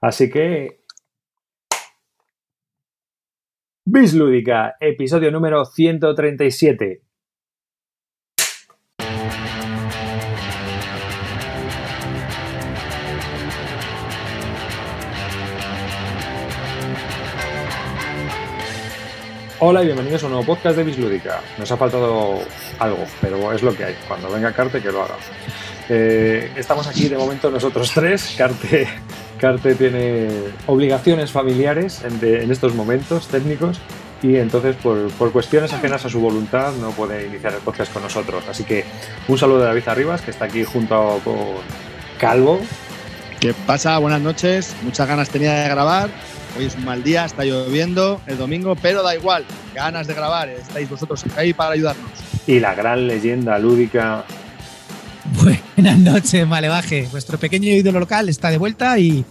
Así que... Bislúdica, episodio número 137. Hola y bienvenidos a un nuevo podcast de Bislúdica. Nos ha faltado algo, pero es lo que hay. Cuando venga Carte, que lo haga. Eh, estamos aquí de momento nosotros tres. Carte, Carte tiene obligaciones familiares en, de- en estos momentos técnicos y entonces por, por cuestiones ajenas a su voluntad no puede iniciar el podcast con nosotros. Así que un saludo de David Arribas, que está aquí junto con Calvo. ¿Qué pasa? Buenas noches. Muchas ganas tenía de grabar. Hoy es un mal día, está lloviendo el domingo, pero da igual. Ganas de grabar. Estáis vosotros ahí para ayudarnos. y la gran leyenda lúdica Buenas noches, Malevaje. Vuestro pequeño ídolo local está de vuelta y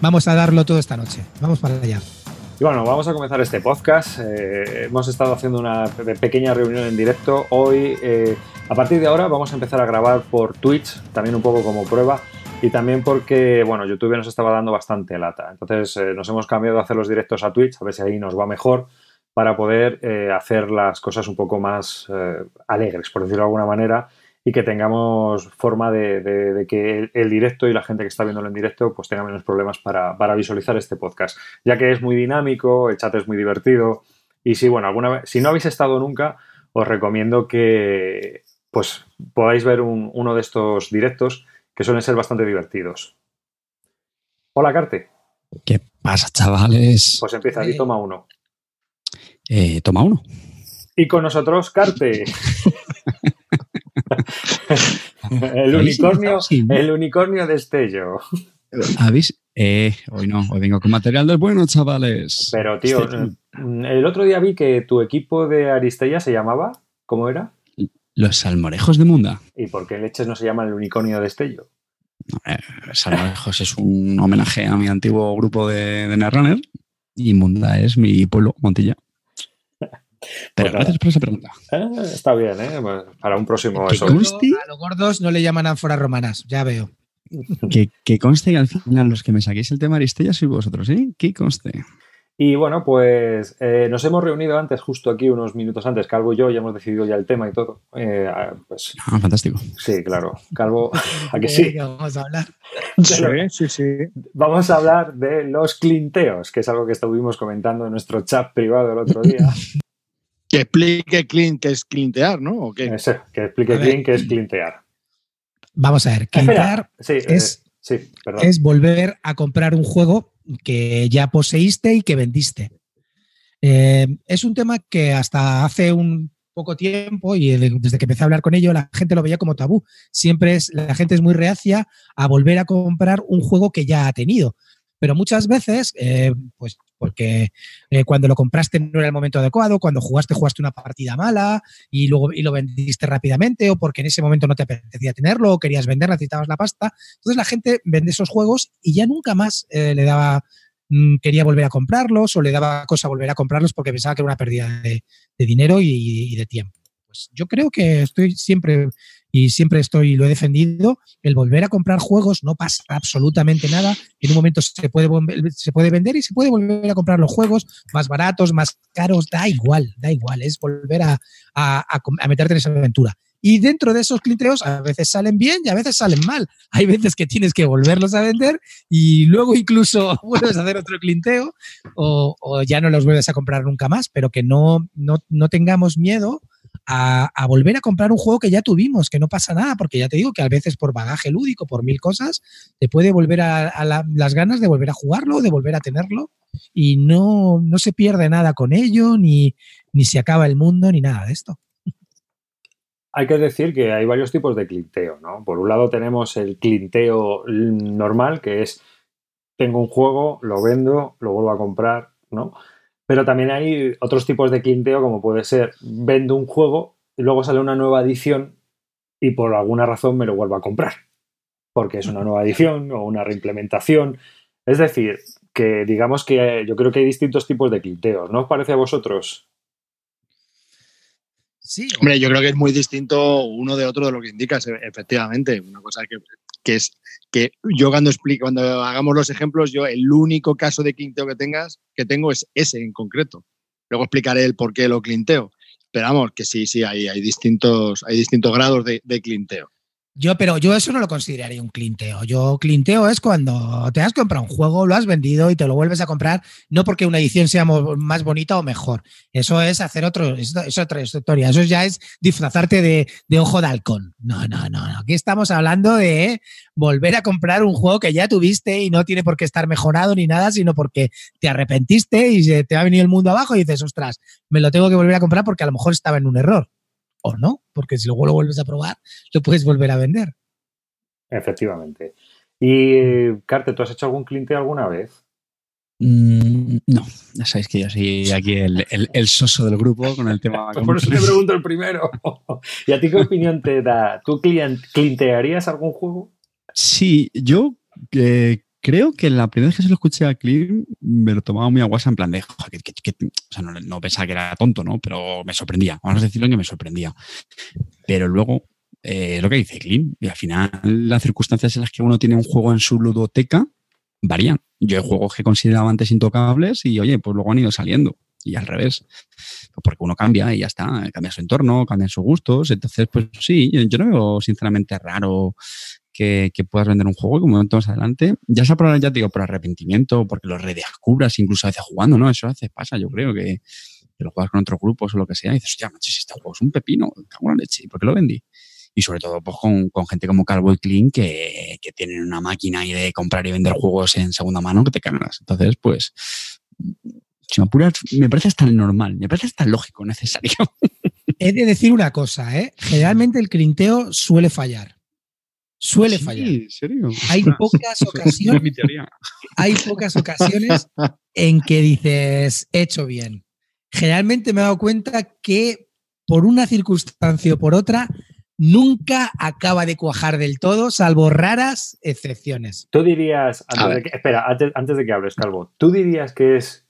vamos a darlo todo esta noche. Vamos para allá. Y bueno, vamos a comenzar este podcast. Eh, hemos estado haciendo una pe- pequeña reunión en directo. Hoy, eh, a partir de ahora, vamos a empezar a grabar por Twitch, también un poco como prueba. Y también porque, bueno, YouTube nos estaba dando bastante lata. Entonces, eh, nos hemos cambiado a hacer los directos a Twitch, a ver si ahí nos va mejor, para poder hacer las cosas un poco más alegres, por decirlo de alguna manera, y que tengamos forma de, de- de que el, el directo y la gente que está viéndolo en directo pues tenga menos problemas para, para visualizar este podcast ya que es muy dinámico, el chat es muy divertido. Y si, bueno, alguna vez, si no habéis estado nunca, os recomiendo que pues podáis ver un- uno de estos directos que suelen ser bastante divertidos. Hola, Carte. ¿Qué pasa, chavales? Pues empieza y toma uno. Eh, toma uno. Y con nosotros, Carte. el ¿Habéis unicornio, el unicornio destello. ¿Habéis? Eh, hoy no, hoy vengo con material del bueno, chavales. Pero, tío, Este- mm, el otro día vi que tu equipo de Aristella se llamaba. ¿Cómo era? Los salmorejos de Munda. ¿Y por qué leches no se llama el unicornio destello? Eh, salmorejos es un homenaje a mi antiguo grupo de, de Netrunner y Munda es mi pueblo, Montilla. Pero gracias por esa pregunta. Eh, está bien, ¿eh? Para un próximo Que eso. conste, A los gordos no le llaman ánforas romanas, ya veo. que, que conste que al final los que me saquéis el tema Aristella sois vosotros, ¿eh? Que conste. Y bueno, pues eh, nos hemos reunido antes, justo aquí, unos minutos antes, Calvo y yo, ya hemos decidido ya el tema y todo. Eh, ah, pues Ah, fantástico. sí, claro. Calvo, ¿a que sí? ¿De qué vamos a hablar? Sí, sí. Vamos a hablar de los clinteos, que es algo que estuvimos comentando en nuestro chat privado el otro día. Que explique Clint que es clintear, ¿no? ¿O qué? Ese, que explique. Clint qué es clintear. Vamos a ver, clintear sí, eh, es- sí, es volver a comprar un juego que ya poseíste y que vendiste. Eh, es un tema que hasta hace un poco tiempo y desde que empecé a hablar con ello la gente lo veía como tabú. Siempre es la gente es muy reacia a volver a comprar un juego que ya ha tenido. Pero muchas veces, eh, pues porque eh, cuando lo compraste no era el momento adecuado, cuando jugaste jugaste una partida mala y luego y lo vendiste rápidamente o porque en ese momento no te apetecía tenerlo o querías vender, necesitabas la pasta. Entonces la gente vende esos juegos y ya nunca más eh, le daba, mm, quería volver a comprarlos o le daba cosa volver a comprarlos porque pensaba que era una pérdida de, dinero y, y de tiempo. Pues yo creo que estoy siempre y siempre estoy lo he defendido el volver a comprar juegos no pasa absolutamente nada en un momento se puede se puede vender y se puede volver a comprar los juegos más baratos más caros da igual da igual es volver a, a- meterte en esa aventura y dentro de esos clinteos a veces salen bien y a veces salen mal. Hay veces que tienes que volverlos a vender y luego incluso vuelves a hacer otro clinteo o, o ya no los vuelves a comprar nunca más, pero que no, no, no tengamos miedo a, volver a comprar un juego que ya tuvimos, que no pasa nada, porque ya te digo que a veces por bagaje lúdico, por mil cosas, te puede volver a, a la- las ganas de volver a jugarlo, de volver a tenerlo y no, no se pierde nada con ello, ni, ni se acaba el mundo, ni nada de esto. Hay que decir que hay varios tipos de clinteo, ¿no? Por un lado tenemos el clinteo normal, que es tengo un juego, lo vendo, lo vuelvo a comprar, ¿no? Pero también hay otros tipos de clinteo, como puede ser vendo un juego y luego sale una nueva edición y por alguna razón me lo vuelvo a comprar. Porque es una nueva edición o una reimplementación. Es decir, que digamos que yo creo que hay distintos tipos de cliteos. ¿No os parece a vosotros? Sí, Hombre, yo creo que es muy distinto uno de otro de lo que indicas, e- efectivamente. Una cosa que que es que yo cuando explico, cuando hagamos los ejemplos, yo el único caso de clinteo que tengas, que tengo es ese en concreto. Luego explicaré el por qué lo clinteo. Pero vamos, que sí, sí, hay, hay, distintos, hay distintos grados de, de clinteo. Yo, pero yo eso no lo consideraría un clinteo. Yo clinteo es cuando te has comprado un juego, lo has vendido y te lo vuelves a comprar, no porque una edición sea más bonita o mejor. Eso es hacer otro, es, otra historia. Eso ya es disfrazarte de, de, ojo de halcón. No, no, no, no. Aquí estamos hablando de volver a comprar un juego que ya tuviste y no tiene por qué estar mejorado ni nada, sino porque te arrepentiste y te ha venido el mundo abajo y dices, ostras, me lo tengo que volver a comprar porque a lo mejor estaba en un error o no, porque si luego lo vuelves a probar, lo puedes volver a vender. Efectivamente. Y, Carte, ¿tú has hecho algún cliente alguna vez? Mm, no, ya sabéis que yo soy aquí el, el, soso del grupo con el tema. Por eso te pregunto el primero. ¿Y a ti qué opinión te da? ¿Tú clintearías algún juego? Sí, yo eh, creo que la primera vez que se lo escuché a Clint me lo tomaba muy a guasa en plan de, o sea, no, pensaba que era tonto, ¿no? Pero me sorprendía, vamos a decirlo que me sorprendía. Pero luego, eh, lo que dice Clint, y al final las circunstancias en las que uno tiene un juego en su ludoteca varían. Yo hay juegos que consideraba antes intocables y, oye, pues luego han ido saliendo. Y al revés, porque uno cambia y ya está, cambia su entorno, cambia sus gustos. Entonces, pues sí, yo no veo sinceramente raro que, puedas vender un juego y como más adelante, ya sea por, ya digo, por arrepentimiento, porque lo redescubras incluso a veces jugando, ¿no? Eso a veces pasa, yo creo que, lo juegas con otros grupos o lo que sea y dices, ya, macho, si este juego es un pepino, cago en la leche, ¿y por qué lo vendí? Y sobre todo pues, con, gente como Carboy Clean que, que tienen una máquina ahí de comprar y vender juegos en segunda mano que te cagas. Entonces, pues, si me apuras, me parece hasta normal, me parece hasta lógico, necesario. He de decir una cosa, ¿eh? Generalmente el crinteo suele fallar suele fallar. ¿serio? Hay pocas ocasiones. hay pocas ocasiones en que dices, hecho bien. Generalmente me he dado cuenta que por una circunstancia o por otra, nunca acaba de cuajar del todo, salvo raras excepciones. Tú dirías, espera, antes, de que hables, Calvo, ¿tú dirías que es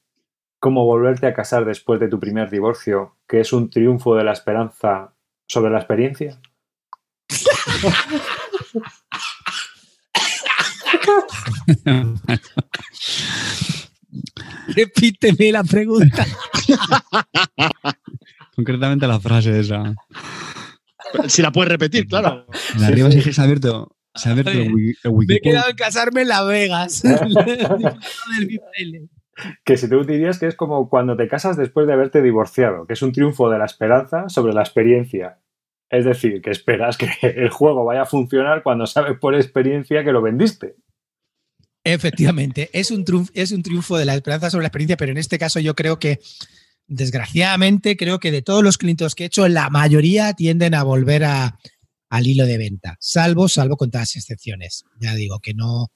como volverte a casar después de tu primer divorcio, que es un triunfo de la esperanza sobre la experiencia? Repíteme la pregunta. Concretamente la frase esa. Si la puedes repetir, claro. arriba sí, se ha abierto, se ha abierto el, Me he quedado en casarme en Las Vegas. que si tú dirías que es como cuando te casas después de haberte divorciado, que es un triunfo de la esperanza sobre la experiencia. Es decir, que esperas que el juego vaya a funcionar cuando sabes por experiencia que lo vendiste. Efectivamente, es un, triunfo, es un triunfo de la esperanza sobre la experiencia, pero en este caso yo creo que, desgraciadamente, creo que de todos los clientes que he hecho, la mayoría tienden a volver a, al hilo de venta, salvo, salvo con todas las excepciones. Ya digo que no.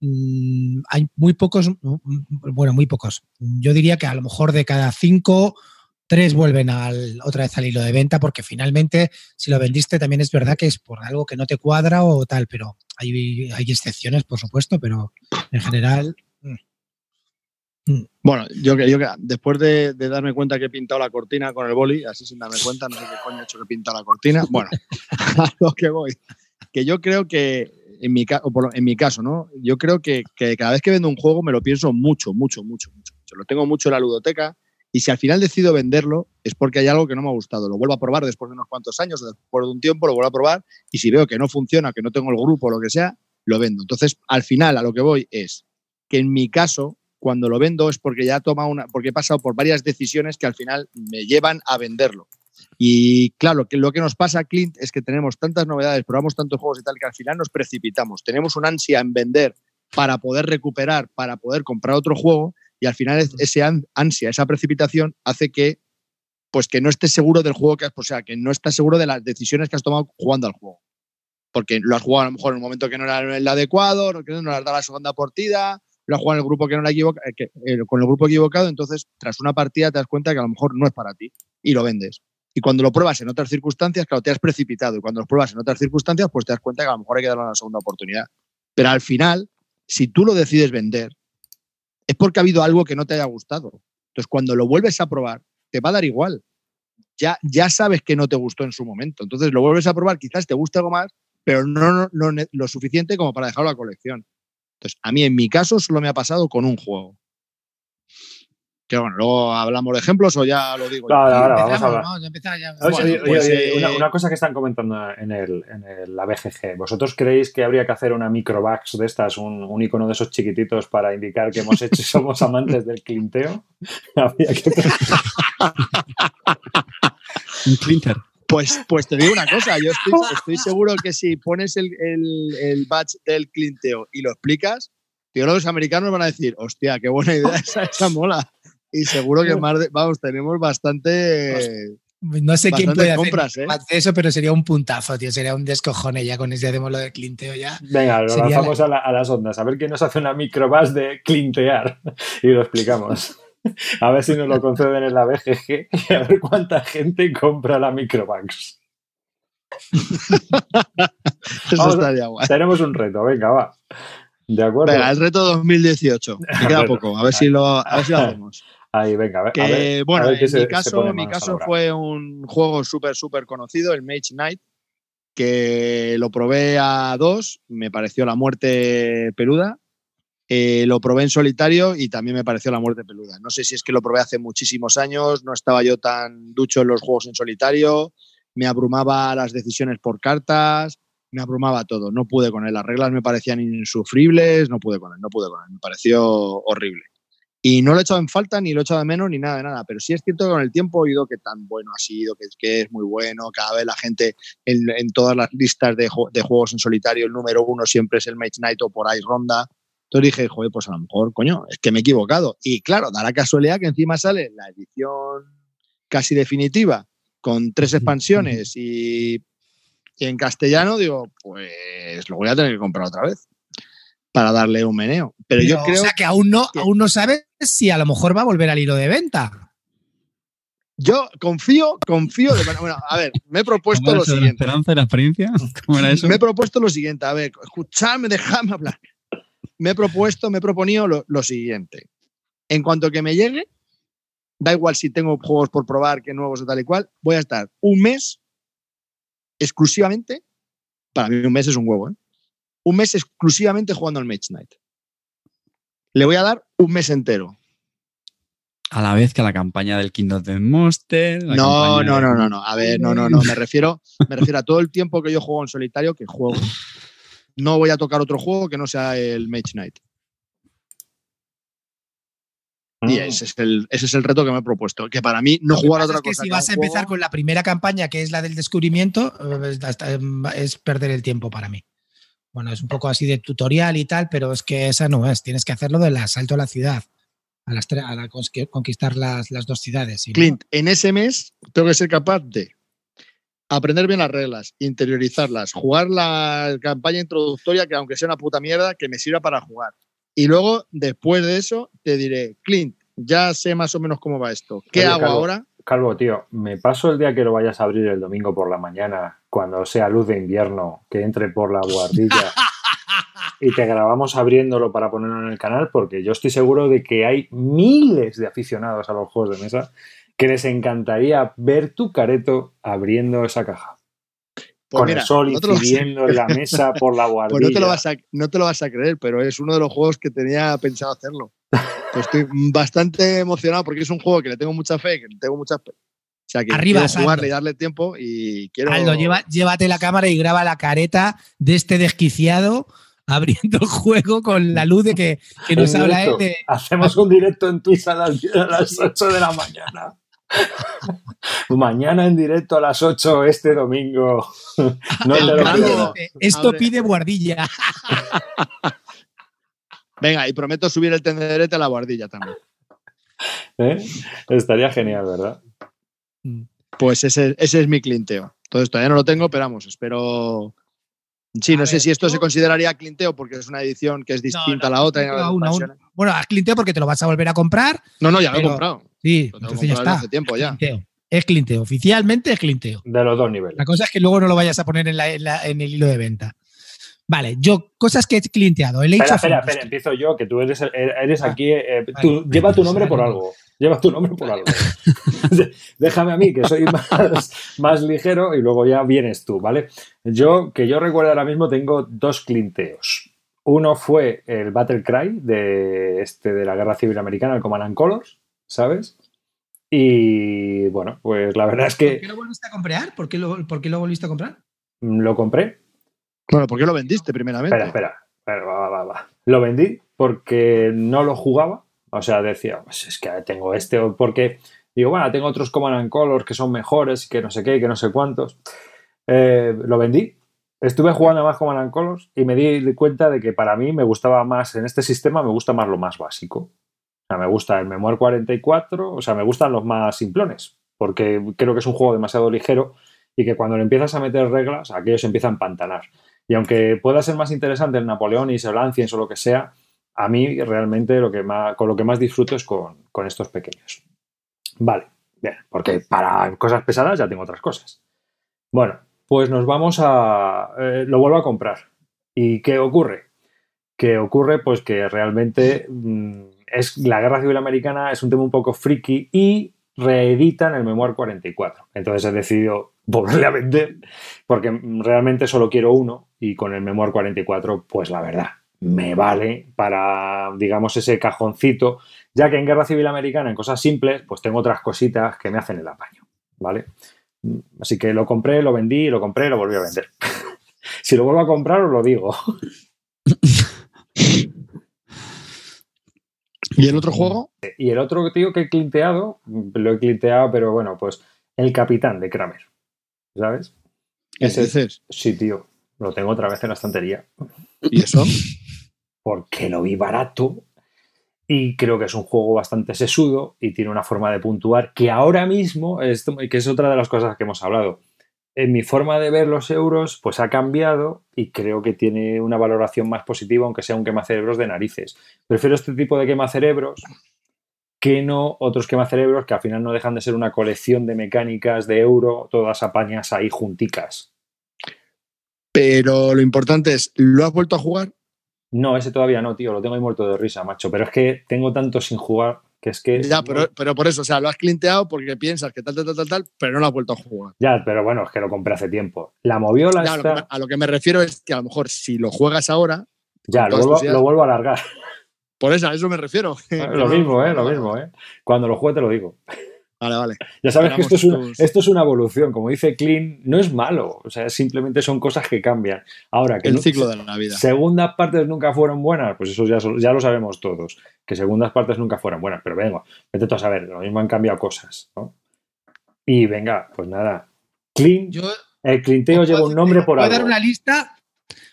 Mm, hay muy pocos, mm, bueno, muy pocos. Yo diría que a lo mejor de cada cinco tres vuelven al, otra vez al hilo de venta porque finalmente si lo vendiste también es verdad que es por algo que no te cuadra o tal, pero hay, hay excepciones, por supuesto, pero en general... Mm. Bueno, yo, yo después de, darme cuenta que he pintado la cortina con el boli, así sin darme cuenta, no sé qué coño he hecho que he pintado la cortina. Bueno, a lo que voy. Que yo creo que, en mi, en mi caso, ¿no? Yo creo que, que, cada vez que vendo un juego me lo pienso mucho, mucho, mucho, mucho. Lo tengo mucho en la ludoteca y si al final decido venderlo, es porque hay algo que no me ha gustado. Lo vuelvo a probar después de unos cuantos años, después de un tiempo, lo vuelvo a probar. Y si veo que no funciona, que no tengo el grupo o lo que sea, lo vendo. Entonces, al final, a lo que voy es que en mi caso, cuando lo vendo es porque ya he una, porque he pasado por varias decisiones que al final me llevan a venderlo. Y claro, que lo que nos pasa, Clint, es que tenemos tantas novedades, probamos tantos juegos y tal, que al final nos precipitamos. Tenemos una ansia en vender para poder recuperar, para poder comprar otro juego, y al final ese ansia, esa precipitación hace que pues que no estés seguro del juego que has, o sea, que no estás seguro de las decisiones que has tomado jugando al juego. Porque lo has jugado a lo mejor en un momento que no era el adecuado, no, no le has dado la segunda partida, lo has jugado en el grupo que no la equivoca, eh, eh, con el grupo equivocado, entonces tras una partida te das cuenta que a lo mejor no es para ti y lo vendes. Y cuando lo pruebas en otras circunstancias, claro, te has precipitado. Y cuando lo pruebas en otras circunstancias, pues te das cuenta que a lo mejor hay que darle una segunda oportunidad. Pero al final, si tú lo decides vender, es porque ha habido algo que no te haya gustado. Entonces, cuando lo vuelves a probar, te va a dar igual. Ya, ya sabes que no te gustó en su momento. Entonces, lo vuelves a probar, quizás te guste algo más, pero no, no, no lo suficiente como para dejarlo a la colección. Entonces, a mí en mi caso solo me ha pasado con un juego. Que bueno, luego hablamos de ejemplos o ya lo digo. No, no, no, vamos a Empezamos, hablar. vamos a empezar ya. Oye, Bueno, oye, pues, oye, eh, una, una cosa que están comentando en, el, en el- la BGG. ¿Vosotros creéis que habría que hacer una microbax de estas, un, un icono de esos chiquititos para indicar que hemos hecho somos amantes del clinteo? Habría que- Un clinter. Pues, pues te digo una cosa, yo estoy, estoy seguro que si pones el, el, el badge del clinteo y lo explicas, yo creo que los americanos van a decir, hostia, qué buena idea esa, esa mola. Y seguro que más de- vamos, tenemos bastante. No sé quién puede hacer compras, ¿eh? más de eso, pero sería un puntazo, tío. Sería un descojone ya con ese hacemos lo de clinteo ya. Venga, lo Sería lanzamos a, la- a las ondas. A ver quién nos hace una microbax de clintear. Y lo explicamos. A ver si nos lo conceden en la BGG y a ver cuánta gente compra la microbax. Eso Vamos estaría guay. Tenemos un reto, venga, va. ¿De acuerdo? Venga, el reto 2018. Me queda poco, a ver si lo, a ver si lo hacemos. Ahí, venga, a ver. Que, a ver- bueno, a ver qué en se- mi caso, mi caso fue un juego súper, súper conocido, el Mage Knight, que lo probé a dos, me pareció la muerte peluda. Eh, lo probé en solitario y también me pareció la muerte peluda. No sé si es que lo probé hace muchísimos años, no estaba yo tan ducho en los juegos en solitario, me abrumaba las decisiones por cartas, me abrumaba todo. No pude con él, las reglas me parecían insufribles, no pude con él, no pude con él, me pareció horrible. Y no lo he echado en falta, ni lo he echado de menos, ni nada de nada. Pero sí es cierto que con el tiempo he oído que tan bueno ha sido, que, que es muy bueno. Cada vez la gente en, en todas las listas de, de juegos en solitario, el número uno siempre es el Mage Knight o por ahí ronda. Entonces dije, joder, pues a lo mejor, coño, es que me he equivocado. Y claro, da la casualidad que encima sale la edición casi definitiva, con tres expansiones y, y en castellano, digo, pues lo voy a tener que comprar otra vez para darle un meneo. Pero, yo creo o sea que aún no, que- aún no sabes si a lo mejor va a volver al hilo de venta. Yo confío, confío. De, bueno, a ver, me he propuesto ¿Cómo era lo eso de la siguiente. esperanza y la experiencia? ¿Cómo era eso? Me he propuesto lo siguiente. A ver, escuchadme, dejadme hablar. Me he propuesto, me he proponido lo, lo siguiente. En cuanto que me llegue, da igual si tengo juegos por probar, que nuevos o tal y cual, voy a estar un mes exclusivamente. Para mí, un mes es un huevo, ¿eh? Un mes exclusivamente jugando al Mage Knight. Le voy a dar un mes entero. A la vez que a la campaña del Kingdom of Monster. la No, no, no, no, no. A ver, no, no, no. Me refiero, me refiero a todo el tiempo que yo juego en solitario, que juego. No voy a tocar otro juego que no sea el Mage Knight. Y Mm. ese es, el, ese es el reto que me he propuesto. Que para mí no jugar a otra es que cosa. si que vas a empezar juego- con la primera campaña, que es la del descubrimiento, eh, hasta- es perder el tiempo para mí. Bueno, es un poco así de tutorial y tal, pero es que esa no es. Tienes que hacerlo del asalto a la ciudad, a, las a la cons- conquistar las, las dos ciudades. Clint, en ese mes tengo que ser capaz de aprender bien las reglas, interiorizarlas, jugar la campaña introductoria, que aunque sea una puta mierda, que me sirva para jugar. Y luego, después de eso, te diré, Clint, ya sé más o menos cómo va esto. ¿Qué Oye, hago Calvo. ahora? Calvo, tío, me paso el día que lo vayas a abrir el domingo por la mañana, cuando sea luz de invierno, que entre por la guardilla y te grabamos abriéndolo para ponerlo en el canal, porque yo estoy seguro de que hay miles de aficionados a los juegos de mesa que les encantaría ver tu careto abriendo esa caja. Pues con mira, el sol no incidiendo en la mesa por la guardilla. Pues no te, lo vas a, no te lo vas a creer, pero es uno de los juegos que tenía pensado hacerlo. Pues estoy bastante emocionado porque es un juego que le tengo mucha fe, que le tengo mucha... O sea, que Arriba, quiero jugarle y darle tiempo y quiero... Aldo, lleva- llévate la cámara y graba la careta de este desquiciado abriendo el juego con la luz de que, que nos habla él de. Hacemos un directo en Twitch a las, a las 8 de la mañana. Mañana en directo a las 8 este domingo. No te lo Claro. pierdas. Esto Abre. pide guardilla. Venga, y prometo subir el tenderete a la guardilla también. ¿Eh? Estaría genial, ¿verdad? Pues ese, ese es mi clinteo. Entonces todavía no lo tengo, pero vamos, espero... Sí, A no sé ver, si esto yo- se consideraría clinteo porque es una edición que es distinta a la otra. no. Bueno, haz clinteo porque te lo vas a volver a comprar. no, no, ya lo he comprado. Sí, Lo tengo entonces ya está. hace tiempo ya. Clinteo. Es clinteo. Oficialmente es clinteo. De los dos niveles. La cosa es que luego no lo vayas a poner en, la- en la- en el hilo de venta. Vale, yo, cosas que he clinteado. El Espera, espera, espera, empiezo yo, que tú eres, eres aquí. eh, Vale, tú- vale, lleva tu nombre vale. por algo. Lleva tu nombre por algo. Déjame a mí, que soy más, más ligero, y luego ya vienes tú, ¿vale? Yo, que yo recuerdo ahora mismo, tengo dos clinteos. Uno fue el Battle Cry de, este, de la Guerra Civil Americana, el Command and Colors, ¿sabes? Y bueno, pues la verdad es que. ¿Por qué lo volviste a comprar? ¿Por qué lo, por qué lo volviste a comprar? Lo compré. Bueno, ¿por qué lo vendiste primeramente? Espera, espera. espera va, va, va. Lo vendí porque no lo jugaba. O sea, decía, pues es que tengo este, porque digo, bueno, tengo otros Command and Colors que son mejores, que no sé qué, que no sé cuántos. Eh, lo vendí. Estuve jugando más Command and Colors y me di cuenta de que para mí me gustaba más, en este sistema me gusta más lo más básico. O sea, me gusta el Memoir 44, o sea, me gustan los más simplones, porque creo que es un juego demasiado ligero y que cuando le empiezas a meter reglas, aquello se empieza a empantanar. Y aunque pueda ser más interesante el Napoleonis o el Ancients o lo que sea, a mí realmente lo que más, con lo que más disfruto es con, con estos pequeños. Vale, bien, porque para cosas pesadas ya tengo otras cosas. Bueno, pues nos vamos a... Eh, lo vuelvo a comprar. ¿Y qué ocurre? Que ocurre pues que realmente mmm, es la Guerra Civil Americana es un tema un poco friki y reeditan el Memoir 44. Entonces he decidido volverle a vender porque realmente solo quiero uno y con el Memoir 44 pues la verdad me vale para digamos ese cajoncito ya que en Guerra Civil Americana en cosas simples pues tengo otras cositas que me hacen el apaño, ¿vale? Así que lo compré, lo vendí, lo compré, lo volví a vender. si lo vuelvo a comprar os lo digo. ¿Y el otro juego? Y el otro tío que he clinteado, lo he clinteado, pero bueno, pues el capitán de Kramer. ¿Sabes? Ese es. Sí, tío. Lo tengo otra vez en la estantería. ¿Y eso? Porque lo vi barato y creo que es un juego bastante sesudo y tiene una forma de puntuar que ahora mismo, es, que es otra de las cosas que hemos hablado, en mi forma de ver los euros pues ha cambiado y creo que tiene una valoración más positiva aunque sea un quemacerebros de narices. Prefiero este tipo de quemacerebros que no otros quemacerebros que al final no dejan de ser una colección de mecánicas de euro, todas apañas ahí junticas. Pero lo importante es, ¿lo has vuelto a jugar? No, ese todavía no, tío, lo tengo ahí muerto de risa, macho. Pero es que tengo tanto sin jugar que es que. Ya, pero, pero por eso, o sea, lo has clinteado porque piensas que tal, tal, tal, tal, tal, pero no lo has vuelto a jugar. Ya, pero bueno, es que lo compré hace tiempo. La movió la. Ya, esta... a, lo que, a, lo que, me refiero es que a lo mejor si lo juegas ahora. Ya, lo vuelvo, lo vuelvo, a alargar. Por eso, a eso me refiero. lo mismo, ¿eh? Lo mismo, ¿eh? Cuando lo juegue te lo digo. Vale, vale. Ya sabes que esto es, una, esto es, una, evolución. Como dice Clean, no es malo. O sea, simplemente son cosas que cambian. Ahora, que el no, ciclo de la vida. Segundas partes nunca fueron buenas, pues eso ya, ya, lo sabemos todos. Que segundas partes nunca fueron buenas. Pero venga, vete tú a saber. Lo mismo han cambiado cosas. ¿no? Y venga, pues nada. Clean. Yo, el clinteo lleva un nombre por algo. dar una lista.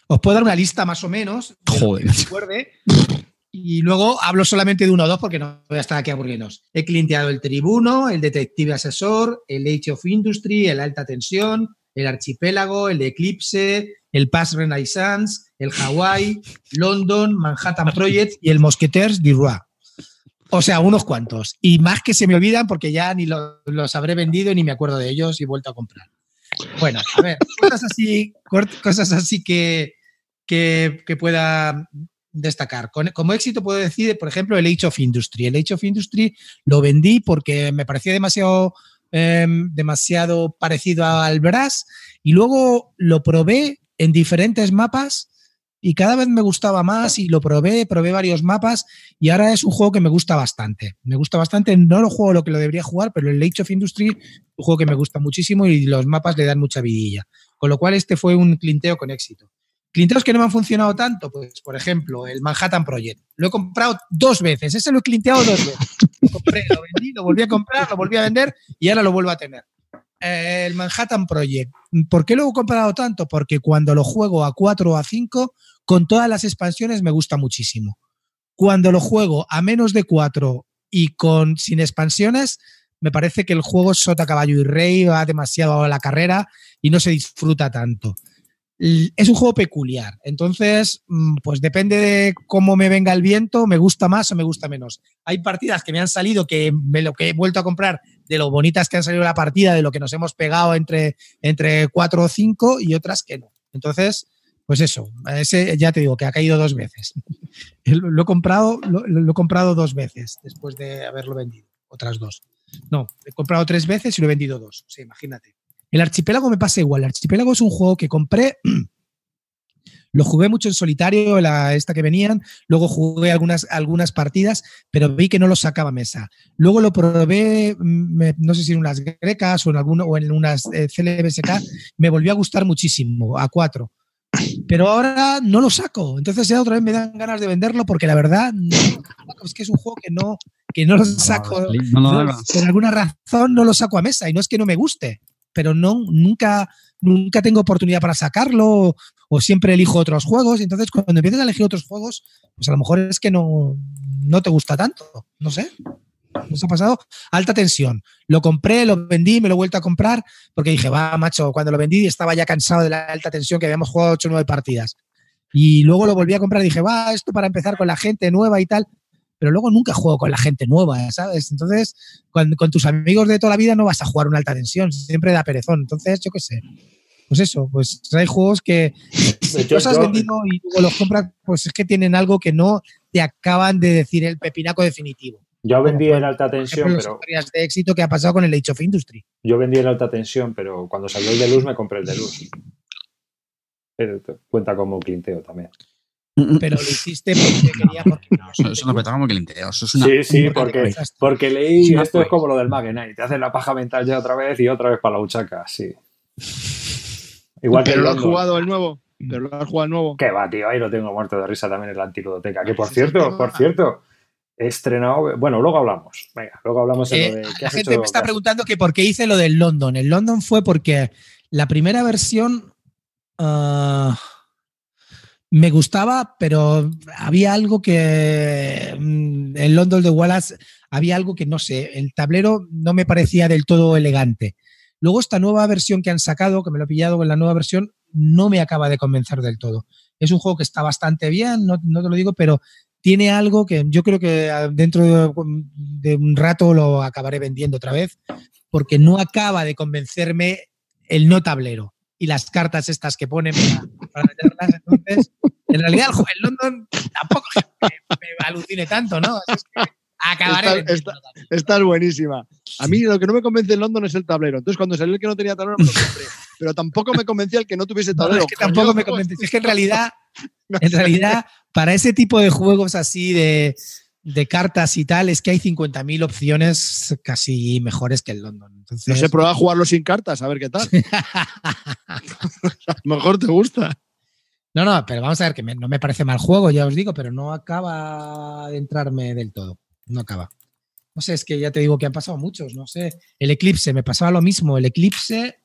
Os puedo dar una lista más o menos. Joder. Recuerde, y luego hablo solamente de uno o dos porque no voy a estar aquí aburriéndonos. He clienteado el Tribuno, el Detective Asesor, el Age of Industry, el Alta Tensión, el Archipélago, el Eclipse, el Pass Renaissance, el Hawaii, London, Manhattan Project y el Mosqueters du Roi. O sea, unos cuantos. Y más que se me olvidan porque ya ni lo, los habré vendido ni me acuerdo de ellos y vuelto a comprar. Bueno, a ver, cosas así, cosas así que, que, que pueda destacar. Como éxito puedo decir, por ejemplo, el Age of Industry. El Age of Industry lo vendí porque me parecía demasiado, eh, demasiado parecido al Brass y luego lo probé en diferentes mapas y cada vez me gustaba más y lo probé, probé varios mapas y ahora es un juego que me gusta bastante. Me gusta bastante, no lo juego lo que lo debería jugar, pero el Age of Industry es un juego que me gusta muchísimo y los mapas le dan mucha vidilla. Con lo cual este fue un clinteo con éxito. Clinteos que no me han funcionado tanto, pues por ejemplo, el Manhattan Project. Lo he comprado dos veces, ese lo he clinteado dos veces. Lo compré, lo vendí, lo volví a comprar, lo volví a vender y ahora lo vuelvo a tener. Eh, el Manhattan Project. ¿Por qué lo he comprado tanto? Porque cuando lo juego a 4 o a 5, con todas las expansiones me gusta muchísimo. Cuando lo juego a menos de 4 y con sin expansiones, me parece que el juego sota, caballo y rey, va demasiado a la carrera y no se disfruta tanto es un juego peculiar. Entonces, pues depende de cómo me venga el viento, me gusta más o me gusta menos. Hay partidas que me han salido que me lo que he vuelto a comprar de lo bonitas que han salido la partida, de lo que nos hemos pegado entre, entre cuatro o cinco y otras que no. Entonces, pues eso, ese ya te digo que ha caído dos veces. lo he comprado, lo, he comprado dos veces después de haberlo vendido. otras dos. No, he comprado tres veces y lo he vendido dos. Sea, imagínate. El archipiélago me pasa igual. El archipiélago es un juego que compré Lo jugué mucho en solitario, la, esta que venían, luego jugué algunas, algunas partidas, pero vi que no lo sacaba a mesa. Luego lo probé, mm, no sé si en unas grecas o en, alguno, o en unas eh, CLBSK, me volvió a gustar muchísimo, a cuatro. Pero ahora no lo saco. Entonces ya otra vez me dan ganas de venderlo porque la verdad es que es un juego que no, que no lo saco. por alguna razón no lo saco a mesa y no es que no me guste, pero no, nunca, nunca tengo oportunidad para sacarlo o siempre elijo otros juegos. Entonces, cuando empiezas a elegir otros juegos, pues a lo mejor es que no, no te gusta tanto. No sé. Nos ha pasado alta tensión. Lo compré, lo vendí, me lo he vuelto a comprar porque dije, va, macho, cuando lo vendí estaba ya cansado de la alta tensión que habíamos jugado 8 o 9 partidas. Y luego lo volví a comprar y dije, va, esto para empezar con la gente nueva y tal. Pero luego nunca juego con la gente nueva, ¿sabes? Entonces, con, con tus amigos de toda la vida no vas a jugar una alta tensión, siempre da perezón. Entonces, yo qué sé pues eso, pues hay juegos que los has vendido y luego los compras, pues es que tienen algo que no te acaban de decir el pepinaco definitivo. Yo vendí en alta tensión, pero. de éxito que ha pasado con el Age of Industry. Yo vendí en alta tensión, pero cuando salió el de luz me compré el de luz. Cuenta como clinteo también. Pero lo hiciste porque quería. Porque no, eso no como. Eso es una sí, sí, porque, porque leí. Esto es como lo del Magenite. Te hacen la paja mental ya otra vez y otra vez para la huchaca, sí. Igual ¿Pero lo has jugado el nuevo? ¿Pero lo has jugado el nuevo? Que va, tío, ahí lo tengo muerto de risa también en la antiludoteca. Que por cierto, por cierto, he estrenado. Bueno, luego hablamos. Venga, luego hablamos en lo de. la gente me está preguntando que por qué hice lo del London. El London fue porque la primera versión. Ah, me gustaba, pero había algo que en mm, London de Wallace había algo que no sé, el tablero no me parecía del todo elegante. Luego esta nueva versión que han sacado, que me lo he pillado con la nueva versión, no me acaba de convencer del todo. Es un juego que está bastante bien, no, te lo digo, pero tiene algo que yo creo que ah, dentro de, un rato lo acabaré vendiendo otra vez, porque no acaba de convencerme el no tablero y las cartas estas que ponen para, meterlas. Entonces, en realidad el, London tampoco me, me alucine tanto, ¿no? Es que Acabaré. Está, buenísima. A mí lo que no me convence en London es el tablero. Entonces, cuando salió el que no tenía tablero, me lo compré. Pero tampoco me convencía el que no tuviese tablero. es que tampoco me convence. Es que en realidad, en realidad, para ese tipo de juegos así de, de cartas y tal, es que hay 50.000 opciones casi mejores que el London. Entonces... No sé, prueba a jugarlo sin cartas, a ver qué tal. a lo mejor te gusta. No, no, pero vamos a ver que no me parece mal juego, ya os digo, pero no acaba de entrarme del todo no acaba. No sé, es que ya te digo que han pasado muchos, no sé. El Eclipse, me pasaba lo mismo. El Eclipse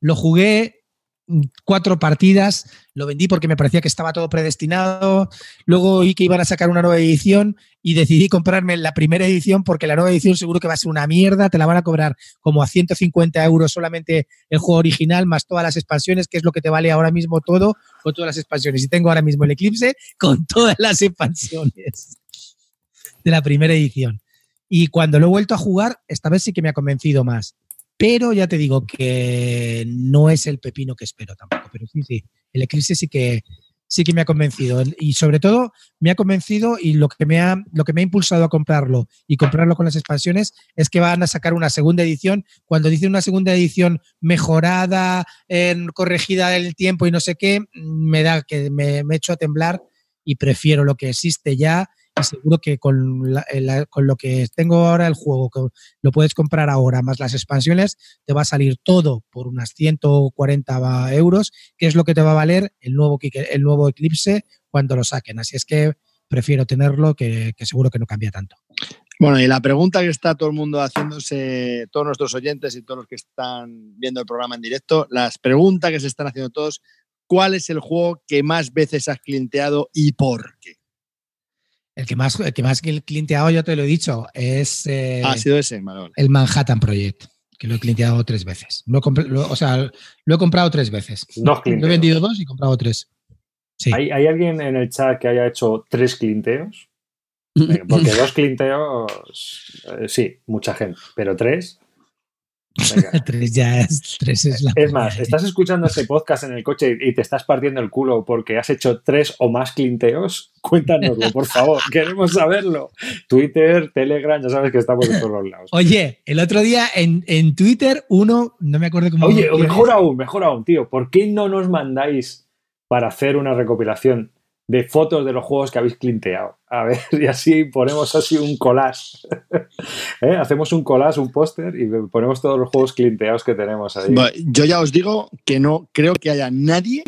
lo jugué cuatro partidas, lo vendí porque me parecía que estaba todo predestinado. Luego oí que iban a sacar una nueva edición y decidí comprarme la primera edición porque la nueva edición seguro que va a ser una mierda. Te la van a cobrar como a 150 euros solamente el juego original, más todas las expansiones, que es lo que te vale ahora mismo todo con todas las expansiones. Y tengo ahora mismo el Eclipse con todas las expansiones de la primera edición. Y cuando lo he vuelto a jugar, esta vez sí que me ha convencido más. Pero ya te digo que no es el pepino que espero tampoco. Pero sí, sí, el Eclipse sí que, sí que me ha convencido. Y sobre todo me ha convencido y lo que me ha, lo que me ha impulsado a comprarlo y comprarlo con las expansiones es que van a sacar una segunda edición. Cuando dicen una segunda edición mejorada, corregida del tiempo y no sé qué, me da que me, me echo a temblar y prefiero lo que existe ya seguro que con, con lo que tengo ahora el juego, que lo puedes comprar ahora, más las expansiones, te va a salir todo por unas 140 euros, que es lo que te va a valer el nuevo, el nuevo Eclipse cuando lo saquen. Así es que prefiero tenerlo, que, que seguro que no cambia tanto. Bueno, y la pregunta que está todo el mundo haciéndose, todos nuestros oyentes y todos los que están viendo el programa en directo, las preguntas que se están haciendo todos, ¿cuál es el juego que más veces has clienteado y por qué? El que más, el que más clienteado, ya te lo he dicho, es. Eh, ha sido ese, El Manhattan Project, que lo he clienteado tres veces. o sea, lo he comprado tres veces. Dos Lo he vendido dos y he comprado tres. Sí. ¿Hay, alguien en el chat que haya hecho tres clinteos? Porque dos clinteos, eh, sí, mucha gente, pero tres. Tres ya es, tres es la. Es más, estás escuchando este podcast en el coche y te estás partiendo el culo porque has hecho tres o más clinteos. Cuéntanoslo, por favor. Queremos saberlo. Twitter, Telegram, ya sabes que estamos de todos los lados. Oye, el otro día en, en Twitter, uno, no me acuerdo cómo. Oye, mejor aún, mejor aún, tío. ¿Por qué no nos mandáis para hacer una recopilación de fotos de los juegos que habéis clinteado? A ver, y así ponemos así un collage. ¿Eh? Hacemos un collage, un póster y ponemos todos los juegos clinteados que tenemos ahí. Yo ya os digo que no creo que haya nadie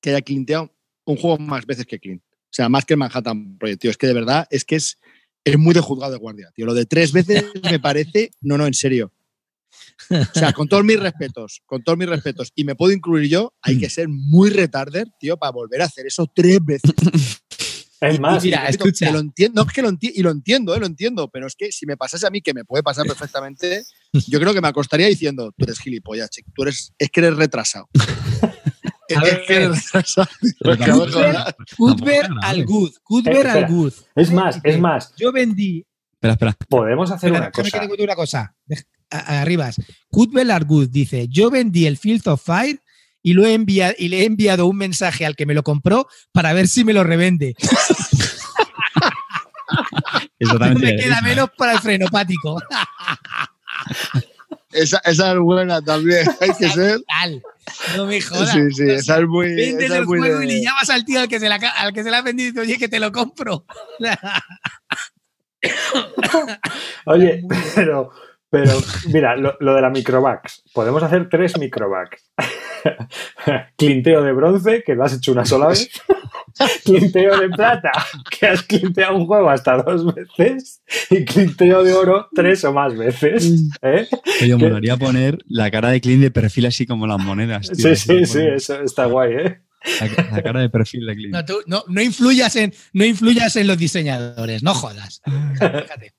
que haya clinteado un juego más veces que Clint. O sea, más que el Manhattan Project, tío. Es que de verdad, es que es, es muy de juzgado de guardia, tío. Lo de tres veces me parece. No, no, en serio. O sea, con todos mis respetos, con todos mis respetos, y me puedo incluir yo, hay que ser muy retarder, tío, para volver a hacer eso tres veces. Es más, mira, Y repito, escucha. que lo entiendo, no es que lo entiendo, y lo entiendo, eh, lo entiendo, pero es que si me pasase a mí, que me puede pasar perfectamente, yo creo que me acostaría diciendo, tú eres gilipollas, chico, tú eres, es que eres retrasado. es A ver, que que. Cuthbert Tampoco era al good. Eh, Cuthbert espera. al good. es más, es más. Yo vendí. Espera, espera. Podemos hacer Espera, una déjame que cosa. te cuente una cosa. Arribas. Cuthbert al good dice: Yo vendí el Field of Fire y, lo he enviado, y le he enviado un mensaje al que me lo compró para ver si me lo revende. Eso No también me queda menos para el frenopático. Esa, esa es buena también, hay que ser. Tal. No me jodas. Sí, sí, esa es muy. Vendes esa el muy juego de- y le llamas al tío al que se la, al que se la ha vendido y dices, oye, que te lo compro. Oye, pero, pero mira, lo, lo de la microvax. Podemos hacer tres microvax. Clinteo de bronce, que lo has hecho una sola vez. Clinteo de plata, que has clinteado un juego hasta dos veces. Y clinteo de oro tres o más veces. ¿eh? Oye, ¿Qué? molaría poner la cara de Clint de perfil así como las monedas. tío. Sí, sí, sí, eso está guay, ¿eh? La, la cara de perfil de Clint. No, tú, no, no influyas en, no influyas en los diseñadores, no jodas. Fíjate.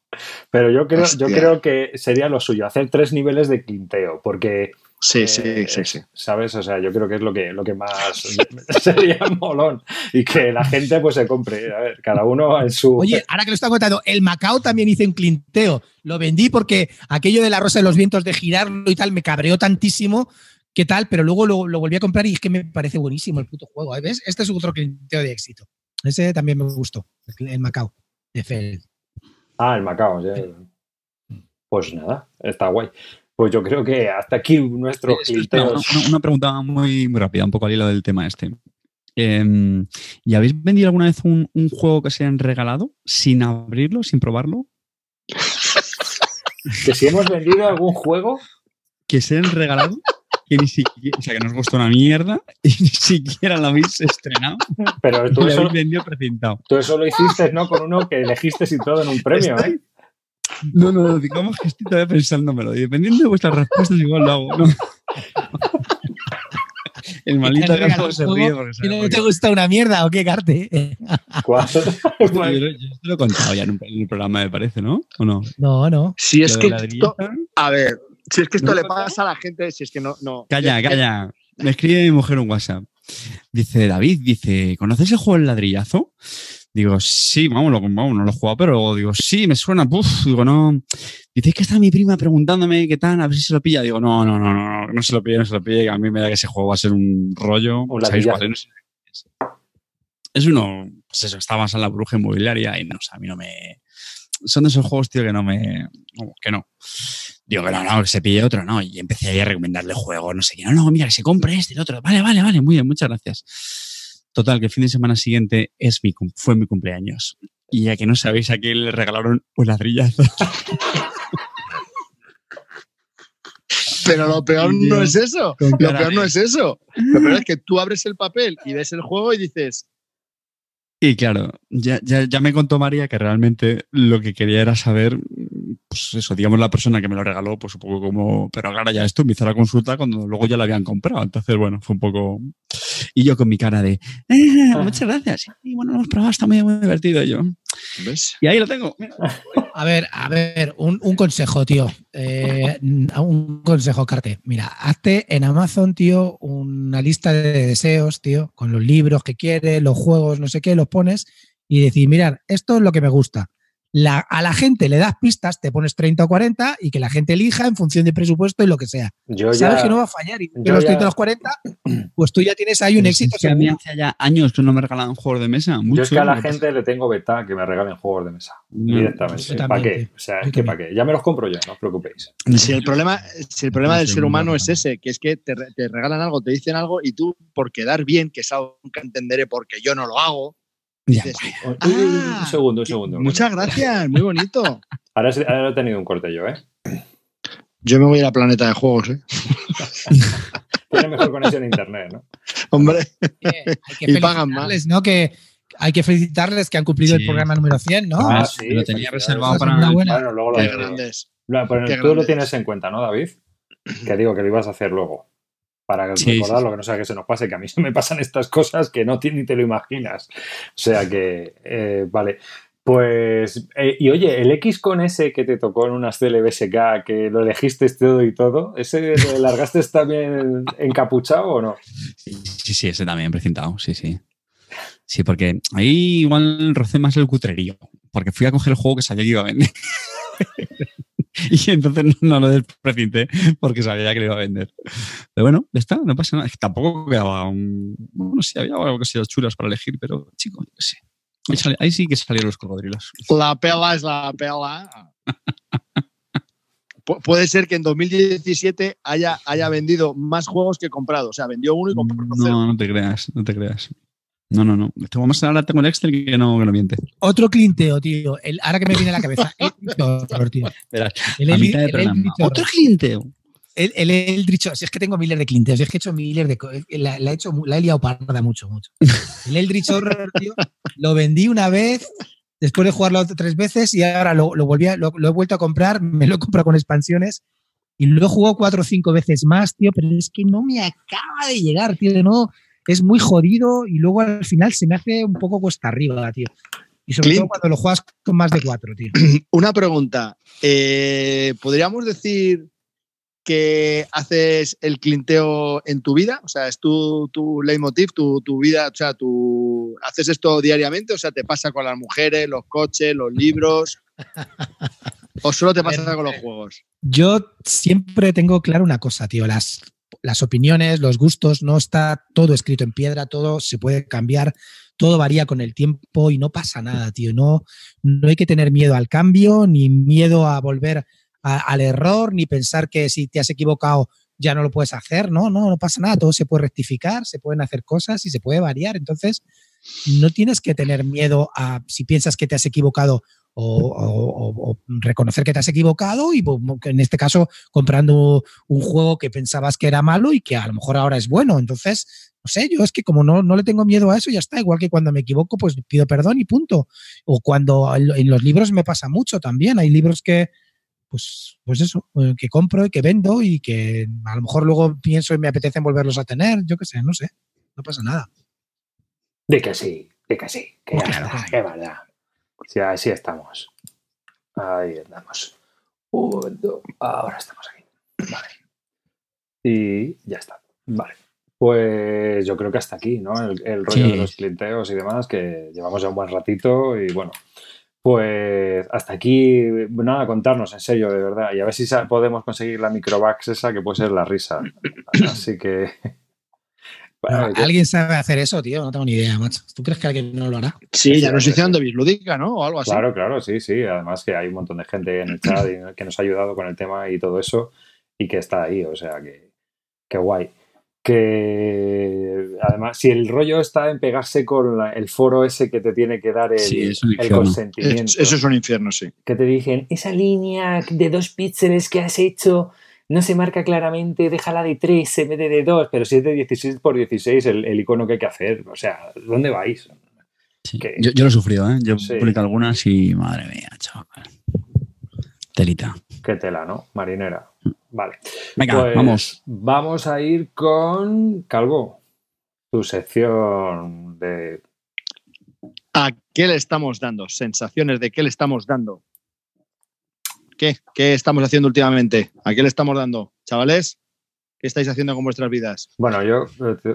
Pero yo creo, yo creo que sería lo suyo, hacer tres niveles de clinteo, porque Sí, sí, Eh, sí, sí. ¿Sabes? O sea, yo creo que es lo que, lo que más sería molón. Y que la gente pues se compre. A ver, cada uno en su. Oye, ahora que lo está contando, el Macao también hice un clinteo. Lo vendí porque aquello de la rosa de los vientos de girarlo y tal me cabreó tantísimo. ¿Qué tal? Pero luego lo, lo volví a comprar y es que me parece buenísimo el puto juego. ¿eh? ¿Ves? Este es otro clinteo de éxito. Ese también me gustó. El Macao de Feld. Ah, el Macao. ya. Pues nada, está guay. Pues yo creo que hasta aquí nuestros Es- espera, una, pregunta muy, muy rápida, un poco al hilo del tema este. Em, ¿Y habéis vendido alguna vez un, un juego que se han regalado sin abrirlo, sin probarlo? Que si hemos vendido algún juego, Que se han regalado, que ni siquiera, o sea, que nos gustó una mierda y ni siquiera lo habéis estrenado pero tú lo eso, vendido precintado. tú eso lo hiciste, ¿no? Con uno que elegiste y todo en un premio, ¿eh? No, no, digamos que estoy todavía pensándomelo. Y dependiendo de vuestras respuestas, igual lo hago. ¿no? El maldito ¿Te han regalado Gaspar se ríe porque ¿Y sabe no te gusta una mierda o qué, Carte? ¿Cuál? Yo, yo esto lo he contado ya en, un, en el programa, me parece, ¿no? ¿O no? No, no. Si es que a ver, si es que esto ¿No le pasa a la gente, si es que no, no. Calla, calla. Me escribe mi mujer un WhatsApp. Dice, David, dice, ¿conoces el juego El Ladrillazo? Digo, sí, vamos, lo, vamos, no lo he jugado, pero digo, sí, me suena, puf, digo, no. Dice, es que está mi prima preguntándome qué tal, a ver si se lo pilla. Digo, no, no, no, no, no, no se lo pille, no se lo pille, que a mí me da que ese juego va a ser un rollo. Un ¿Sabéis ladrillazo. cuál es? Uno, pues eso, está basado en la bruja inmobiliaria y no, o sea, a mí no me... Son de esos juegos, tío, que no me... que no. Digo no, no, que se pille otro, no. Y empecé ahí a recomendarle juegos, no sé qué. No, no, mira, que se compre este, el otro. Vale, vale, vale, muy bien, muchas gracias. Total, que el fin de semana siguiente es mi, cum- fue mi cumpleaños. Y ya que no sabéis, a quién le regalaron un ladrillazo. Pero lo peor no es eso. Lo peor no es eso. Lo peor es que tú abres el papel y ves el juego y dices, Y claro, ya, ya, ya me contó María que realmente lo que quería era saber, pues eso, digamos, la persona que me lo regaló, pues un poco como, pero claro, ya esto me hizo la consulta cuando luego ya la habían comprado. Entonces, bueno, fue un poco. Y yo con mi cara de, "Eh, muchas gracias. Y bueno, lo hemos probado, está muy, muy divertido. Y yo, ¿ves? y ahí lo tengo. mira. A ver, a ver, un, un consejo, tío. Eh, un consejo, Carte. Mira, hazte en Amazon, tío, una lista de deseos, tío, con los libros que quieres, los juegos, no sé qué, los pones y decir, mirad, esto es lo que me gusta. La, a la gente le das pistas, te pones 30 o 40 y que la gente elija en función de presupuesto y lo que sea. Yo Sabes ya, que no va a fallar y yo los ya- 30 o los 40, pues tú ya tienes ahí un Pero éxito. es que a mí hace ya años que no me regalan juegos de mesa. Mucho, yo es que a la pasa- gente le tengo beta que me regalen juegos de mesa. No, directamente. ¿Para qué? O sea, es que para qué. Ya me los compro yo, no os preocupéis. Si el problema, si el problema No del ser no humano es ese, que es que te, te regalan algo, te dicen algo y tú, por quedar bien, que es algo que nunca entenderé porque yo no lo hago, Ya, Uy, Ah, uy, un segundo, un segundo. muchas gracias, muy bonito. Ahora, he tenido un corte yo, ¿eh? Yo me voy a la planeta de juegos, ¿eh? Tiene mejor conexión a internet, ¿no? Hombre, Que hay que Y pagan más. felicitarles, ¿no? Que hay que felicitarles que han cumplido Sí. el programa número 100, ¿no? Ah, sí, lo tenía reservado para. una buena. Bueno, luego lo qué grandes. Lo- pero Qué tú lo tienes en cuenta, ¿no, David? Que digo que lo ibas a hacer luego. Para Sí, recordarlo, sí, sí. que no sea que se nos pase, que a mí me pasan estas cosas que no ti- ni te lo imaginas. O sea que, eh, vale. Pues, eh, y oye, el X con S que te tocó en unas CLBSK, que lo elegiste todo y todo, ¿ese lo largaste también encapuchado o no? Sí, sí, ese también precintado, sí, sí. Sí, porque ahí igual rocé más el cutrerío, porque fui a coger el juego que sabía que iba a vender. y entonces no, no lo desprecinté porque sabía que lo iba a vender. Pero bueno, ya está, no pasa nada. Es que tampoco quedaba un... Bueno, sí, había algo cosillas chulas para elegir, pero chico, yo qué sé. Ahí, sale- ahí sí que salieron los cocodrilos. La pela es la pela. Pu- Puede ser que en 2017 haya, haya vendido más juegos que comprado. O sea, vendió uno y compró cero. No, no te creas, no te creas. No, no, no. Tengo más ahora tengo el Excel que no, que no miente. Otro clinteo, tío. El, ahora que me viene a la cabeza. El Eldritch, tío. Verás, El a Eldritch- mitad de el programa. Eldritch Otro cliente. El, el si es que tengo miles de clientes, si es que he hecho miles de. La, la he hecho, la he liado parda mucho, mucho. El Eldritch Horror, tío, lo vendí una vez, después de jugarlo tres veces y ahora lo, lo, volví a- lo, lo he vuelto a comprar, me lo he comprado con expansiones y lo he jugado cuatro o cinco veces más, tío, pero es que no me acaba de llegar, tío, no. Es muy jodido y luego al final se me hace un poco cuesta arriba, tío. Y sobre Clint. todo cuando lo juegas con más de cuatro, tío. Una pregunta. Eh, ¿Podríamos decir que haces el clinteo en tu vida? O sea, ¿es tu, tu leitmotiv, tu, tu vida? O sea, tú haces esto diariamente? O sea, ¿te pasa con las mujeres, los coches, los libros? ¿O solo te pasa con los juegos? Yo siempre tengo claro una cosa, tío. Las, las opiniones, los gustos, no está todo escrito en piedra, todo se puede cambiar, todo varía con el tiempo y no pasa nada, tío. No, no hay que tener miedo al cambio, ni miedo a volver al error, ni pensar que si te has equivocado ya no lo puedes hacer. No, no, no pasa nada. Todo se puede rectificar, se pueden hacer cosas y se puede variar. Entonces, no tienes que tener miedo a si piensas que te has equivocado o, o- o- o reconocer que te has equivocado y pues, en este caso comprando un juego que pensabas que era malo y que a lo mejor ahora es bueno. Entonces, no sé, yo es que como no, no le tengo miedo a eso, ya está. Igual que cuando me equivoco, pues pido perdón y punto. O cuando en los libros me pasa mucho también. Hay libros que, pues, pues eso, eh, que compro y que vendo y que a lo mejor luego pienso y me apetece volverlos a tener. Yo qué sé, no sé. No pasa nada. De que sí, de que sí, que Claro, que sí. que verdad. Sí, así estamos. Ahí andamos. Un, dos, ahora estamos aquí. Vale. Y ya está. Vale. Pues yo creo que hasta aquí, ¿no? El, el rollo Sí. de los clienteos y demás, que llevamos ya un buen ratito y bueno. Pues hasta aquí, nada, contarnos, en serio, de verdad. Y a ver si podemos conseguir la microvax esa, que puede ser la risa. Así que. Bueno, ¿Alguien sabe hacer eso, tío? No tengo ni idea, macho. ¿Tú crees que alguien no lo hará? Sí, ya nos hicieron de bislúdica, ¿no? O algo así. Claro, claro, sí, sí. Además que hay un montón de gente en el chat que nos ha ayudado con el tema y todo eso y que está ahí, o sea, que, que guay. Que además, si el rollo está en pegarse con la- el foro ese que te tiene que dar el, Sí, es un el consentimiento, Es- eso es un infierno, sí. que te dicen, esa línea de dos píxeles que has hecho no se marca claramente, déjala de 3 en vez de de 2, pero si es de 16 por 16 el, el icono que hay que hacer, o sea, ¿dónde vais? Sí. Yo, yo lo he sufrido, ¿eh? Yo Sí. he publicado algunas y madre mía, chaval. Telita. Qué tela, ¿no? Marinera. Vale. Venga, Pues vamos. Vamos a ir con Calvo. Tu sección de. ¿A qué le estamos dando? Sensaciones de qué le estamos dando. ¿Qué? ¿Qué estamos haciendo últimamente? ¿A qué le estamos dando? Chavales, ¿Qué estáis haciendo con vuestras vidas? Bueno, yo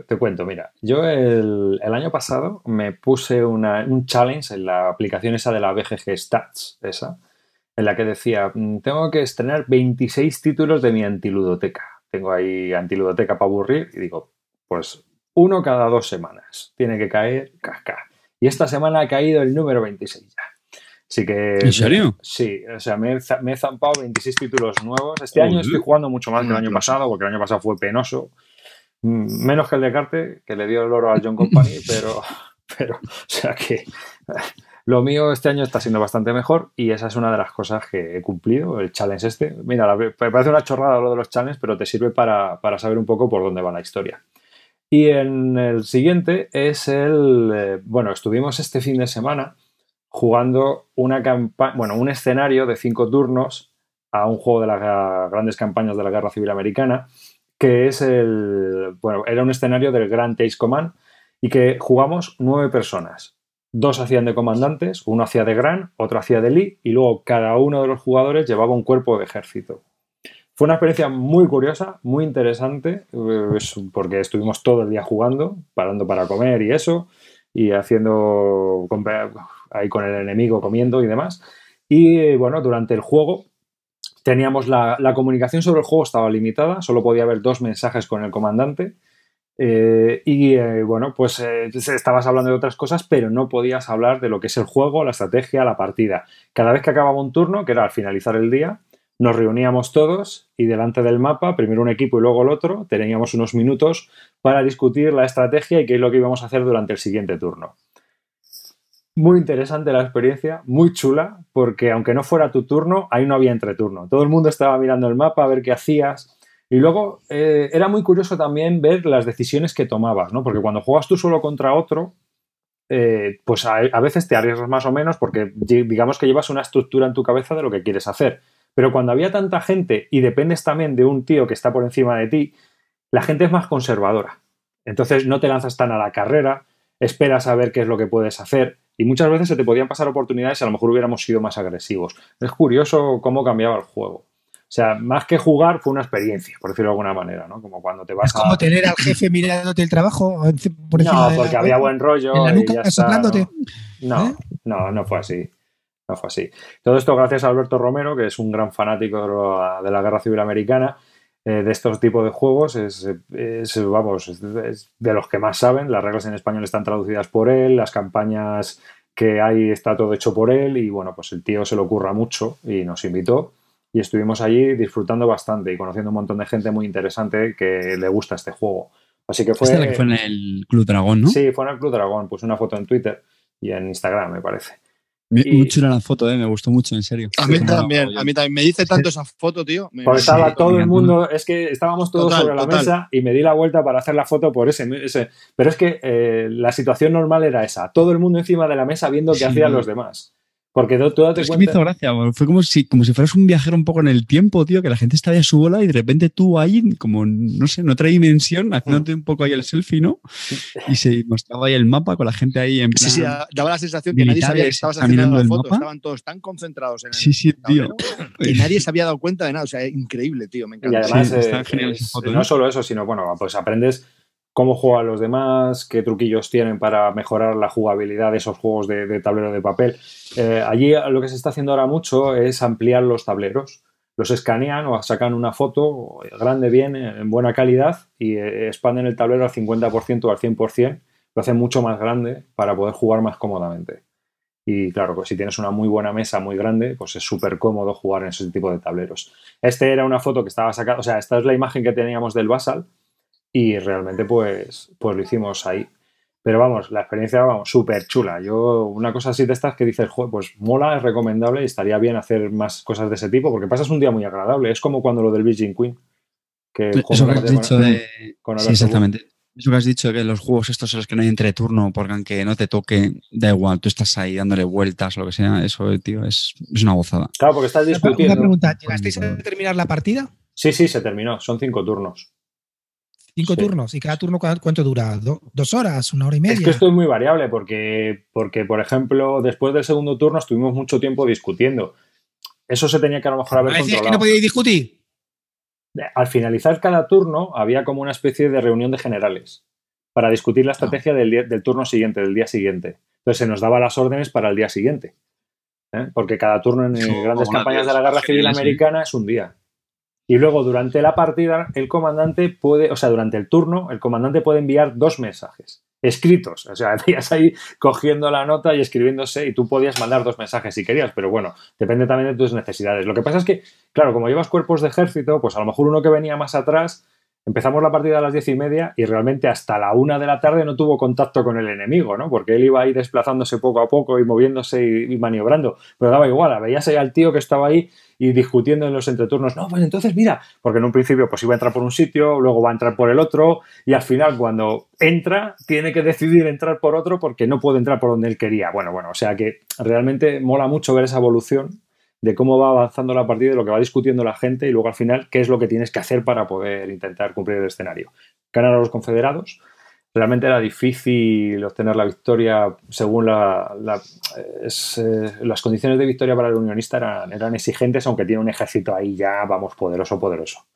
te, cuento, mira, yo el, año pasado me puse un challenge en la aplicación esa de la BGG Stats, esa, en la que decía, mm, tengo que estrenar 26 títulos de mi antiludoteca. Tengo ahí antiludoteca para aburrir y digo, pues uno cada dos semanas. Tiene que caer casca. Y esta semana ha caído el número 26 ya. Así que. ¿En serio? Sí, o sea, me he, zampado 26 títulos nuevos. Este año estoy jugando mucho más que el año pasado, porque el año pasado fue penoso. Mm, menos que el de Carte, que le dio el oro al John Company, pero, pero, o sea que lo mío este año está siendo bastante mejor y esa es una de las cosas que he cumplido, el challenge este. Mira, me parece una chorrada lo de los challenges, pero te sirve para, para saber un poco por dónde va la historia. Y en el siguiente es el, eh, bueno, estuvimos este fin de semana jugando una campaña, bueno, un escenario de cinco turnos a un juego de las grandes campañas de la Guerra Civil Americana, que es el, bueno, era un escenario del Grand Ace Command y que jugamos nueve personas. Dos hacían de comandantes, uno hacía de Gran, otro hacía de Lee, y luego cada uno de los jugadores llevaba un cuerpo de ejército. Fue una experiencia muy curiosa, muy interesante, eh, porque estuvimos todo el día jugando, parando para comer y eso, y haciendo ahí con el enemigo comiendo y demás. Y bueno, durante el juego teníamos la, comunicación sobre el juego estaba limitada, solo podía haber dos mensajes con el comandante. Eh, y eh, bueno, pues eh, estabas hablando de otras cosas, pero no podías hablar de lo que es el juego, la estrategia, la partida. Cada vez que acababa un turno, que era al finalizar el día, nos reuníamos todos y delante del mapa, primero un equipo y luego el otro, teníamos unos minutos para discutir la estrategia y qué es lo que íbamos a hacer durante el siguiente turno. Muy interesante la experiencia, muy chula, porque aunque no fuera tu turno, ahí no había entreturno. Todo el mundo estaba mirando el mapa a ver qué hacías. Y luego eh, era muy curioso también ver las decisiones que tomabas, ¿no? Porque cuando juegas tú solo contra otro, eh, pues a, a, veces te arriesgas más o menos porque digamos que llevas una estructura en tu cabeza de lo que quieres hacer. Pero cuando había tanta gente y dependes también de un tío que está por encima de ti, la gente es más conservadora. Entonces no te lanzas tan a la carrera, esperas a ver qué es lo que puedes hacer y muchas veces se te podían pasar oportunidades y a lo mejor hubiéramos sido más agresivos. Es curioso cómo cambiaba el juego. O sea, más que jugar fue una experiencia, por decirlo de alguna manera, ¿no? Como cuando te vas es como tener al jefe mirándote el trabajo por No, porque había buen rollo. En la nuca, no, ¿Eh? no, no fue así. No fue así. Todo esto gracias a Alberto Romero, que es un gran fanático de la Guerra Civil Americana, eh, de estos tipos de juegos. Es, vamos, de los que más saben. Las reglas en español están traducidas por él, las campañas que hay está todo hecho por él y bueno, pues el tío se lo ocurra mucho y nos invitó y estuvimos allí disfrutando bastante y conociendo un montón de gente muy interesante que le gusta este juego. Así que fue... Este que fue en el Club Dragón, ¿no? Sí, fue en el Club Dragón. Puse una foto en Twitter y en Instagram, me parece. Muy chula la foto, ¿eh? me gustó mucho, en serio. A mí también, a mí también. Me dice tanto esa foto, tío. Porque estaba todo el mundo, es que estábamos todos sobre la mesa y me di la vuelta para hacer la foto por ese. ese. Pero es que eh, la situación normal era esa, todo el mundo encima de la mesa viendo qué hacían los demás. Porque tú, date es Que me hizo gracia, fue como si, como si fueras un viajero un poco en el tiempo, tío, que la gente estaba a su bola y de repente tú ahí, como, no sé, en otra dimensión, haciéndote un poco ahí el selfie, ¿no? Y se mostraba ahí el mapa con la gente ahí en plan. Sí, sí, daba la sensación que nadie sabía que estabas haciendo la foto, estaban todos tan concentrados en el Sí, sí, tío. Y nadie se había dado cuenta de nada, o sea, increíble, tío, me encanta. Y además, eh, no ¿eh? solo eso, sino, bueno, pues aprendes cómo juegan los demás, qué truquillos tienen para mejorar la jugabilidad de esos juegos de, tablero de papel. Eh, allí lo que se está haciendo ahora mucho es ampliar los tableros. Los escanean o sacan una foto grande, bien, en buena calidad y eh, expanden el tablero al 50% o al 100%. Lo hacen mucho más grande para poder jugar más cómodamente. Y claro, pues si tienes una muy buena mesa muy grande, pues es súper cómodo jugar en ese tipo de tableros. Este era una foto que estaba sacada, o sea, esta es la imagen que teníamos del Basal, y realmente pues, pues lo hicimos ahí. Pero vamos, la experiencia, vamos, súper chula. Yo, una cosa así de estas que dices, pues mola, es recomendable y estaría bien hacer más cosas de ese tipo porque pasas un día muy agradable. Es como cuando lo del Virgin Queen. Que Eso que has dicho de... sí, exactamente. Eso que has dicho, que los juegos estos en los que no hay entreturno, porque aunque no te toque, da igual, tú estás ahí dándole vueltas o lo que sea, eso, tío, es, es una gozada. Claro, porque estás discutiendo. Una pregunta, ¿llegasteis a terminar la partida? Sí, sí, se terminó, son cinco turnos. Cinco turnos. ¿Y cada turno cuánto dura? ¿Dos horas? ¿Una hora y media? Es que esto es muy variable porque, porque, por ejemplo, después del segundo turno estuvimos mucho tiempo discutiendo. Eso se tenía que a lo mejor haber controlado. que no podíais discutir? al finalizar cada turno había como una especie de reunión de generales para discutir la estrategia del, del turno siguiente, del día siguiente. Entonces se nos daba las órdenes para el día siguiente. ¿eh? Porque cada turno en Sí, grandes campañas de la Guerra Civil sí. Americana es un día. Y luego durante la partida el comandante puede, o sea, durante el turno el comandante puede enviar dos mensajes escritos. O sea, hacías ahí cogiendo la nota y escribiéndose y tú podías mandar dos mensajes si querías, pero bueno, depende también de tus necesidades. Lo que pasa es que, claro, como llevas cuerpos de ejército, pues a lo mejor uno que venía más atrás Empezamos la partida a las diez y media y realmente hasta la una de la tarde no tuvo contacto con el enemigo, ¿no? Porque él iba ahí desplazándose poco a poco y moviéndose y, y maniobrando. Pero daba igual, veías ahí al tío que estaba ahí y discutiendo en los entreturnos. No, pues entonces mira, porque en un principio pues iba a entrar por un sitio, luego va a entrar por el otro y al final cuando entra tiene que decidir entrar por otro porque no puede entrar por donde él quería. Bueno, bueno, o sea que realmente mola mucho ver esa evolución de cómo va avanzando la partida, de lo que va discutiendo la gente y luego al final qué es lo que tienes que hacer para poder intentar cumplir el escenario. Ganar a los confederados. Realmente era difícil obtener la victoria según la, es, eh, las condiciones de victoria para el unionista eran, exigentes, aunque tiene un ejército ahí ya, vamos, poderoso, poderoso.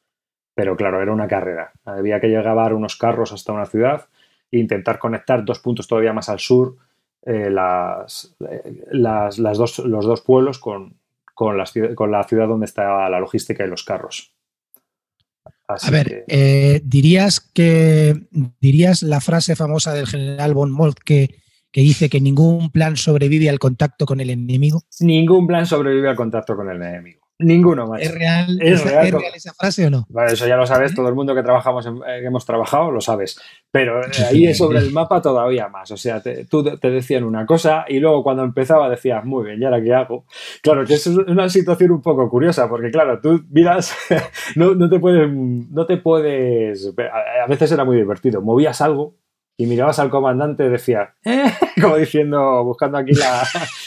Pero claro, era una carrera. Había que llevar unos carros hasta una ciudad e intentar conectar dos puntos todavía más al sur, eh, las, eh, las, dos, los dos pueblos con, con, la ciudad donde está la logística y los carros. Así a ver, que... eh, dirías que dirías la frase famosa del general von Moltke que, que, dice que ningún plan sobrevive al contacto con el enemigo. Ningún plan sobrevive al contacto con el enemigo. Ninguno más. ¿Es real, ¿Es, real, ¿es real esa frase o no? Vale, eso ya lo sabes, todo el mundo que trabajamos, en, eh, que hemos trabajado, lo sabes. Pero eh, ahí es sobre el mapa todavía más. O sea, te, tú te decían una cosa y luego cuando empezaba decías, muy bien, ¿y ahora qué hago? Claro, que es una situación un poco curiosa, porque claro, tú miras, no, no te puedes, no te puedes, a veces era muy divertido, movías algo y mirabas al comandante y decías, eh, como diciendo, buscando aquí la,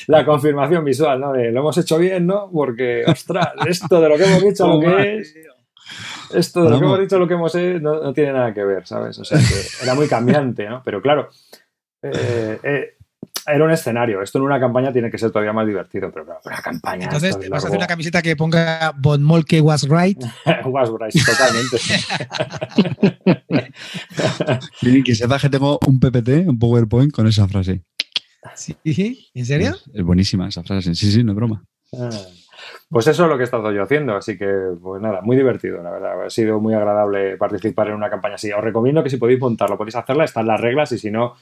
la, confirmación visual, ¿no? De lo hemos hecho bien, ¿no? Porque, ostras, esto de lo que hemos dicho, lo que es, esto de lo que hemos dicho, lo que hemos hecho, no, no tiene nada que ver, ¿sabes? O sea, que era muy cambiante, ¿no? Pero claro, eh, eh, era un escenario. Esto en una campaña tiene que ser todavía más divertido, pero claro, una campaña. Entonces, te vas a hacer una camiseta que ponga Von Molke was right. was right, totalmente. y que sepa que tengo un PPT, un PowerPoint con esa frase. ¿Sí? ¿En serio? Es, es buenísima esa frase. Sí, sí, no es broma. Ah. Pues eso es lo que he estado yo haciendo, así que, pues nada, muy divertido, la verdad. Ha sido muy agradable participar en una campaña así. Os recomiendo que si podéis montarlo, podéis hacerla, están las reglas y si no,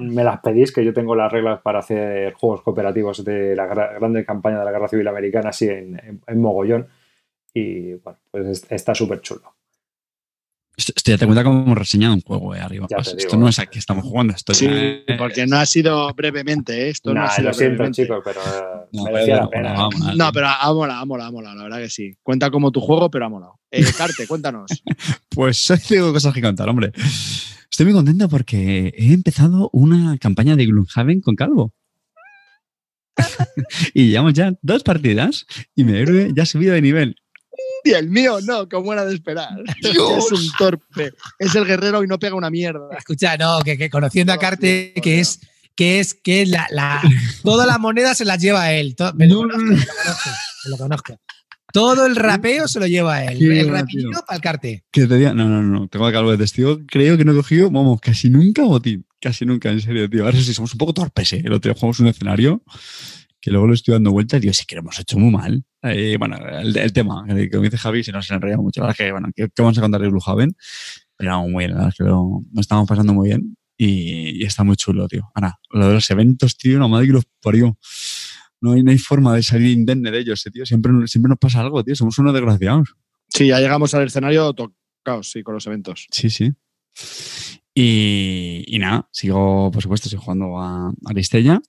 me las pedís, que yo tengo las reglas para hacer juegos cooperativos de la grande campaña de la Guerra Civil Americana, así en, en, en mogollón. Y bueno, pues está súper chulo. Esto, ya te cuenta como hemos reseñado un juego eh, arriba. Pues, esto no es aquí estamos jugando. Esto sí, ya es- porque no ha sido brevemente, ¿eh? Esto no, Nah, ha sido lo siento, brevemente. chicos, pero eh, No, merecía pero la pena. No, pero ha molado, ha molado, ha molado, la verdad que sí. Cuenta como tu juego, pero ha molado. Eh, Carte, cuéntanos. Pues hoy tengo cosas que contar, hombre. Estoy muy contento porque he empezado una campaña de Gloomhaven con Calvo. y llevamos ya dos partidas y mi héroe ya ha subido de nivel. Y el mío no, como era de esperar. Dios. Es un torpe. Es el guerrero y no pega una mierda. Escucha, no, que, que conociendo a Carte, que es que es que la, la, toda la moneda se la lleva a él. To- me, lo No, conozco, no, me lo conozco, me lo conozco. Todo el rapeo se lo lleva a él. Qué el rapillo para el Carte. Que te diga, no, no, no, tengo a Calvo de testigo. Creo que no he cogido, vamos, casi nunca botín. Casi nunca, en serio, tío. Ahora sí somos un poco torpes, ¿eh? El otro día jugamos un escenario que luego lo estoy dando vueltas y digo, sí que lo hemos hecho muy mal. Eh, bueno, el, el tema, que que me dice Javi, si nos enraya mucho. La verdad que, bueno, ¿qué, qué vamos a contar de Gloomhaven? Pero muy bien, la que lo, lo estamos pasando muy bien y, y está muy chulo, tío. Ahora, lo de los eventos, tío, la madre que los parió. No hay, no hay forma de salir indemne de ellos, eh, tío. Siempre, siempre nos pasa algo, tío. Somos unos desgraciados. Sí, ya llegamos al escenario tocaos, sí, con los eventos. Sí, sí. Y, y nada, sigo, por supuesto, sigo jugando a Aristella.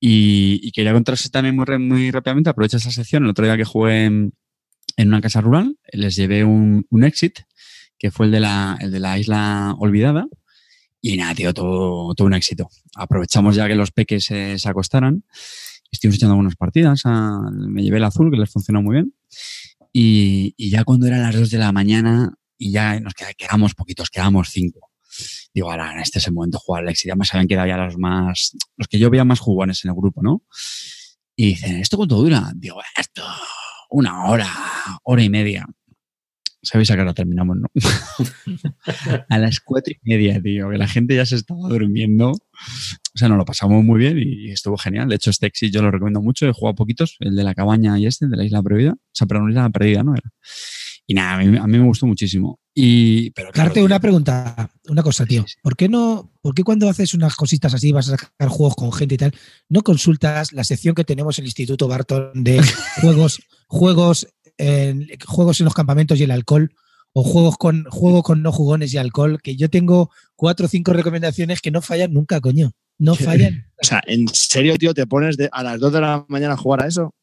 Y, y quería contaros también muy, muy rápidamente, aprovecho esta sección, el otro día que jugué en, una casa rural, les llevé un, un exit, que fue el de, la, el de la isla olvidada. Y nada, tío, todo, todo un éxito. Aprovechamos ya que los peques se, se acostaran. Estuvimos echando algunas partidas. me llevé el azul, que les funcionó muy bien. Y, y ya cuando eran las 2 de la mañana y ya nos queda- quedamos poquitos, quedamos cinco. Digo, ahora, este es el momento de jugar al éxito. Además, habían quedado ya los más, los que yo veía más jugones en el grupo, ¿no? Y dicen, ¿esto cuánto dura? Digo, esto, una hora, hora y media. Sabéis a qué hora terminamos, ¿no? a las cuatro y media, tío, que la gente ya se estaba durmiendo. O sea, nos lo pasamos muy bien y estuvo genial. De hecho, este exit yo lo recomiendo mucho. He jugado poquitos, el de la cabaña y este, el de la isla prohibida. O sea, pero no isla perdida, ¿no? Era. Y nada, a mí, a mí me gustó muchísimo. Y, pero claro, Darte una pregunta, una cosa, tío. ¿Por qué no, por qué cuando haces unas cositas así, vas a sacar juegos con gente y tal, no consultas la sección que tenemos en el Instituto Barton de juegos, juegos, en, juegos en los campamentos y el alcohol? O juegos con, juegos con no jugones y alcohol, que yo tengo cuatro o cinco recomendaciones que no fallan nunca, coño. No fallan. O sea, ¿en serio, tío, te pones de- a las 2 de la mañana a jugar a eso?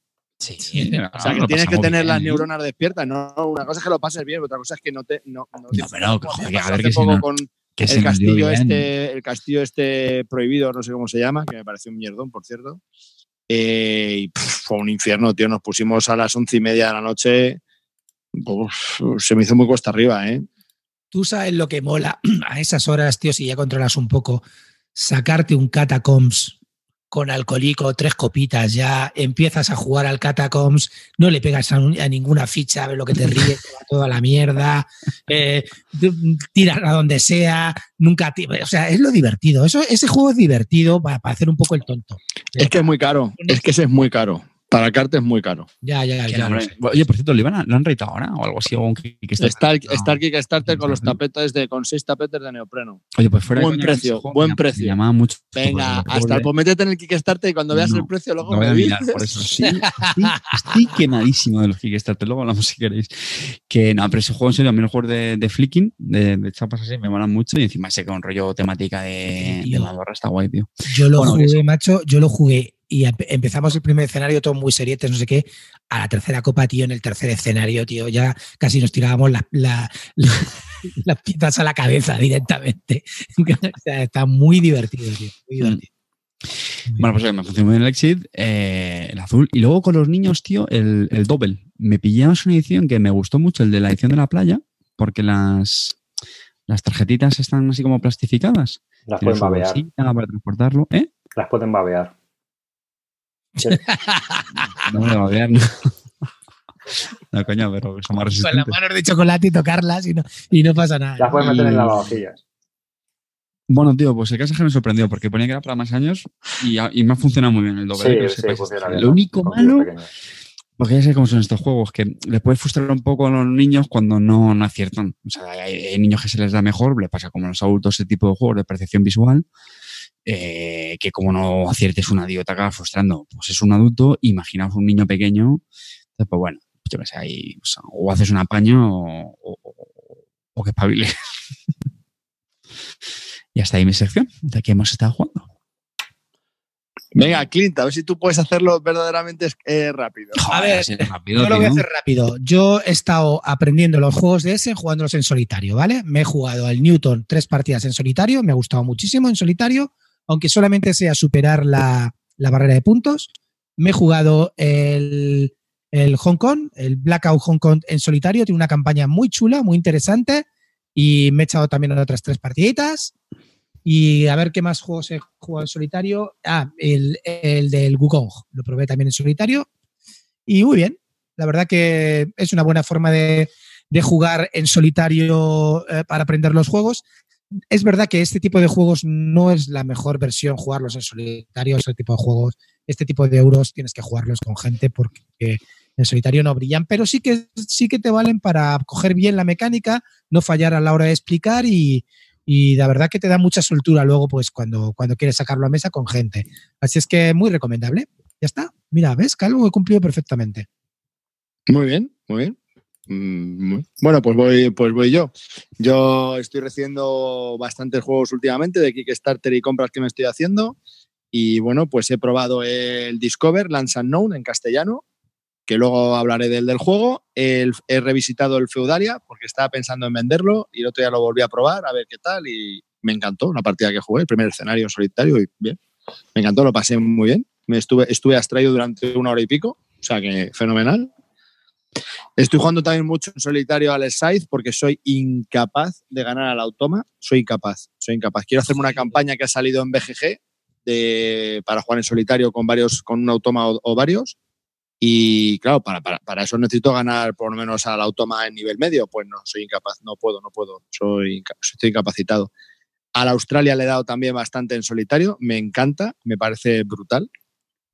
Sí, O sea, que tienes que tener las neuronas despiertas. No, una cosa es que lo pases bien, otra cosa es que no te. No, no, No, pero, joder, a ver que si no- con que el castillo, este, el castillo este prohibido, no sé cómo se llama, que me pareció un mierdón, por cierto. Eh, y pff, fue un infierno, tío. Nos pusimos a las once y media de la noche. Uf, se me hizo muy cuesta arriba, ¿eh? Tú sabes lo que mola a esas horas, tío, si ya controlas un poco, sacarte un catacombs con alcohólico, tres copitas, ya empiezas a jugar al catacombs, no le pegas a, un- a ninguna ficha, a ver lo que te ríes, te va toda la mierda, eh, tiras a donde sea, nunca, o sea, es lo divertido. Eso, ese juego es divertido para, para hacer un poco el tonto. Es que es muy caro. Es que ese es muy caro. Para cartas es muy caro. Ya, ya, Que ya. no, sé. Oye, por cierto, ¿lo, iban a- ¿lo han reitado ahora o algo así? O un Kickstarter? Está el, No. el Kickstarter con los tapetes de, con seis tapetes de neopreno. Oye, pues fuera de Buen coña, precio, buen me- precio. Me llamaba mucho. Venga, hasta lo pues métete en el Kickstarter y cuando veas No, el precio luego Lo voy me a mirar, por eso sí, sí, estoy quemadísimo de los Kickstarter. Luego hablamos si queréis. Que no, pero ese juego en serio, a mí los juegos de, de flicking, de, de chapas así, me molan mucho. Y encima ese con rollo temática de, de Madorra está guay, tío. Yo lo Bueno, jugué, macho, yo lo jugué y empe- empezamos el primer escenario todo muy serietes, no sé qué. A la tercera copa, tío, en el tercer escenario, tío, ya casi nos tirábamos la- la- la- las piezas a la cabeza directamente. O sea, está muy divertido, tío. Muy Mm. divertido. Bueno, pues me funcionó bien el Exit, eh, el azul. Y luego con los niños, tío, el, el Double. Me pillamos una edición que me gustó mucho, el de la edición de la playa, porque las, las tarjetitas están así como plastificadas. Las pueden babear. bolsita para transportarlo. ¿Eh? Las pueden babear. No me va a ver, no. Coño, pero son más Con las resistentes. manos de chocolate y tocarlas y no, y no pasa nada. Las pueden meter en lavavajillas. Bueno, tío, pues el caso es que me sorprendió porque ponía que era para más años y, y me ha funcionado muy bien el doble. Sí, sí, bien. Lo único malo, porque ya sé cómo son estos juegos, que le puede frustrar un poco a los niños cuando no, no aciertan. O sea, hay, hay niños que se les da mejor, le pasa como a los adultos ese tipo de juegos de percepción visual, eh, que como no aciertes una te acaba frustrando. Pues es un adulto, imaginaos un niño pequeño, entonces, pues bueno, yo qué sé, ahí, pues, o haces un apaño o, o- o- que espabile. y hasta ahí mi sección, de que hemos estado jugando. Venga, Clint, a ver si tú puedes hacerlo verdaderamente eh, rápido. A ver, rápido, Yo lo voy a hacer rápido. Yo he estado aprendiendo los juegos de ese jugándolos en solitario, ¿vale? Me he jugado al Newton tres partidas en solitario, me ha gustado muchísimo en solitario, aunque solamente sea superar la, la barrera de puntos. Me he jugado el, el Hong Kong, el Blackout Hong Kong en solitario, tiene una campaña muy chula, muy interesante, y me he echado también otras tres partiditas. Y a ver qué más juegos he jugado en solitario. Ah, el, el del Wukong, lo probé también en solitario. Y muy bien, la verdad que es una buena forma de, de jugar en solitario eh, para aprender los juegos. Es verdad que este tipo de juegos no es la mejor versión jugarlos en solitario, este tipo de juegos, este tipo de euros tienes que jugarlos con gente porque en solitario no brillan, pero sí que, sí que te valen para coger bien la mecánica, no fallar a la hora de explicar y, y la verdad que te da mucha soltura luego pues cuando, cuando quieres sacarlo a mesa con gente. Así es que muy recomendable. Ya está. Mira, ves, Calvo he cumplido perfectamente. Muy bien, muy bien. Mm, Bueno, pues voy, pues voy yo. Yo estoy recibiendo bastantes juegos últimamente de Kickstarter y compras que me estoy haciendo. Y bueno, pues he probado el Discover, Lance Unknown en castellano, que luego hablaré del del juego. He revisitado el Feudalia porque estaba pensando en venderlo y el otro día lo volví a probar a ver qué tal y me encantó la partida que jugué, el primer escenario en solitario y bien. Me encantó, lo pasé muy bien. Me estuve, estuve abstraído durante una hora y pico, o sea que fenomenal. Estoy jugando también mucho en solitario al Scythe porque soy incapaz de ganar al automa. Soy incapaz, soy incapaz. Quiero hacerme una campaña que ha salido en BGG de, para jugar en solitario con varios, con un automa o, varios. Y claro, para, para, para, eso necesito ganar por lo menos al automa en nivel medio. Pues no, soy incapaz, no puedo, no puedo, soy, estoy incapacitado. Al Australia le he dado también bastante en solitario, me encanta, me parece brutal.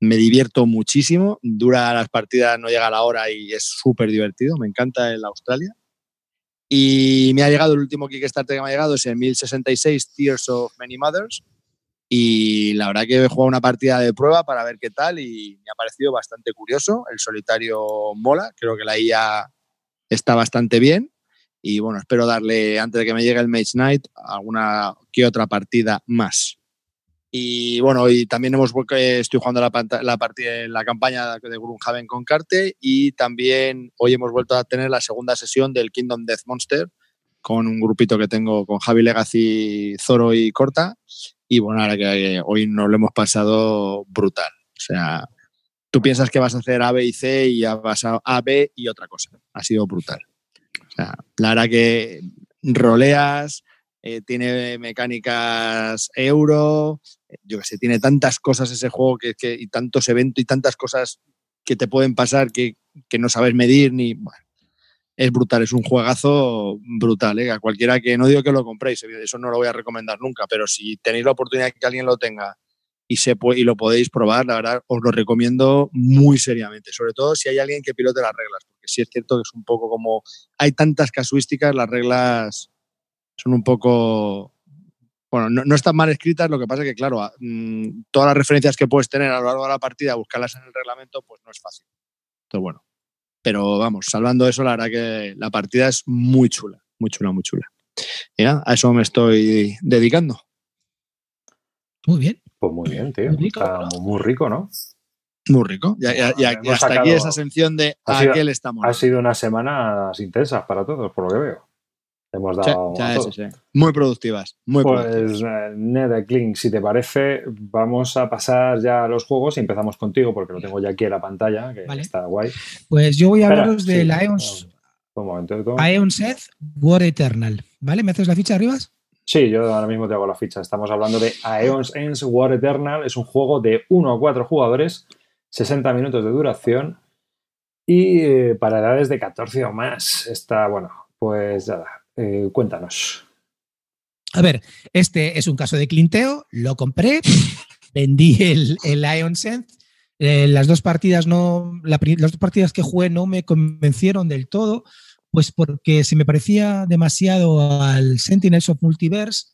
Me divierto muchísimo, dura las partidas, no llega la hora y es súper divertido, me encanta el Australia. Y me ha llegado el último Kickstarter que me ha llegado, es el 1066 Tears of Many Mothers, y la verdad que he jugado una partida de prueba para ver qué tal y me ha parecido bastante curioso. El solitario mola, creo que la IA está bastante bien. Y bueno, espero darle, antes de que me llegue el Mage Knight, alguna que otra partida más. Y bueno, y también hemos estoy jugando la, la, partida, la campaña de Gloomhaven con Carte y también hoy hemos vuelto a tener la segunda sesión del Kingdom Death Monster con un grupito que tengo con Javi Legacy, Zoro y Corta y bueno, ahora que hoy nos lo hemos pasado brutal. O sea, tú piensas que vas a hacer A, B y C y vas a A, B y otra cosa. Ha sido brutal. O sea, la verdad que roleas, eh, tiene mecánicas euro, yo que sé, tiene tantas cosas ese juego que, y tantos eventos y tantas cosas que te pueden pasar que, que no sabes medir ni. Bueno, es brutal, es un juegazo brutal. ¿eh? A cualquiera que no digo que lo compréis, eso no lo voy a recomendar nunca, pero si tenéis la oportunidad de que alguien lo tenga y, se y lo podéis probar, la verdad os lo recomiendo muy seriamente, sobre todo si hay alguien que pilote las reglas, porque sí es cierto que es un poco como hay tantas casuísticas, las reglas son un poco bueno, no, no, están mal escritas, lo que pasa es que, claro, mmm, todas las referencias que puedes tener a lo largo de la partida, buscarlas en el reglamento, pues no es fácil. Entonces, bueno, pero vamos, salvando eso, la verdad que la partida es muy chula, muy chula, muy chula. Ya, a eso me estoy dedicando. Muy bien. Pues muy bien, tío. Muy rico, Está ¿no? muy rico, ¿no? Muy rico. Y, y, y, y hasta sacado, aquí esa sección de a sido, qué le estamos. Ha sido unas semanas intensas para todos, por lo que veo. Hemos dado. Sí, sí, sí, muy productivas. Muy pues, productivas. Eh, Kling, si te parece, vamos a pasar ya a los juegos y empezamos contigo porque lo tengo ya aquí en la pantalla, que vale. está guay. Pues yo voy a hablaros de la Aeons. Un momento, ¿cómo? Aeon Seth War Eternal. ¿Vale? ¿Me haces la ficha arriba? Sí, yo ahora mismo te hago la ficha. Estamos hablando de Aeon's Ends War Eternal. Es un juego de 1 a 4 jugadores, 60 minutos de duración y eh, para edades de 14 o más. Está, bueno, pues nada, eh, cuéntanos. A ver, este es un caso de clinteo, lo compré, vendí el, el Ion Sense. Eh, las dos partidas no, la, las dos partidas que jugué no me convencieron del todo, pues porque se me parecía demasiado al Sentinels of Multiverse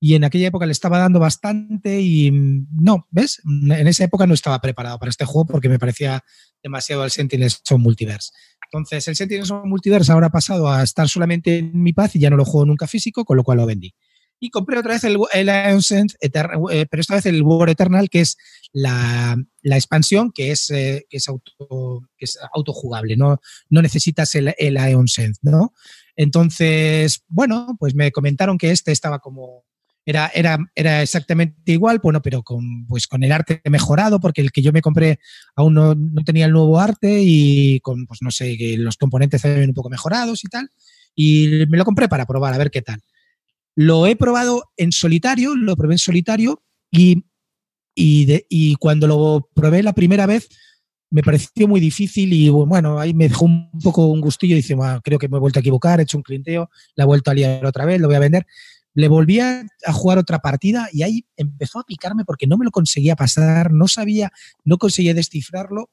y en aquella época le estaba dando bastante y no, ¿ves? En esa época no estaba preparado para este juego porque me parecía demasiado al Sentinels of Multiverse. Entonces, el Sentinels Multiverse ahora ha pasado a estar solamente en mi paz y ya no lo juego nunca físico, con lo cual lo vendí. Y compré otra vez el, el Ion Sense, eh, pero esta vez el War Eternal, que es la, la expansión que es, eh, es, auto, es autojugable, no, no necesitas el, el Sense, ¿no? Entonces, bueno, pues me comentaron que este estaba como era, era, era, exactamente igual, bueno, pero con, pues con el arte mejorado, porque el que yo me compré aún no, no tenía el nuevo arte y con, pues no sé, los componentes ven un poco mejorados y tal. Y me lo compré para probar, a ver qué tal. Lo he probado en solitario, lo probé en solitario y, y, de, y cuando lo probé la primera vez me pareció muy difícil y bueno, ahí me dejó un poco un gustillo. Dice, creo que me he vuelto a equivocar, he hecho un clinteo, la he vuelto a liar otra vez, lo voy a vender le volví a, jugar otra partida y ahí empezó a picarme porque no me lo conseguía pasar, no sabía, no conseguía descifrarlo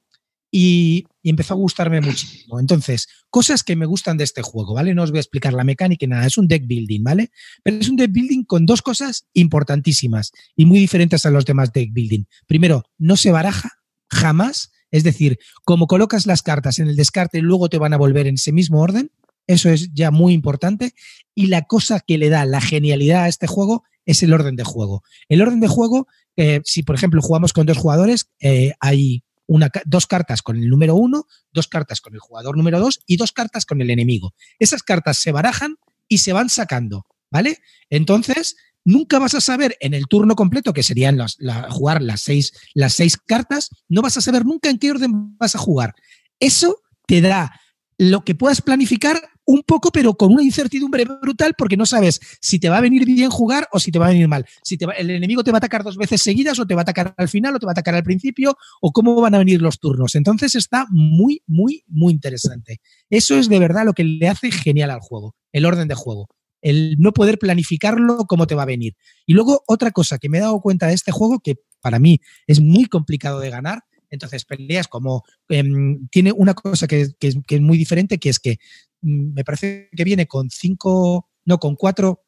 y, y, empezó a gustarme muchísimo. Entonces, cosas que me gustan de este juego, ¿vale? No os voy a explicar la mecánica y nada, es un deck building, ¿vale? Pero es un deck building con dos cosas importantísimas y muy diferentes a los demás deck building. Primero, no se baraja jamás, es decir, como colocas las cartas en el descarte, luego te van a volver en ese mismo orden. Eso es ya muy importante. Y la cosa que le da la genialidad a este juego es el orden de juego. El orden de juego, eh, si por ejemplo jugamos con dos jugadores, eh, hay una, dos cartas con el número uno, dos cartas con el jugador número dos y dos cartas con el enemigo. Esas cartas se barajan y se van sacando, ¿vale? Entonces, nunca vas a saber en el turno completo, que serían las, la, jugar las seis, las seis cartas, no vas a saber nunca en qué orden vas a jugar. Eso te da lo que puedas planificar un poco, pero con una incertidumbre brutal porque no sabes si te va a venir bien jugar o si te va a venir mal. Si el enemigo te va a atacar dos veces seguidas o te va a atacar al final o te va a atacar al principio o cómo van a venir los turnos. Entonces está muy, muy, muy interesante. Eso es de verdad lo que le hace genial al juego, el orden de juego. El no poder planificarlo cómo te va a venir. Y luego otra cosa que me he dado cuenta de este juego, que para mí es muy complicado de ganar, entonces, peleas como. Em, tiene una cosa que, es muy diferente, que es que mm, me parece que viene con cinco. No, con cuatro.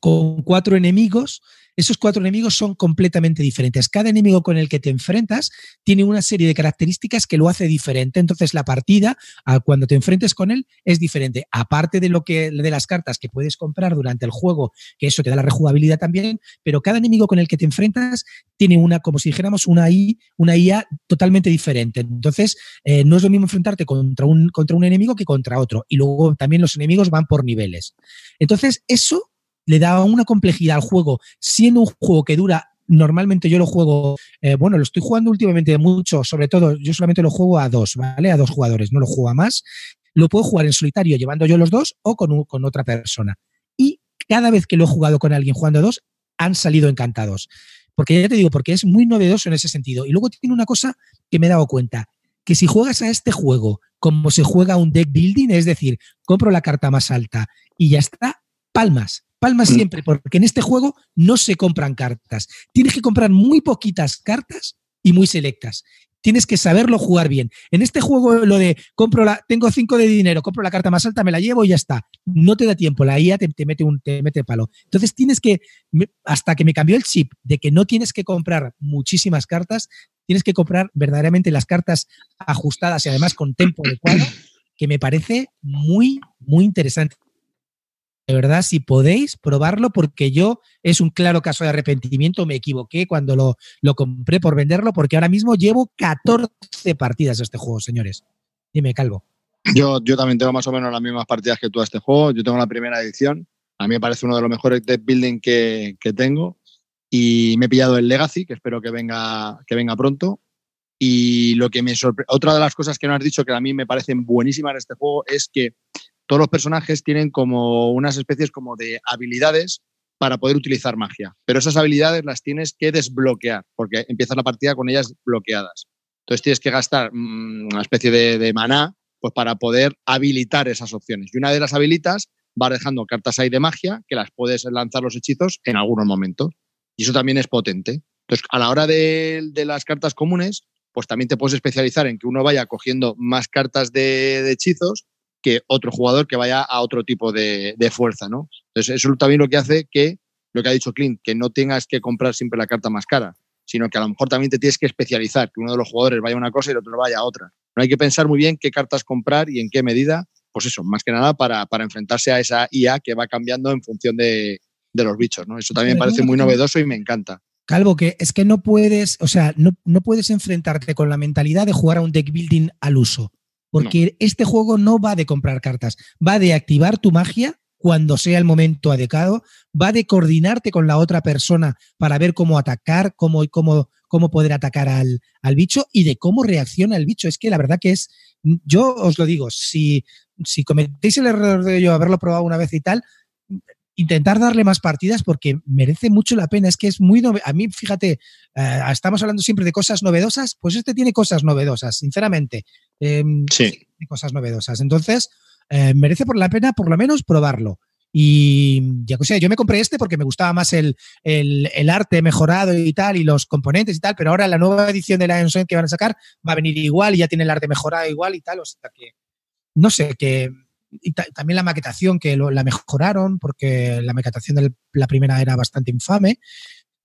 Con cuatro enemigos esos cuatro enemigos son completamente diferentes. Cada enemigo con el que te enfrentas tiene una serie de características que lo hace diferente. Entonces la partida, cuando te enfrentes con él, es diferente. Aparte de lo que de las cartas que puedes comprar durante el juego, que eso te da la rejugabilidad también, pero cada enemigo con el que te enfrentas tiene una, como si dijéramos, una, I, una IA totalmente diferente. Entonces, eh, no es lo mismo enfrentarte contra un, contra un enemigo que contra otro. Y luego también los enemigos van por niveles. Entonces, eso le da una complejidad al juego, siendo un juego que dura normalmente yo lo juego, eh, bueno, lo estoy jugando últimamente mucho, sobre todo yo solamente lo juego a dos, ¿vale? A dos jugadores, no lo juego a más. Lo puedo jugar en solitario llevando yo los dos o con, con otra persona. Y cada vez que lo he jugado con alguien jugando a dos, han salido encantados. Porque ya te digo, porque es muy novedoso en ese sentido. Y luego tiene una cosa que me he dado cuenta, que si juegas a este juego como se juega un deck building, es decir, compro la carta más alta y ya está, palmas Palma mm. siempre, porque en este juego no se compran cartas. Tienes que comprar muy poquitas cartas y muy selectas. Tienes que saberlo jugar bien. En este juego, lo de compro la, tengo cinco de dinero, compro la carta más alta, me la llevo y ya está. No te da tiempo, la IA te, mete un te mete palo. Entonces tienes que, hasta que me cambió el chip de que no tienes que comprar muchísimas cartas, tienes que comprar verdaderamente las cartas ajustadas y además con tiempo adecuado, que me parece muy, muy interesante de verdad, si podéis probarlo, porque yo es un claro caso de arrepentimiento, me equivoqué cuando lo, lo compré por venderlo, porque ahora mismo llevo 14 partidas de este juego, señores. Dime, Calvo. Yo, yo también tengo más o menos las mismas partidas que tú a este juego. Yo tengo la primera edición. A mí me parece uno de los mejores deck building que, que tengo. Y me he pillado el Legacy, que espero que venga, que venga pronto. Y lo que me sorprende, otra de las cosas que no has dicho que a mí me parecen buenísimas en este juego es que todos los personajes tienen como unas especies como de habilidades para poder utilizar magia. Pero esas habilidades las tienes que desbloquear, porque empiezas la partida con ellas bloqueadas. Entonces tienes que gastar mm, una especie de, maná pues para poder habilitar esas opciones. Y una de las habilitas va dejando cartas ahí de magia que las puedes lanzar los hechizos en algunos momentos. Y eso también es potente. Entonces, a la hora de, las cartas comunes, pues también te puedes especializar en que uno vaya cogiendo más cartas de hechizos que otro jugador que vaya a otro tipo de, fuerza, ¿no? Entonces, eso también lo que hace que, lo que ha dicho Clint, que no tengas que comprar siempre la carta más cara, sino que a lo mejor también te tienes que especializar, que uno de los jugadores vaya a una cosa y el otro vaya a otra. No hay que pensar muy bien qué cartas comprar y en qué medida, pues eso, más que nada para, enfrentarse a esa IA que va cambiando en función de, los bichos, ¿no? Eso también me parece muy novedoso y me encanta. Calvo, que es que no puedes, o sea, no, no, puedes enfrentarte con la mentalidad de jugar a un deck building al uso. Porque este juego no va de comprar cartas, va de activar tu magia cuando sea el momento adecuado, va de coordinarte con la otra persona para ver cómo atacar, cómo, cómo, cómo poder atacar al, al bicho y de cómo reacciona el bicho. Es que la verdad que es, yo os lo digo, si, si cometéis el error de yo haberlo probado una vez y tal, intentar darle más partidas porque merece mucho la pena. Es que es muy. A mí, fíjate, eh, estamos hablando siempre de cosas novedosas, pues este tiene cosas novedosas, sinceramente. Em, sí. Tiene cosas novedosas. Entonces, eh, merece por la pena, por lo menos, probarlo. Y ya que sé, yo me compré este porque me gustaba más el, el, arte mejorado y tal, y los componentes y tal, pero ahora la nueva edición de la Ensign que van a sacar va a venir igual y ya tiene el arte mejorado igual y tal. O sea que, no sé, que y también la maquetación que la mejoraron porque la maquetación de la primera era bastante infame.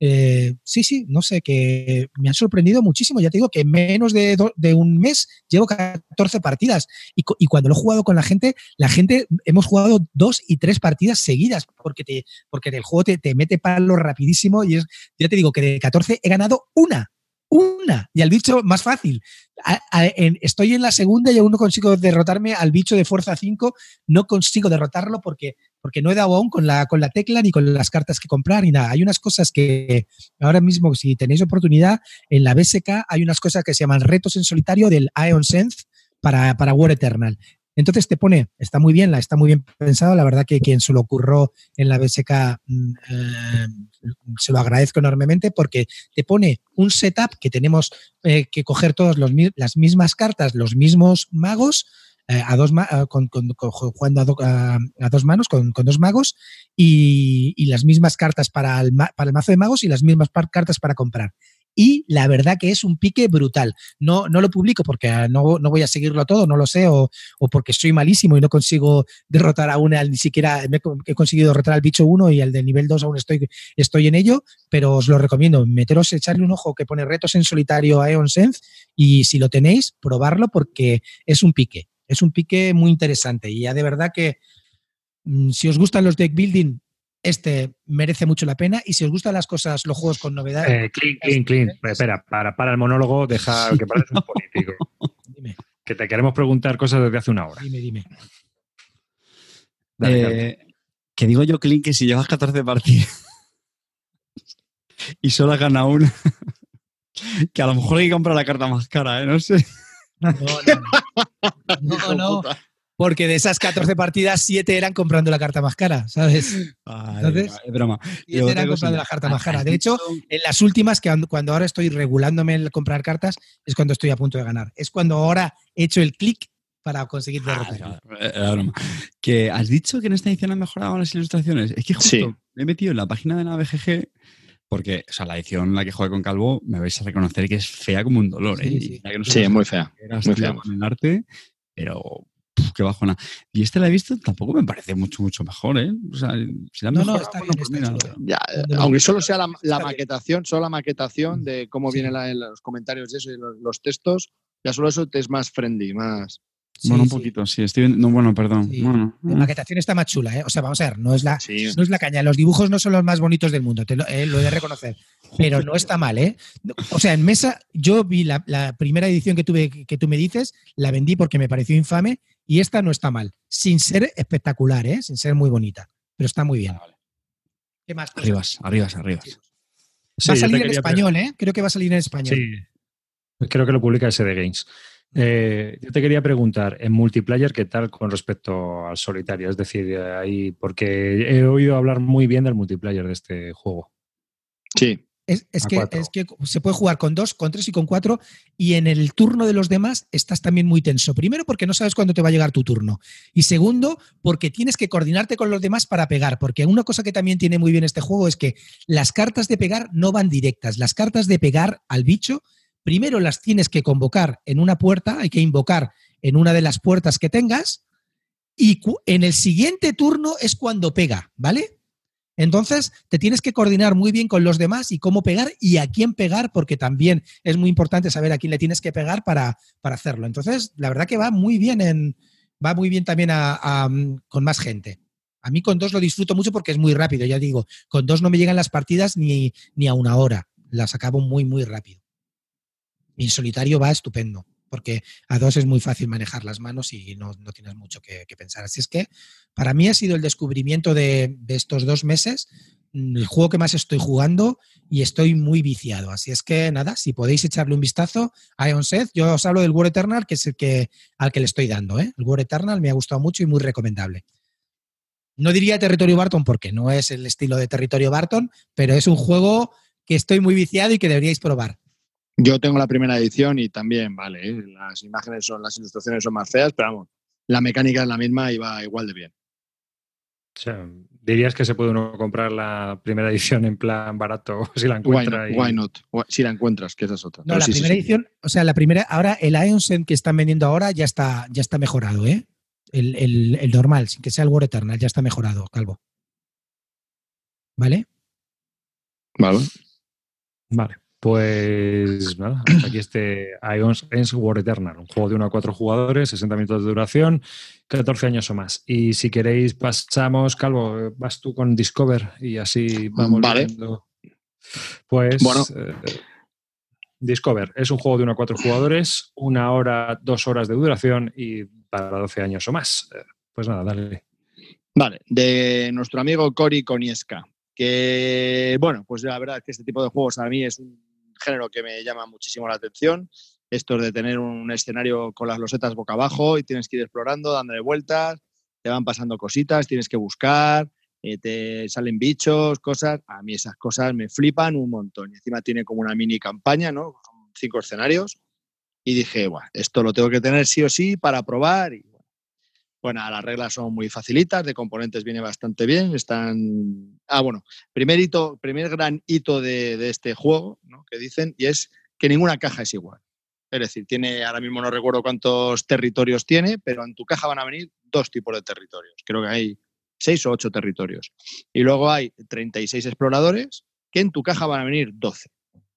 Eh, sí, sí, no sé, que me han sorprendido muchísimo. Ya te digo que en menos de, un mes llevo 14 partidas y, cuando lo he jugado con la gente, la gente hemos jugado dos y tres partidas seguidas porque, te, porque el juego te, te mete palo rapidísimo y es, ya te digo que de 14 he ganado una una. Y al bicho más fácil. estoy en la segunda y aún no consigo derrotarme al bicho de fuerza 5. No consigo derrotarlo porque, porque no he dado aún con la, con la tecla ni con las cartas que comprar ni nada. Hay unas cosas que ahora mismo, si tenéis oportunidad, en la BSK hay unas cosas que se llaman retos en solitario del Ion Sense para, para War Eternal. Entonces te pone, está muy bien, está muy bien pensado, la verdad que quien se lo ocurrió en la BSK mm, eh, se lo agradezco enormemente porque te pone un setup que tenemos eh, que coger todas las mismas cartas, los mismos magos, eh, a dos con, jugando a, dos manos con, dos magos y, las mismas cartas para el mazo de magos y las mismas cartas para comprar y la verdad que es un pique brutal. No, no lo publico porque ah, no, no voy a seguirlo todo, no lo sé, o, o, porque soy malísimo y no consigo derrotar a una, ni siquiera he conseguido derrotar al bicho 1 y al de nivel 2 aún estoy, estoy en ello, pero os lo recomiendo, meteros, echarle un ojo que pone retos en solitario a Eon Sense y si lo tenéis, probarlo porque es un pique, es un pique muy interesante y ya de verdad que mm, si os gustan los deck building, este merece mucho la pena. Y si os gustan las cosas, los juegos con novedades. Eh, clean, clean, clean. Espera, para, para el monólogo, deja que pareces un político. dime. Que te queremos preguntar cosas desde hace una hora. Dime, dime. Eh, que digo yo, Clean, que si llevas 14 partidas y solo has ganado una, que a lo mejor hay que comprar la carta más cara, ¿eh? No sé. No, no. no, no porque de esas 14 partidas, 7 eran comprando la carta más cara, ¿sabes? Entonces, es broma. 7 eran comprando la carta más cara. De hecho, en las últimas, que cuando ahora estoy regulándome el comprar cartas, es cuando estoy a punto de ganar. Es cuando ahora he hecho el clic para conseguir derrotar. Ah, broma. Que has dicho que en esta edición han mejorado las ilustraciones. Es que justo me he metido en la página de la BGG porque, o sea, la edición en la que jugué con Calvo, me vais a reconocer que es fea como un dolor. ¿eh? Sí, sí. es muy fea. Muy fea. Con el arte, pero qué bajona. Y este la he visto, tampoco me parece mucho, mucho mejor, ¿eh? O sea, si la no, no, está bien, pues aunque solo sea la, maquetación, solo la maquetación de cómo vienen los comentarios de eso y los, textos, ya solo eso te es más friendly, más. bueno, un poquito, sí. Estoy, no, bueno, perdón. la maquetación está más chula, ¿eh? O sea, vamos a ver, no es, la, no es la caña. Los dibujos no son los más bonitos del mundo, te lo, eh, lo he de reconocer. Pero no está mal, ¿eh? O sea, en mesa, yo vi la, la, primera edición que tuve, que tú me dices, la vendí porque me pareció infame y esta no está mal, sin ser espectacular, ¿eh? sin ser muy bonita, pero está muy bien. ¿Qué más? Arribas, arribas, arribas. va a salir en español, ¿eh? Creo que va a salir en español. Sí, creo que lo publica SD Games. Eh, yo te quería preguntar, en multiplayer, ¿qué tal con respecto al solitario? Es decir, ahí, porque he oído hablar muy bien del multiplayer de este juego. Sí, es, que, es, que, se puede jugar con dos, con tres y con cuatro, y en el turno de los demás estás también muy tenso. Primero, porque no sabes cuándo te va a llegar tu turno. Y segundo, porque tienes que coordinarte con los demás para pegar. Porque una cosa que también tiene muy bien este juego es que las cartas de pegar no van directas. Las cartas de pegar al bicho, primero las tienes que convocar en una puerta, hay que invocar en una de las puertas que tengas, y en el siguiente turno es cuando pega, ¿vale? Entonces, te tienes que coordinar muy bien con los demás y cómo pegar y a quién pegar, porque también es muy importante saber a quién le tienes que pegar para, hacerlo. Entonces, la verdad que va muy bien en, va muy bien también con más gente. A mí con dos lo disfruto mucho porque es muy rápido, ya digo, con dos no me llegan las partidas ni, ni a una hora, las acabo muy, muy rápido. Y en solitario va estupendo porque a dos es muy fácil manejar las manos y no, tienes mucho que, pensar. Así es que para mí ha sido el descubrimiento de, estos dos meses, mm, el juego que más estoy jugando y estoy muy viciado. Así es que nada, si podéis echarle un vistazo a Ion Seth, yo os hablo del War Eternal, que es el que, al que le estoy dando. ¿eh? El War Eternal me ha gustado mucho y muy recomendable. No diría Territorio Barton porque no es el estilo de Territorio Barton, pero es un juego que estoy muy viciado y que deberíais probar. Yo tengo la primera edición y también, vale, ¿eh? las imágenes son, las ilustraciones son más feas, pero vamos, la mecánica es la misma y va igual de bien. O sea, dirías que se puede uno comprar la primera edición en plan barato si la encuentra. Why not? Si la encuentras, que esa es otra. No, la primera edición, o sea, la primera, ahora el Ionsen que están vendiendo ahora ya está, ya está mejorado, ¿eh? El, el normal, sin que sea el War Eternal, ya está mejorado, Calvo. ¿Vale? Vale. Vale. Pues nada, aquí este Ions Ends War Eternal, un juego de 1 a 4 jugadores, 60 minutos de duración, 14 años o más. Y si queréis, pasamos, Calvo, vas tú con Discover y así vamos vale. viendo. Pues bueno. Eh, Discover es un juego de 1 a 4 jugadores, una hora, dos horas de duración y para 12 años o más. Eh, pues nada, dale. Vale, de nuestro amigo Cory Konieska, que bueno, pues la verdad es que este tipo de juegos a mí es un género que me llama muchísimo la atención. Esto de tener un escenario con las losetas boca abajo y tienes que ir explorando, dándole vueltas, te van pasando cositas, tienes que buscar, eh, te salen bichos, cosas. A mí esas cosas me flipan un montón. Y encima tiene como una mini campaña, ¿no? cinco escenarios. Y dije, bueno, esto lo tengo que tener sí o sí para probar. Y bueno, las reglas son muy facilitas, de componentes viene bastante bien. Están. Ah, bueno, primer hito, primer gran hito de, este juego, ¿no? Que dicen, y es que ninguna caja es igual. Es decir, tiene, ahora mismo no recuerdo cuántos territorios tiene, pero en tu caja van a venir dos tipos de territorios. Creo que hay seis o ocho territorios. Y luego hay 36 exploradores, que en tu caja van a venir 12.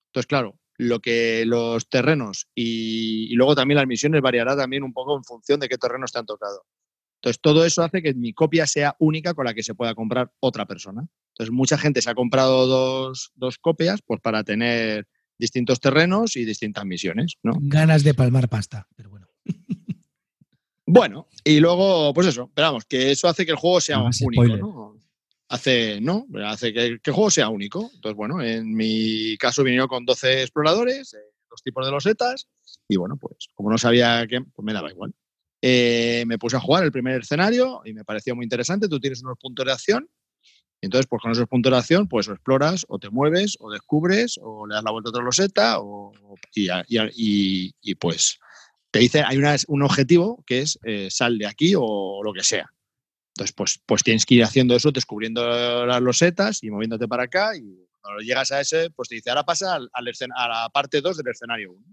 Entonces, claro, lo que los terrenos y, y, luego también las misiones variará también un poco en función de qué terrenos te han tocado. Entonces, todo eso hace que mi copia sea única con la que se pueda comprar otra persona. Entonces, mucha gente se ha comprado dos, copias pues, para tener distintos terrenos y distintas misiones. ¿no? Ganas de palmar pasta, pero bueno. Bueno, y luego, pues eso, esperamos que eso hace que el juego sea único, ¿no? Hace, ¿no? Hace que, el juego sea único. Entonces, bueno, en mi caso vinieron con 12 exploradores, eh, dos tipos de losetas, y bueno, pues como no sabía qué, pues me daba igual. Eh, me puse a jugar el primer escenario y me pareció muy interesante. Tú tienes unos puntos de acción. Y entonces, pues con esos puntos de acción, pues o exploras, o te mueves, o descubres, o le das la vuelta a otra loseta, o, y, pues te dice, hay un objetivo que es eh, sal de aquí o lo que sea. Entonces, pues, pues tienes que ir haciendo eso, descubriendo las losetas y moviéndote para acá. Y cuando llegas a ese, pues te dice, ahora pasa al, a la parte 2 del escenario 1.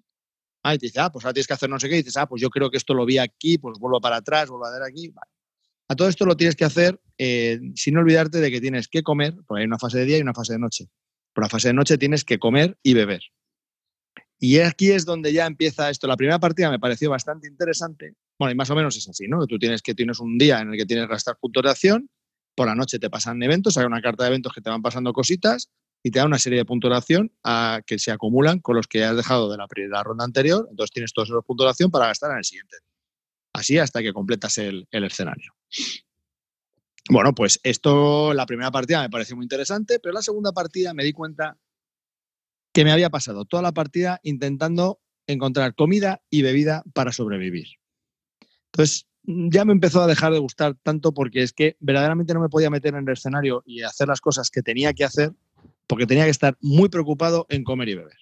Ah, y te dice, ah, pues ahora tienes que hacer no sé qué. Y dices, ah, pues yo creo que esto lo vi aquí, pues vuelvo para atrás, vuelvo a ver aquí. A todo esto lo tienes que hacer eh, sin olvidarte de que tienes que comer, porque hay una fase de día y una fase de noche. Por la fase de noche tienes que comer y beber. Y aquí es donde ya empieza esto. La primera partida me pareció bastante interesante. Bueno, y más o menos es así, ¿no? Tú tienes que tienes un día en el que tienes que gastar puntos de acción, por la noche te pasan eventos, hay una carta de eventos que te van pasando cositas y te da una serie de puntuación a, que se acumulan con los que has dejado de la primera ronda anterior. Entonces tienes todos esos puntuación para gastar en el siguiente. Así hasta que completas el, escenario. Bueno, pues esto, la primera partida me pareció muy interesante, pero la segunda partida me di cuenta que me había pasado toda la partida intentando encontrar comida y bebida para sobrevivir. Entonces, ya me empezó a dejar de gustar tanto porque es que verdaderamente no me podía meter en el escenario y hacer las cosas que tenía que hacer porque tenía que estar muy preocupado en comer y beber.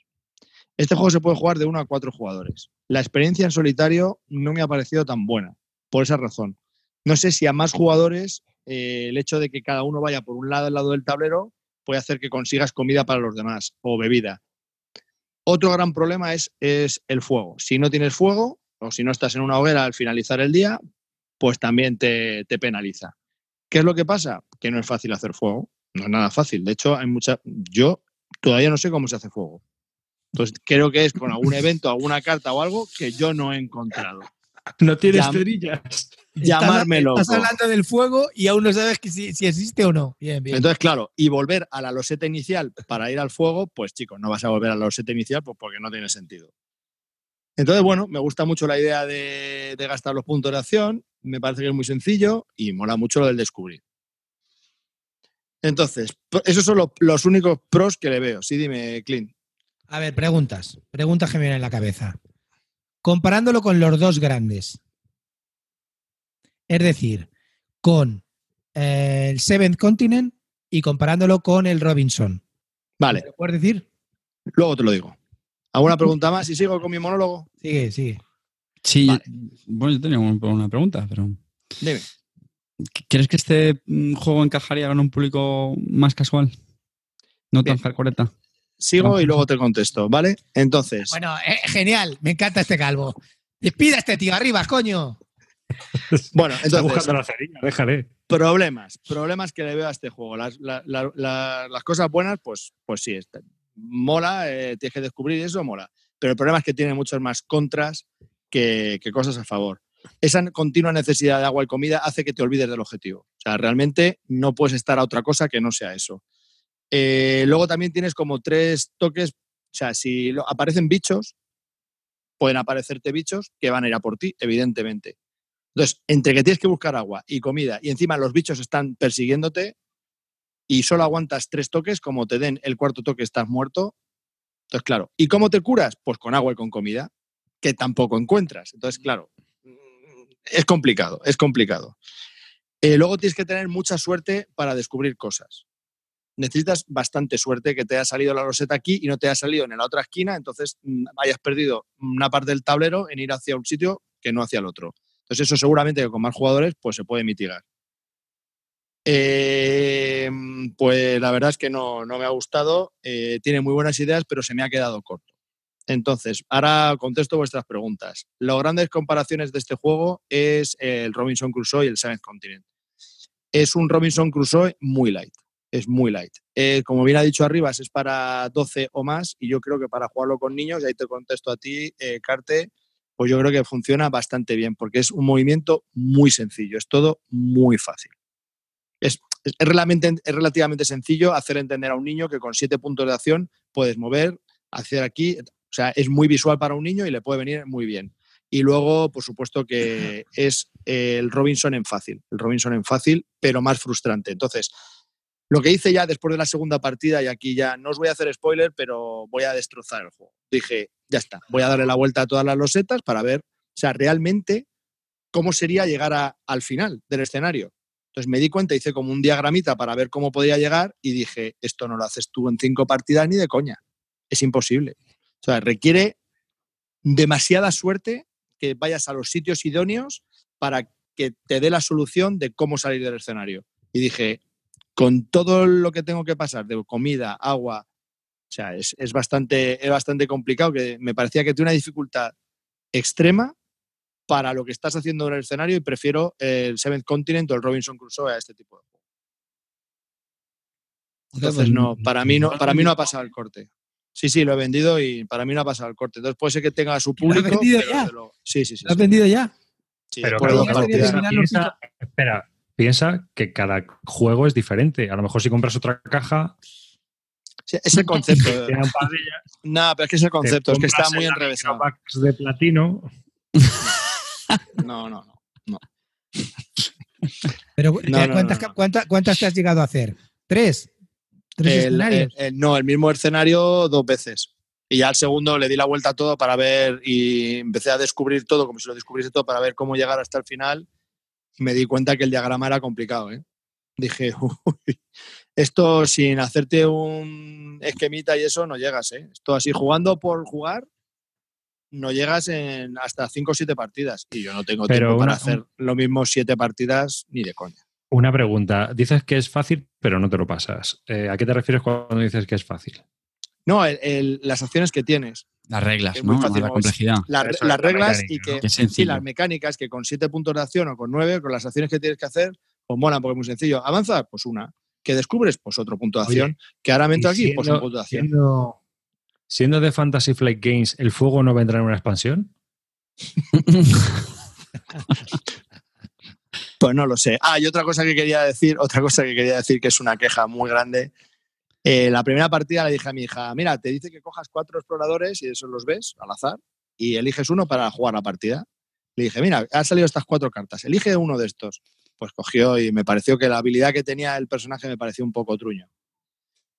Este juego se puede jugar de uno a cuatro jugadores. La experiencia en solitario no me ha parecido tan buena, por esa razón. No sé si a más jugadores eh, el hecho de que cada uno vaya por un lado al lado del tablero puede hacer que consigas comida para los demás o bebida. Otro gran problema es, es el fuego. Si no tienes fuego o si no estás en una hoguera al finalizar el día, pues también te, te penaliza. ¿Qué es lo que pasa? Que no es fácil hacer fuego. No es nada fácil. De hecho, hay mucha. Yo todavía no sé cómo se hace fuego. Entonces, creo que es con algún evento, alguna carta o algo que yo no he encontrado. No tienes cerillas. Llamármelo. Estás hablando del fuego y aún no sabes si, existe o no. Bien, bien. Entonces, claro, y volver a la loseta inicial para ir al fuego, pues chicos, no vas a volver a la loseta inicial pues porque no tiene sentido. Entonces, bueno, me gusta mucho la idea de, de gastar los puntos de acción, me parece que es muy sencillo y mola mucho lo del descubrir. Entonces, esos son los, únicos pros que le veo. Sí, dime, Clint. A ver, preguntas. Preguntas que me vienen en la cabeza. Comparándolo con los dos grandes. Es decir, con eh, el Seventh Continent y comparándolo con el Robinson. Vale. ¿Lo puedes decir? Luego te lo digo. ¿Alguna pregunta más? ¿Y sigo con mi monólogo? Sigue, sigue. Sí, bueno, yo tenía una pregunta, pero. Dime. ¿Crees que este mm, juego encajaría con un público más casual? No tan hardcoreta. Sigo y luego te contesto, ¿vale? Entonces. Bueno, eh, genial, me encanta este calvo. Despida este tío arriba, coño. Bueno, entonces. la cerilla, déjale. Problemas, problemas que le veo a este juego. Las, cosas buenas, pues, pues sí, este, mola, eh, tienes que descubrir eso, mola. Pero el problema es que tiene muchas más contras que cosas a favor esa continua necesidad de agua y comida hace que te olvides del objetivo. O sea, realmente no puedes estar a otra cosa que no sea eso. Eh, luego también tienes como tres toques, o sea, si aparecen bichos, pueden aparecerte bichos que van a ir a por ti, evidentemente. Entonces, entre que tienes que buscar agua y comida y encima los bichos están persiguiéndote y solo aguantas tres toques, como te den el cuarto toque estás muerto. Entonces, claro, ¿y cómo te curas? Pues con agua y con comida. que tampoco encuentras. Entonces, claro, es complicado, es complicado. Eh, luego tienes que tener mucha suerte para descubrir cosas. Necesitas bastante suerte que te haya salido la roseta aquí y no te haya salido en la otra esquina, entonces mm, hayas perdido una parte del tablero en ir hacia un sitio que no hacia el otro. Entonces eso seguramente con más jugadores pues se puede mitigar. Eh, pues la verdad es que no, me ha gustado. Eh, tiene muy buenas ideas, pero se me ha quedado corto. Entonces, ahora contesto vuestras preguntas. Las grandes comparaciones de este juego es el Robinson Crusoe y el Seventh Continent. Es un Robinson Crusoe muy light. Es muy light. Eh, como bien ha dicho arriba, es para 12 o más y yo creo que para jugarlo con niños, y ahí te contesto a ti, Carte, pues yo creo que funciona bastante bien porque es un movimiento muy sencillo. Es todo muy fácil es, relativamente, sencillo hacer entender a un niño que con siete puntos de acción puedes mover, hacer aquí. O sea, es muy visual para un niño y le puede venir muy bien. Y luego, por supuesto, que es el Robinson en fácil. El Robinson en fácil, pero más frustrante. Entonces, lo que hice ya después de la segunda partida, y aquí ya no os voy a hacer spoiler, pero voy a destrozar el juego. Dije, ya está, voy a darle la vuelta a todas las losetas para ver, o sea, realmente cómo sería llegar al final del escenario. Entonces me di cuenta, hice como un diagramita para ver cómo podía llegar y dije, esto no lo haces tú en cinco partidas ni de coña. Es imposible. O sea, requiere demasiada suerte que vayas a los sitios idóneos para que te dé la solución de cómo salir del escenario. Y dije, con todo lo que tengo que pasar de comida, agua, o sea, es, es bastante, es bastante complicado, que me parecía que tiene una dificultad extrema para lo que estás haciendo en el escenario y prefiero el Seventh Continent o el Robinson Crusoe a este tipo de juego. Entonces, no, para mí no, para mí no ha pasado el corte. Sí, sí, lo he vendido y para mí no ha pasado el corte. Entonces puede ser que tenga su público. ¿Lo has vendido ya? Sí, sí, sí. ¿Lo has vendido ya? Sí, pero piensa, espera, piensa que cada juego es diferente. A lo mejor si compras otra caja. es el concepto. no, pero es que es el concepto, es que está muy enrevesado. de platino. No, no, no. no. Pero ¿cuántas, te has llegado a hacer? ¿Tres? ¿Tres escenarios? no, el mismo escenario dos veces. Y ya al segundo le di la vuelta a todo para ver y empecé a descubrir todo, como si lo descubriese todo, para ver cómo llegar hasta el final. Y me di cuenta que el diagrama era complicado. ¿eh? Dije, uy, esto sin hacerte un esquemita y eso no llegas. ¿eh? Esto así jugando por jugar no llegas en hasta 5 o 7 partidas. Y yo no tengo tiempo para hacer lo mismo 7 partidas ni de coña. Una pregunta. Dices que es fácil, pero no te lo pasas. Eh, ¿A qué te refieres cuando dices que es fácil? No, las acciones que tienes. Las reglas, ¿no? la complejidad. las reglas y que, sí, las mecánicas que con 7 puntos de acción o con 9, con las acciones que tienes que hacer, pues molan porque es muy sencillo. Avanzar, pues una. Que descubres, pues otro punto de acción. que ahora meto aquí, pues un punto de acción. Siendo de Fantasy Flight Games, ¿el fuego no vendrá en una expansión? pues no lo sé. Ah, y otra cosa que quería decir, otra cosa que quería decir que es una queja muy grande. Eh, la primera partida le dije a mi hija, mira, te dice que cojas cuatro exploradores y eso los ves al azar y eliges uno para jugar la partida. Le dije, mira, han salido estas cuatro cartas, elige uno de estos. Pues cogió y me pareció que la habilidad que tenía el personaje me pareció un poco truño.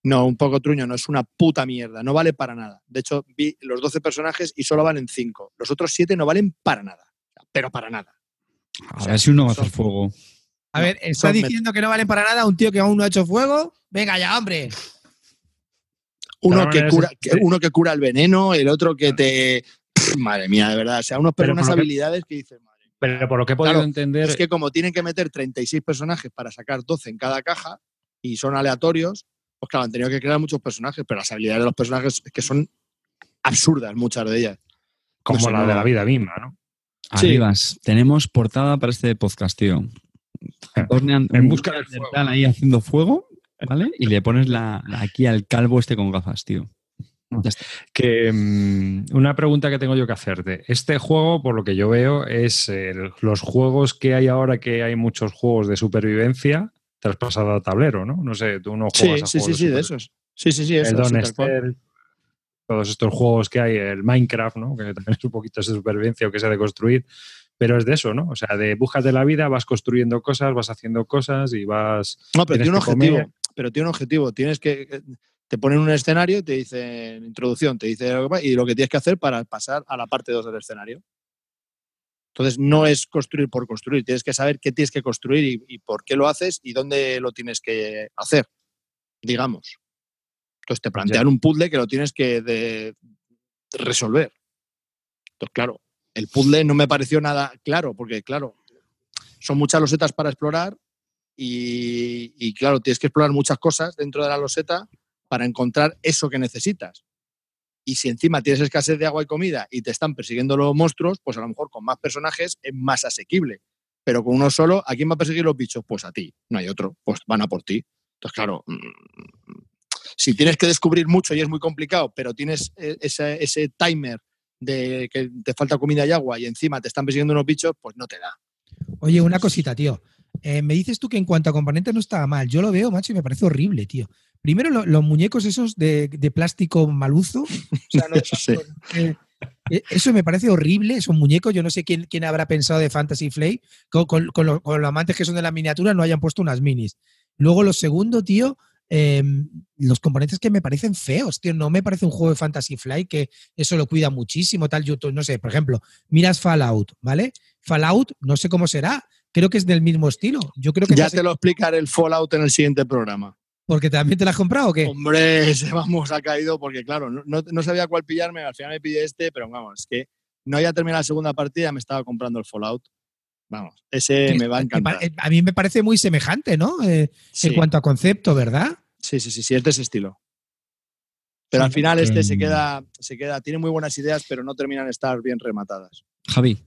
No, un poco truño, no es una puta mierda, no vale para nada. De hecho, vi los 12 personajes y solo valen 5. Los otros 7 no valen para nada, pero para nada. A ver si uno va a hacer fuego. A ver, está diciendo que no valen para nada un tío que aún no ha hecho fuego. Venga ya, hombre. Uno que, cura, uno que cura el veneno, el otro que te. madre mía, de verdad. O sea, unos, pero unas habilidades que, dices, madre Pero por lo que he podido entender. Es que como tienen que meter 36 personajes para sacar 12 en cada caja y son aleatorios, pues claro, han tenido que crear muchos personajes, pero las habilidades de los personajes es que son absurdas, muchas de ellas. Como la de la vida misma, ¿no? Arribas, tenemos portada para este podcast, tío. en busca del fuego. ahí haciendo fuego, ¿vale? Y le pones la, aquí al calvo este con gafas, tío. Que mm, una pregunta que tengo yo que hacerte. Este juego, por lo que yo veo, es los juegos que hay ahora, que hay muchos juegos de supervivencia, traspasado a tablero, ¿no? No sé, tú no juegas sí, a Sí, sí, sí, de esos. Sí, sí, sí, eso, el todos estos juegos que hay, el Minecraft, ¿no? Que también es un poquito de supervivencia o que sea de construir, pero es de eso, ¿no? O sea, de buscas de la vida, vas construyendo cosas, vas haciendo cosas y vas... No, pero tiene un objetivo, pero tiene un objetivo, tienes que... Te ponen un escenario y te dicen, introducción, te dice y lo que tienes que hacer para pasar a la parte 2 del escenario. Entonces, no es construir por construir, tienes que saber qué tienes que construir y, por qué lo haces y dónde lo tienes que hacer, digamos. Entonces, te plantean un puzzle que lo tienes que resolver. Entonces, claro, el puzzle no me pareció nada claro, porque, claro, son muchas losetas para explorar y, y, claro, tienes que explorar muchas cosas dentro de la loseta para encontrar eso que necesitas. Y si encima tienes escasez de agua y comida y te están persiguiendo los monstruos, pues a lo mejor con más personajes es más asequible. Pero con uno solo, ¿a quién va a perseguir los bichos? Pues a ti, no hay otro, pues van a por ti. Entonces, claro, mm, si tienes que descubrir mucho y es muy complicado, pero tienes eh, ese, ese timer de que te falta comida y agua y encima te están persiguiendo unos bichos, pues no te da. Oye, una cosita, tío. Eh, me dices tú que en cuanto a componentes no estaba mal. Yo lo veo, macho, y me parece horrible, tío. Primero, los muñecos esos de, plástico maluzo. Eh, eh, eso me parece horrible, esos muñecos. Yo no sé quién, quién habrá pensado de Fantasy Flay. Con, los, amantes que son de la miniatura no hayan puesto unas minis. Luego, lo segundo, tío, em, los componentes que me parecen feos, tío. No me parece un juego de Fantasy Fly que eso lo cuida muchísimo, tal. YouTube, no sé, por ejemplo, miras Fallout, ¿vale? Fallout, no sé cómo será. Creo que es del mismo estilo. Yo creo que ya te lo explicaré el Fallout en el siguiente programa. ¿Porque también te la has comprado o qué? Hombre, se vamos, ha caído porque, claro, no, sabía cuál pillarme, al final me pillé este, pero vamos, es que no había terminado la segunda partida, me estaba comprando el Fallout. Vamos, ese me va a encantar. A mí me parece muy semejante, ¿no? Eh, en cuanto a concepto, ¿verdad? Sí, sí, sí, sí, es de ese estilo. Pero al final este se queda, se queda, tiene muy buenas ideas, pero no terminan de estar bien rematadas. Javi,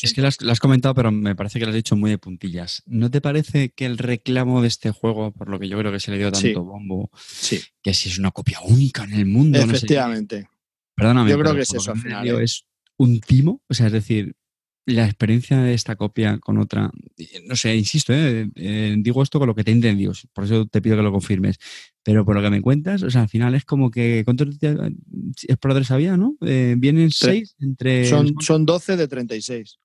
es que lo has, comentado, pero me parece que lo has dicho muy de puntillas. ¿No te parece que el reclamo de este juego, por lo que yo creo que se le dio tanto bombo, que si es una copia única en el mundo? Efectivamente. Perdóname. Yo creo que es eso al final. ¿eh? Es un timo, o sea, es decir, la experiencia de esta copia con otra, no sé, insisto, eh, eh, digo esto con lo que te he entendido, por eso te pido que lo confirmes, pero por lo que me cuentas, o sea, al final es como que, ¿cuántos exploradores había, no? Eh, vienen seis entre... Son, son 12 de 36.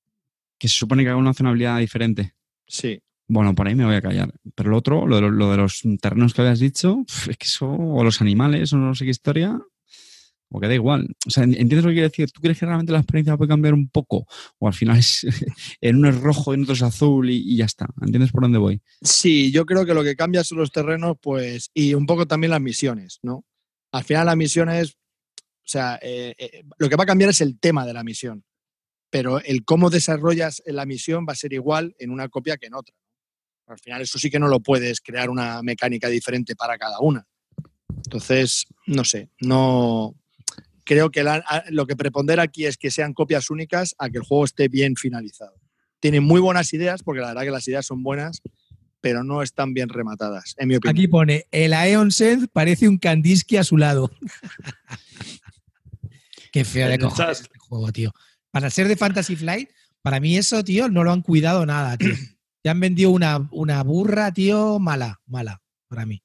Que se supone que haga una habilidad diferente. Sí. Bueno, por ahí me voy a callar. Pero lo otro, lo de, lo de los terrenos que habías dicho, es que eso, o los animales, o no sé qué historia, o que da igual. O sea, ¿entiendes lo que quiero decir? ¿Tú crees que realmente la experiencia puede cambiar un poco? O al final es, en uno es rojo, en otro es azul y, ya está. ¿Entiendes por dónde voy? Sí, yo creo que lo que cambia son los terrenos, pues, y un poco también las misiones, ¿no? Al final las misiones, o sea, eh, eh, lo que va a cambiar es el tema de la misión. Pero el cómo desarrollas la misión va a ser igual en una copia que en otra. Al final eso sí que no lo puedes crear una mecánica diferente para cada una. Entonces, no sé, no, creo que lo que prepondera aquí es que sean copias únicas a que el juego esté bien finalizado. Tiene muy buenas ideas, porque la verdad que las ideas son buenas, pero no están bien rematadas, en mi opinión. Aquí pone, el Aeon Sense parece un Kandinsky a su lado. Qué feo de cojones este juego, tío. Para ser de Fantasy Flight, para mí eso, tío, no lo han cuidado nada, tío. Ya han vendido una, una burra, tío, mala, mala, para mí.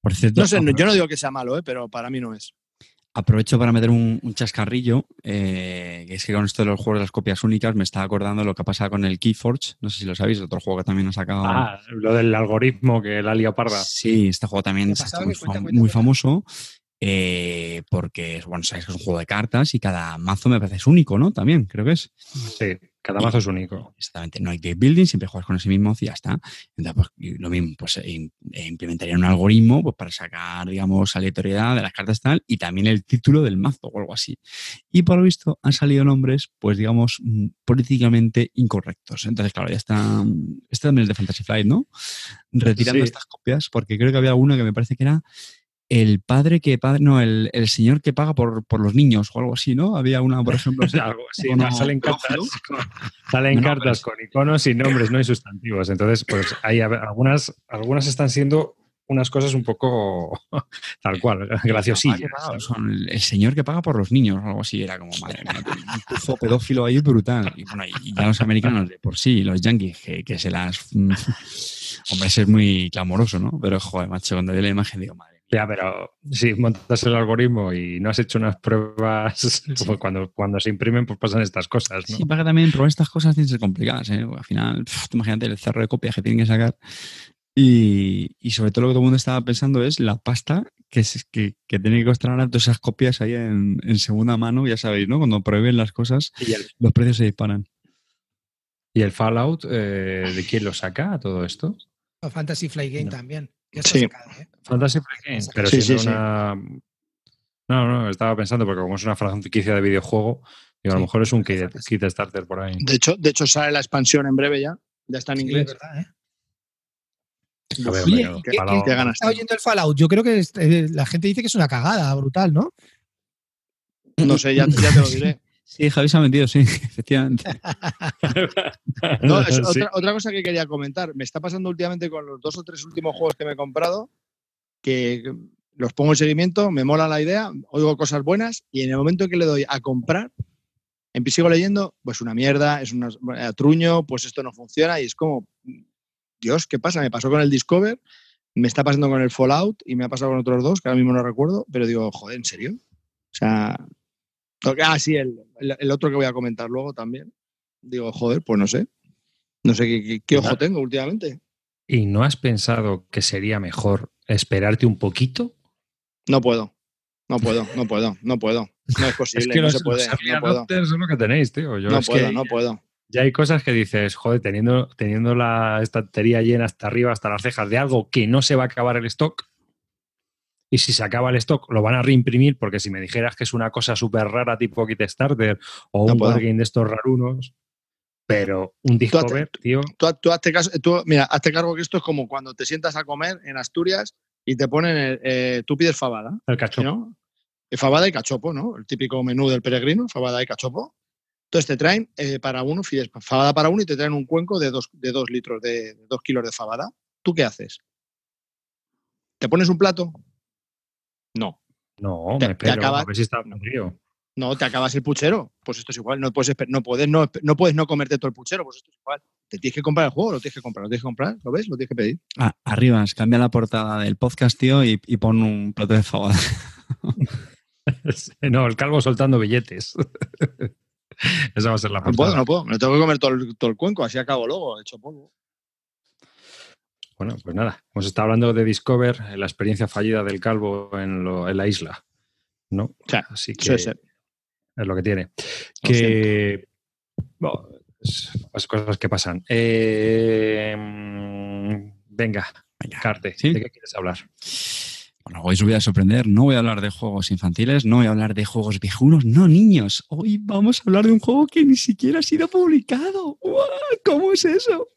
Por cierto, no sé, yo no digo que sea malo, ¿eh? pero para mí no es. Aprovecho para meter un, chascarrillo, eh, que es que con esto de los juegos de las copias únicas me estaba acordando lo que ha pasado con el Keyforge, no sé si lo sabéis, otro juego que también ha sacado. Ah, lo del algoritmo que la liado parda. Sí, este juego también es muy, famoso. Eh, porque, bueno, sabéis que es un juego de cartas y cada mazo me parece es único, ¿no? También, creo que es. Sí. Cada mazo es único. Exactamente, no hay deck building, siempre juegas con ese mismo y ya está. Entonces, pues, lo mismo, pues eh, eh, implementaría un algoritmo pues, para sacar, digamos, aleatoriedad de las cartas tal y también el título del mazo o algo así. Y por lo visto han salido nombres, pues digamos, mm, políticamente incorrectos. Entonces, claro, ya está. Este también es de Fantasy Flight, ¿no? Retirando estas copias, porque creo que había una que me parece que era el padre que padre, no, el, señor que paga por, los niños o algo así, ¿no? Había una, por ejemplo, algo así, salen cartas, salen cartas con iconos y nombres, no hay sustantivos. Entonces, pues hay algunas, algunas están siendo unas cosas un poco tal cual, graciosillas. el señor que paga por los niños o algo así, era como, madre mía, un pedófilo ahí brutal. Y bueno, y ya los americanos de por sí, los yankees, que, se las... Hombre, eso es muy clamoroso, ¿no? Pero, joder, macho, cuando vi la imagen digo, madre ya, pero si montas el algoritmo y no has hecho unas pruebas, pues cuando, cuando se imprimen, pues pasan estas cosas. ¿no? Sí, para que también probar estas cosas tienen que ser complicadas. ¿eh? Al final, imagínate el cerro de copias que tienen que sacar. Y, y sobre todo lo que todo el mundo estaba pensando es la pasta que, es, que, que tiene que costar ahora todas esas copias ahí en, en segunda mano, ya sabéis, ¿no? Cuando prohíben las cosas, Y el, los precios se disparan. y el Fallout, eh, ¿de quién lo saca todo esto? O Fantasy Flight Game No. también. Sí. sacado, ¿eh? Fantasy Flight Games, pero Sí, siendo sí, sí. una... No, no, estaba pensando porque como es una franquicia de videojuego, digo, a lo mejor es un kit, kit starter por ahí. De hecho, de hecho, sale la expansión en breve ya. Ya está en inglés. es verdad, ¿eh? A ver, Oye, hombre, ¿qué- que qué- Fallout- qué ganas Está oyendo el Fallout. Yo creo que es- eh, la gente dice que es una cagada brutal, ¿no? No sé, ya, ya te lo diré. Sí, Javi se ha metido, sí, efectivamente. No, es Sí. otra, otra cosa que quería comentar. Me está pasando últimamente con los dos o tres últimos juegos que me he comprado, que los pongo en seguimiento, me mola la idea, oigo cosas buenas y en el momento que le doy a comprar, sigo leyendo, pues una mierda, es un truño, pues esto no funciona y es como, Dios, ¿qué pasa? Me pasó con el Discover, me está pasando con el Fallout y me ha pasado con otros dos, que ahora mismo no recuerdo, pero digo, joder, ¿en serio? O sea, ah, sí, el, el- otro que voy a comentar luego también. Digo, joder, pues no sé. No sé qué, qué- qué ojo tengo últimamente. ¿Y no has pensado que sería mejor esperarte un poquito? No puedo. No puedo, no puedo, no puedo. No es posible, Es que no los, se puede. No puedo, adopters son lo que tenéis, tío. Yo no es puedo, que no puedo. ya hay cosas que dices, joder, teniendo, teniendo la estantería llena hasta arriba, hasta las cejas de algo que no se va a acabar el stock. Y si se acaba el stock, lo van a reimprimir, porque si me dijeras que es una cosa súper rara tipo Kit Starter o No un puedo. de estos rarunos, pero un Tú hazte- Discover, tío, Tú, tú hazte caso, tú, mira, hazte cargo que esto es como cuando te sientas a comer en Asturias y te ponen, el- eh, tú pides fabada, el cachopo. ¿no? Eh, Fabada y cachopo, ¿no? El típico menú del peregrino, fabada y cachopo. Entonces te traen eh, para uno, pides fabada para uno y te traen un cuenco de dos, de dos litros, de, de dos kilos de fabada. ¿Tú qué haces? ¿Te pones un plato? No. No, Te- me te espero, acabas- a ver si está frío. No, te acabas el puchero. Pues esto es igual. No puedes, no puedes, no, no puedes no comerte todo el puchero. Pues esto es igual. Te tienes que comprar el juego, lo tienes que comprar, lo tienes que comprar. ¿Lo ves? Lo tienes que pedir. Ah, arriba, cambia la portada del podcast, tío, y, y pon un plato de fabada. No, el calvo soltando billetes. Esa va a ser la No puedo, portada. no puedo. Me lo tengo que comer todo el, todo el cuenco. Así acabo luego, hecho polvo. Bueno, pues nada, hemos estado hablando de Discover, la experiencia fallida del calvo en, lo- en la isla. ¿No? Sí, Así que Suele ser. Es lo que tiene. Lo Que. bueno, las cosas que pasan. Eh, venga, Venga, Carte, ¿sí? ¿de qué quieres hablar? Bueno, hoy os voy a sorprender. No voy a hablar de juegos infantiles, no voy a hablar de juegos viejunos, no niños. Hoy vamos a hablar de un juego que ni siquiera ha sido publicado. ¿Cómo es eso?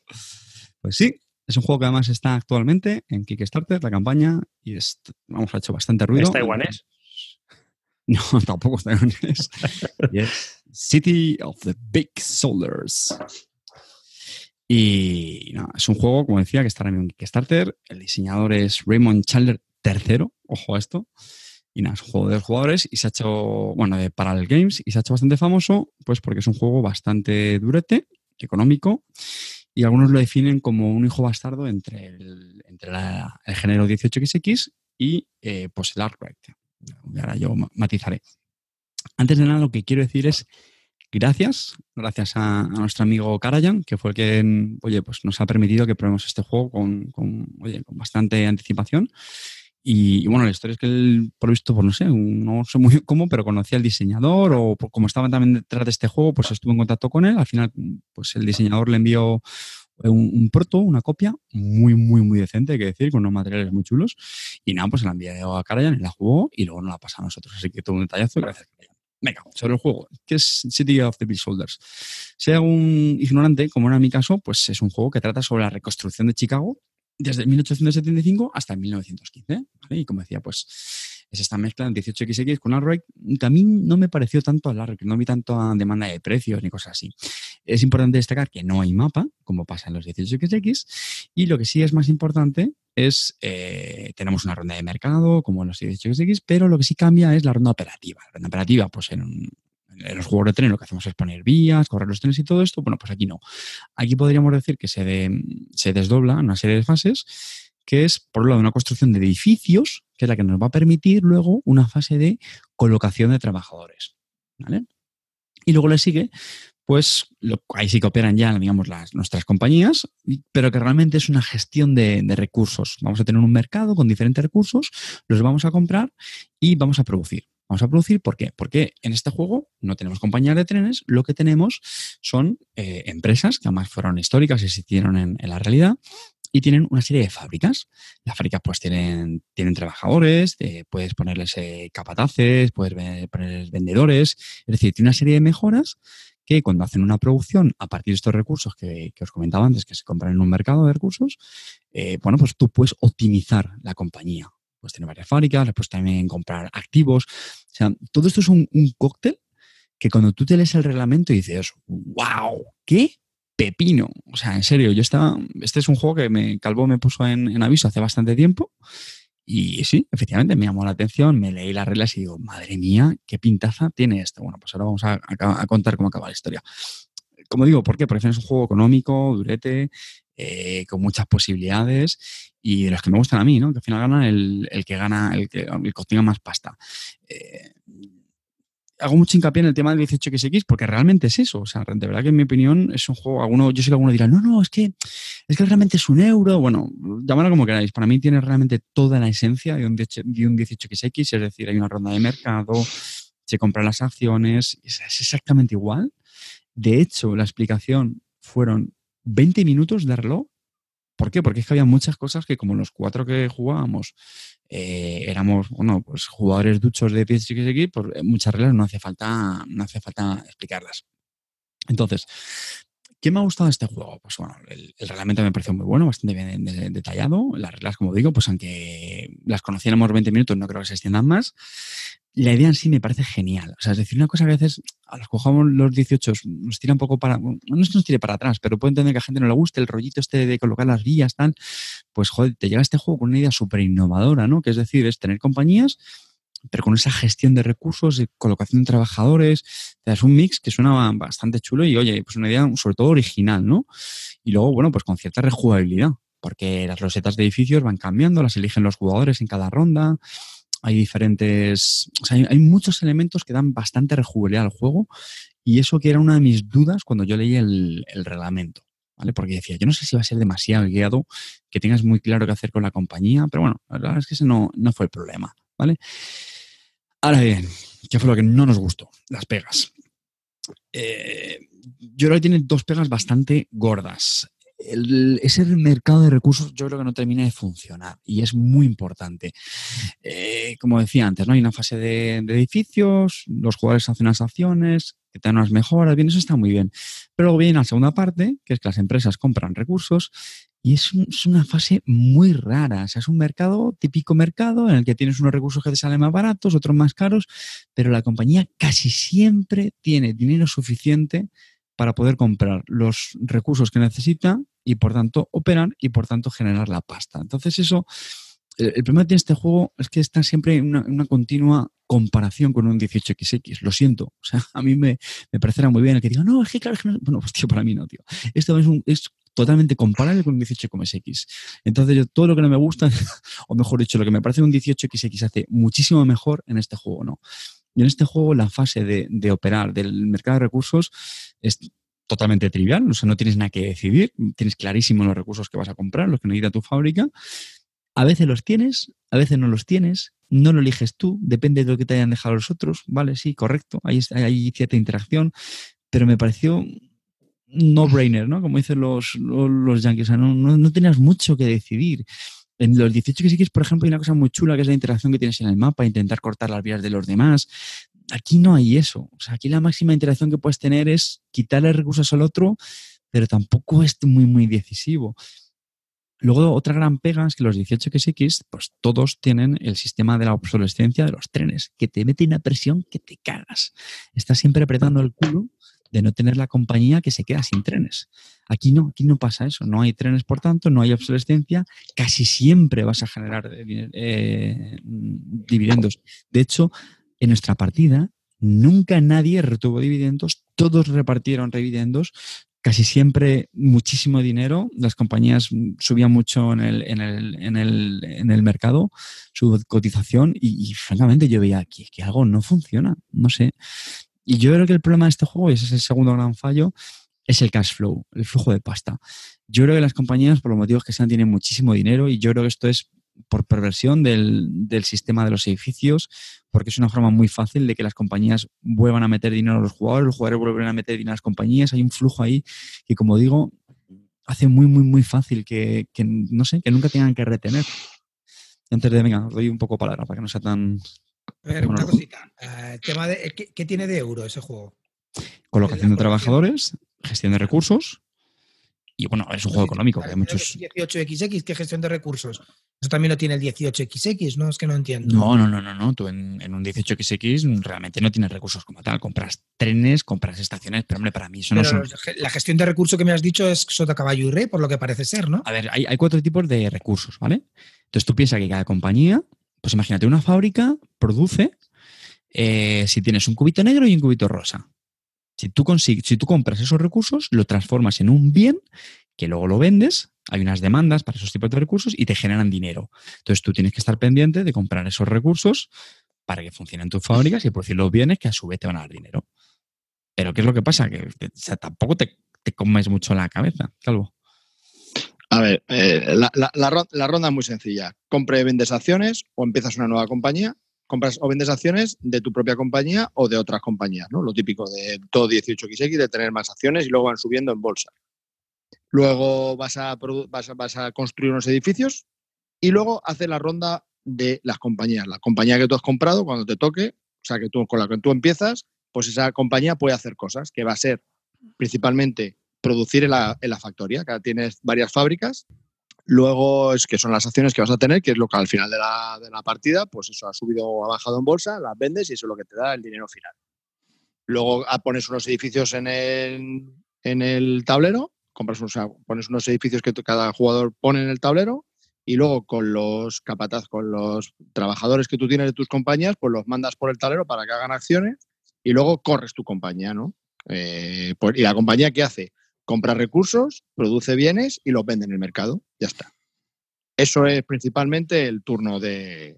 Pues sí, es un juego que además está actualmente en Kickstarter, la campaña, y es, vamos, ha hecho bastante ruido. ¿Es taiwanés? No, tampoco es taiwanés. Y es City of the Big Soldiers. Y nada, es un juego, como decía, que está mismo en Kickstarter. El diseñador es Raymond Chandler III, ojo a esto. Y nada, es un juego de jugadores y se ha hecho, bueno, de Parallel Games y se ha hecho bastante famoso, pues porque es un juego bastante durete, económico, y algunos lo definen como un hijo bastardo entre el, entre la- el género 18XX y eh, pues el artwork. Ahora yo ma- matizaré. Antes de nada, lo que quiero decir es gracias, gracias a, nuestro amigo Karajan, que fue el que mm, oye, pues nos ha permitido que probemos este juego con, oye, con bastante anticipación. Y, bueno, la historia es que él, por visto, pues no sé, no sé muy cómo, pero conocía al diseñador o como estaba también detrás de este juego, pues estuvo en contacto con él. Al final, pues el diseñador le envió un, un proto, una copia, muy, muy, muy decente, hay que decir, con unos materiales muy chulos. Y nada, pues se la envié a Karajan, él la jugó y luego nos la pasa a nosotros. Así que todo un detallazo, gracias. Venga, sobre el juego, que es City of the Big Shoulders. Si hay algún ignorante, como era mi caso, pues es un juego que trata sobre la reconstrucción de Chicago desde 1875 hasta 1915. ¿vale? Y como decía, pues es esta mezcla de 18XX con Arroy, que a mí no me pareció tanto al Arroy, no vi tanto a demanda de precios ni cosas así. Es importante destacar que no hay mapa, como pasa en los 18XX, y lo que sí es más importante es, eh, tenemos una ronda de mercado, como en los 18XX, pero lo que sí cambia es la ronda operativa. La ronda operativa, pues en, un- en los juegos de tren lo que hacemos es poner vías, correr los trenes y todo esto, bueno, pues aquí no. Aquí podríamos decir que se, de- se desdobla en una serie de fases, que es, por un lado, una construcción de edificios, que es la que nos va a permitir luego una fase de colocación de trabajadores. ¿vale? Y luego le sigue pues ahí sí que operan ya, digamos, las, nuestras compañías, pero que realmente es una gestión de, recursos. Vamos a tener un mercado con diferentes recursos, los vamos a comprar y vamos a producir. Vamos a producir, ¿por qué? Porque en este juego no tenemos compañías de trenes, lo que tenemos son eh, empresas que además fueron históricas y existieron en, en la realidad, y tienen una serie de fábricas. Las fábricas pues tienen, tienen trabajadores, eh, puedes ponerles eh, capataces, puedes ponerles vendedores, es decir, tiene una serie de mejoras que cuando hacen una producción a partir de estos recursos que, os comentaba antes, que se compran en un mercado de recursos, eh, bueno, pues tú puedes optimizar la compañía. Puedes tener varias fábricas, puedes también comprar activos. O sea, todo esto es un, cóctel que cuando tú te lees el reglamento y dices, wow, ¿qué? Pepino. O sea, en serio, yo estaba. Este es un juego que me Calvo me puso en, aviso hace bastante tiempo y sí, efectivamente, me llamó la atención, me leí las reglas y digo, madre mía, qué pintaza tiene esto. Bueno, pues ahora vamos a, contar cómo acaba la historia. Como digo, ¿por qué? Porque es un juego económico, durete, eh, con muchas posibilidades y de los que me gustan a mí, ¿no? Que al final gana el, que gana, el que, el obtenga más pasta. Eh, hago mucho hincapié en el tema del 18XX porque realmente es eso. O sea, de verdad que en mi opinión es un juego. Alguno, yo sé que alguno dirá, no, no, es que, es que realmente es un euro. Bueno, llámalo como queráis. Para mí tiene realmente toda la esencia de un, 18XX, es decir, hay una ronda de mercado, se compran las acciones, es, es exactamente igual. De hecho, la explicación fueron 20 minutos de reloj ¿Por qué? Porque es que había muchas cosas que como los cuatro que jugábamos eh, éramos, bueno, pues jugadores duchos de PSX, pues eh, muchas reglas no hace falta, no hace falta explicarlas. Entonces, ¿Qué me ha gustado de este juego? Pues bueno, el, reglamento me pareció muy bueno, bastante bien detallado. Las reglas, como digo, pues aunque las conociéramos 20 minutos, no creo que se extiendan más la idea en sí me parece genial. O sea, es decir, una cosa que a veces a los cojamos los 18 nos tira un poco para, no es que nos tire para atrás, pero puedo entender que a gente no le guste el rollito este de colocar las guías, tal. Pues joder, te llega este juego con una idea súper innovadora, ¿no? Que es decir, es tener compañías, pero con esa gestión de recursos, de colocación de trabajadores, te das un mix que suena bastante chulo y oye, pues una idea sobre todo original, ¿no? Y luego, bueno, pues con cierta rejugabilidad, porque las rosetas de edificios van cambiando, las eligen los jugadores en cada ronda hay diferentes, o sea, hay, muchos elementos que dan bastante rejugabilidad al juego y eso que era una de mis dudas cuando yo leí el, reglamento, ¿vale? Porque decía, yo no sé si va a ser demasiado guiado, que tengas muy claro qué hacer con la compañía, pero bueno, la verdad es que ese no, no fue el problema, ¿vale? Ahora bien, ¿qué fue lo que no nos gustó? Las pegas. Yo creo que tiene dos pegas bastante gordas ese mercado de recursos yo creo que no termina de funcionar y es muy importante. Eh, como decía antes, ¿no? hay una fase de, edificios, los jugadores hacen unas acciones, que te dan unas mejoras, bien, eso está muy bien. Pero luego viene la segunda parte, que es que las empresas compran recursos y es, una fase muy rara. O sea, es un mercado, típico mercado, en el que tienes unos recursos que te salen más baratos, otros más caros, pero la compañía casi siempre tiene dinero suficiente para poder comprar los recursos que necesita y por tanto operar y por tanto generar la pasta. Entonces eso, el problema tiene este juego es que está siempre en una, continua comparación con un 18XX. Lo siento. O sea, a mí me, me parecerá muy bien el que diga, no, es que claro, es que no. Bueno, pues tío, para mí no, tío. Esto es, un, es totalmente comparable con un 18XX. Entonces, yo todo lo que no me gusta, o mejor dicho, lo que me parece un 18XX hace muchísimo mejor en este juego, ¿no? Y en este juego la fase de, operar del mercado de recursos es totalmente trivial, o sea, no tienes nada que decidir, tienes clarísimo los recursos que vas a comprar, los que necesita tu fábrica. A veces los tienes, a veces no los tienes, no lo eliges tú, depende de lo que te hayan dejado los otros, ¿vale? Sí, correcto, hay, hay cierta interacción, pero me pareció no-brainer, ¿no? Como dicen los, los, yankees, o sea, no, no, tenías mucho que decidir. En los 18 que por ejemplo, hay una cosa muy chula que es la interacción que tienes en el mapa, intentar cortar las vías de los demás. Aquí no hay eso. O sea, aquí la máxima interacción que puedes tener es quitarle recursos al otro, pero tampoco es muy, muy decisivo. Luego, otra gran pega es que los 18XX, pues todos tienen el sistema de la obsolescencia de los trenes, que te mete una presión que te cagas. Estás siempre apretando el culo de no tener la compañía que se queda sin trenes. Aquí no, aquí no pasa eso. No hay trenes, por tanto, no hay obsolescencia. Casi siempre vas a generar eh, eh, dividendos. De hecho, en nuestra partida, nunca nadie retuvo dividendos, todos repartieron dividendos, casi siempre muchísimo dinero. Las compañías subían mucho en el, en el, en el, en el mercado su cotización y, francamente yo veía que, que algo no funciona. No sé Y yo creo que el problema de este juego, y ese es el segundo gran fallo, es el cash flow, el flujo de pasta. Yo creo que las compañías, por los motivos que sean, tienen muchísimo dinero y yo creo que esto es por perversión del, del, sistema de los edificios, porque es una forma muy fácil de que las compañías vuelvan a meter dinero a los jugadores, los jugadores vuelven a meter dinero a las compañías. Hay un flujo ahí que, como digo, hace muy, muy, muy fácil que, que no sé, que nunca tengan que retener. Antes de, venga, os doy un poco palabra para que no sea tan... A ver, una cosita. Uh, tema de, ¿qué, ¿qué, tiene de euro ese juego? Colocación de trabajadores, gestión de recursos y bueno, es un juego económico. Que hay muchos... 18XX, ¿qué gestión de recursos? Eso también lo tiene el 18XX, ¿no? Es que no entiendo. No, no, no, no, no. Tú en, en, un 18XX realmente no tienes recursos como tal. Compras trenes, compras estaciones, pero hombre, para mí eso pero no son. La gestión de recursos que me has dicho es sota caballo y rey, por lo que parece ser, ¿no? A ver, hay, hay cuatro tipos de recursos, ¿vale? Entonces tú piensas que cada compañía, pues imagínate, una fábrica produce eh, si tienes un cubito negro y un cubito rosa. Si tú, si tú compras esos recursos, lo transformas en un bien que luego lo vendes, hay unas demandas para esos tipos de recursos y te generan dinero. Entonces tú tienes que estar pendiente de comprar esos recursos para que funcionen tus fábricas y producir los bienes que a su vez te van a dar dinero. Pero ¿qué es lo que pasa? Que tampoco te, te, comes mucho la cabeza, Calvo. A ver, eh, la, la, ronda es muy sencilla. Compre, vendes acciones o empiezas una nueva compañía compras o vendes acciones de tu propia compañía o de otras compañías, ¿no? Lo típico de todo 18XX, de tener más acciones y luego van subiendo en bolsa. Luego vas a construir unos edificios y luego haces la ronda de las compañías. La compañía que tú has comprado, cuando te toque, o sea, que tú con la que tú empiezas, pues esa compañía puede hacer cosas, que va a ser principalmente producir en la, en factoría, que tienes varias fábricas Luego es que son las acciones que vas a tener, que es lo que al final de la, partida, pues eso ha subido o ha bajado en bolsa, las vendes y eso es lo que te da el dinero final. Luego ah, pones unos edificios en el, en el tablero, compras o pones unos edificios que cada jugador pone en el tablero y luego con los capataz, con los trabajadores que tú tienes de tus compañías, pues los mandas por el tablero para que hagan acciones y luego corres tu compañía, ¿no? Eh, pues, ¿Y la compañía qué hace? Compra recursos, produce bienes y los vende en el mercado. Ya está. Eso es principalmente el turno de...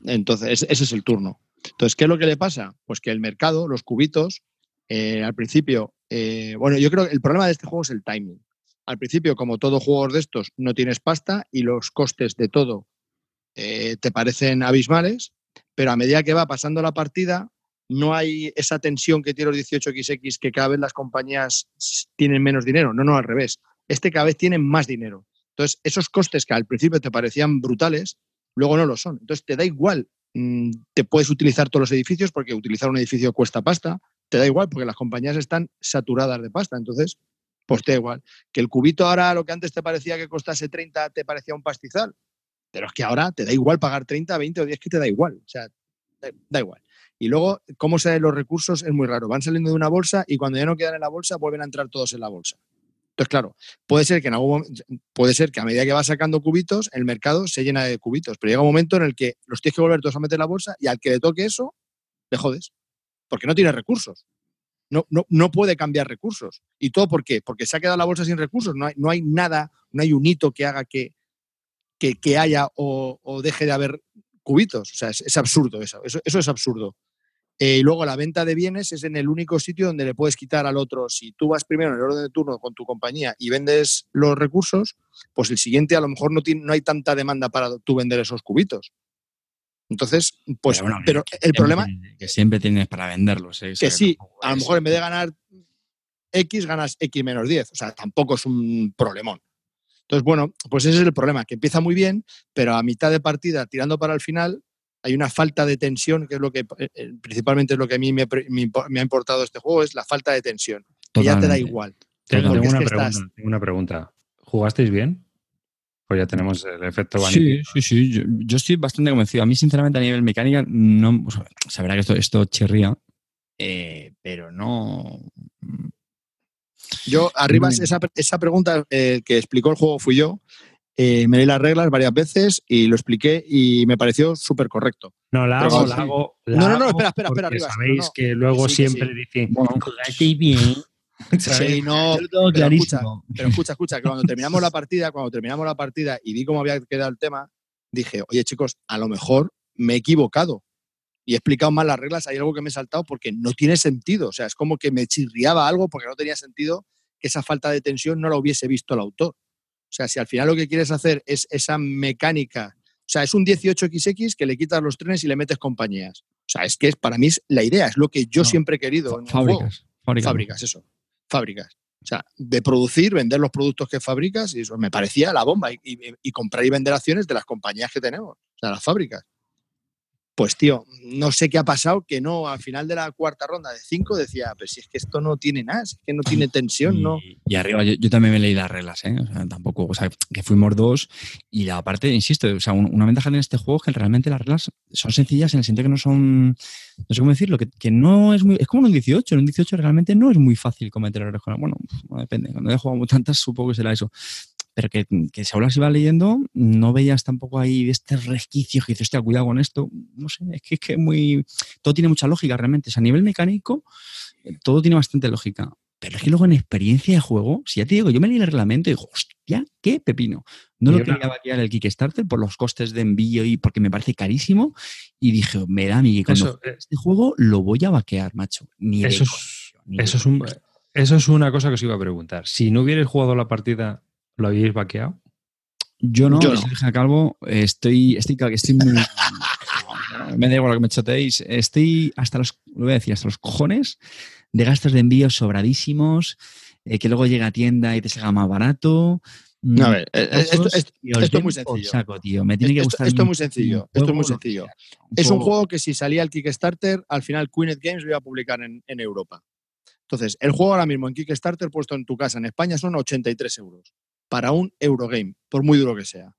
Entonces, ese es el turno. Entonces, ¿qué es lo que le pasa? Pues que el mercado, los cubitos, eh, al principio, eh, bueno, yo creo que el problema de este juego es el timing. Al principio, como todo juego de estos, no tienes pasta y los costes de todo eh, te parecen abismales, pero a medida que va pasando la partida, no hay esa tensión que tiene los 18XX, que cada vez las compañías tienen menos dinero. No, no, al revés. Este cada vez tiene más dinero. Entonces, esos costes que al principio te parecían brutales, luego no lo son. Entonces, te da igual. Mm, te puedes utilizar todos los edificios porque utilizar un edificio cuesta pasta. Te da igual porque las compañías están saturadas de pasta. Entonces, pues te da igual. Que el cubito ahora, lo que antes te parecía que costase 30, te parecía un pastizal. Pero es que ahora te da igual pagar 30, 20 o 10, que te da igual. O sea, da, da igual. Y luego, cómo salen los recursos es muy raro. Van saliendo de una bolsa y cuando ya no quedan en la bolsa, vuelven a entrar todos en la bolsa. Entonces, claro, puede ser que en algún momento, puede ser que a medida que vas sacando cubitos, el mercado se llena de cubitos, pero llega un momento en el que los tienes que volver todos a meter en la bolsa y al que le toque eso, le jodes. Porque no tiene recursos. No, no, no puede cambiar recursos. ¿Y todo por qué? Porque se ha quedado la bolsa sin recursos. No hay, no hay nada, no hay un hito que haga que, que, que haya o, o, deje de haber cubitos. O sea, es, es absurdo eso. eso. eso. es absurdo. Eh, y luego la venta de bienes es en el único sitio donde le puedes quitar al otro. Si tú vas primero en el orden de turno con tu compañía y vendes los recursos, pues el siguiente a lo mejor no, tiene, no hay tanta demanda para tú vender esos cubitos. Entonces, pues, pero, bueno, pero el problema... Que siempre tienes para venderlos. ¿eh? Que sí, a lo mejor en vez de ganar X, ganas X menos 10. O sea, tampoco es un problemón. Entonces, bueno, pues ese es el problema, que empieza muy bien, pero a mitad de partida, tirando para el final, hay una falta de tensión, que es lo que eh, eh, principalmente es lo que a mí me, me, me ha importado este juego, es la falta de tensión. Que ya te da igual. Tengo, una, es que pregunta, estás... tengo una, pregunta, ¿Jugasteis bien? Pues ya tenemos el efecto vanilla. Sí, sí, sí. Yo, yo, estoy bastante convencido. A mí, sinceramente, a nivel mecánica, no. O sea, sabrá que esto, esto chirría, eh, pero no. Yo, arriba, esa, esa pregunta eh, que explicó el juego fui yo. Eh, me leí las reglas varias veces y lo expliqué y me pareció súper correcto. No, la hago, la hago. La no, no, no, espera, espera, espera. Arriba, sabéis no, no. que luego sí, siempre sí. dicen, bueno, bien. Sí, no, pero escucha, pero escucha, escucha, que cuando terminamos la partida, cuando terminamos la partida y vi cómo había quedado el tema, dije, oye chicos, a lo mejor me he equivocado. Y he explicado mal las reglas, hay algo que me he saltado porque no tiene sentido. O sea, es como que me chirriaba algo porque no tenía sentido que esa falta de tensión no la hubiese visto el autor. O sea, si al final lo que quieres hacer es esa mecánica, o sea, es un 18XX que le quitas los trenes y le metes compañías. O sea, es que es, para mí es la idea, es lo que yo No, siempre he querido. en Fábricas. Fábricas. Fábricas, eso. Fábricas. O sea, de producir, vender los productos que fabricas, y eso me parecía la bomba. Y, y- y comprar y vender acciones de las compañías que tenemos, o sea, las fábricas. Pues tío, no sé qué ha pasado, que no, al final de la cuarta ronda de cinco decía, pero si es que esto no tiene nada, es que no tiene tensión, ¿no? y arriba, yo, también me leí las reglas, ¿eh? O sea, tampoco, o sea, que fuimos dos. Y la parte, insisto, o sea, un- una ventaja en este juego es que realmente las reglas son sencillas en el sentido que no son, no sé cómo decirlo, que, que no es muy, es como en un 18, en un 18 realmente no es muy fácil cometer errores. con- Bueno, bueno, depende, cuando he jugado tantas supongo que será eso. Pero que, que según las iba leyendo, no veías tampoco ahí este resquicio que dices, hostia, cuidado con esto. No sé, es que es que muy. Todo tiene mucha lógica realmente. O sea, a nivel mecánico, eh, todo tiene bastante lógica. Pero es que luego en experiencia de juego, si ya te digo, yo me leí el reglamento y digo, hostia, qué pepino. No lo quería vaquear el Kickstarter por los costes de envío y porque me parece carísimo. Y dije, me da mí que cuando Eso, eh, este juego lo voy a vaquear, macho. Ni de Eso es, coño, ni de eso, es un- coño. eso es una cosa que os iba a preguntar. Si no hubierais jugado la partida, ¿lo habíais vaqueado? Yo no, Yo no. Calvo, estoy, estoy, estoy muy. me da igual lo que me choteéis. Estoy hasta los, lo voy a decir, hasta los cojones de gastos de envío sobradísimos, eh, que luego llega a tienda y te salga más barato. mm, A ver, eh, eh, esto, esto- esto es muy sencillo. saco, tío. Me tiene que Esto- gustar esto es un- muy sencillo, esto es muy juego, lo que sencillo. es un juego que si salía el Kickstarter, al final Queenet Games lo iba a publicar en, en Europa. Entonces, el juego ahora mismo en Kickstarter puesto en tu casa en España son 83 euros para un Eurogame, por muy duro que sea.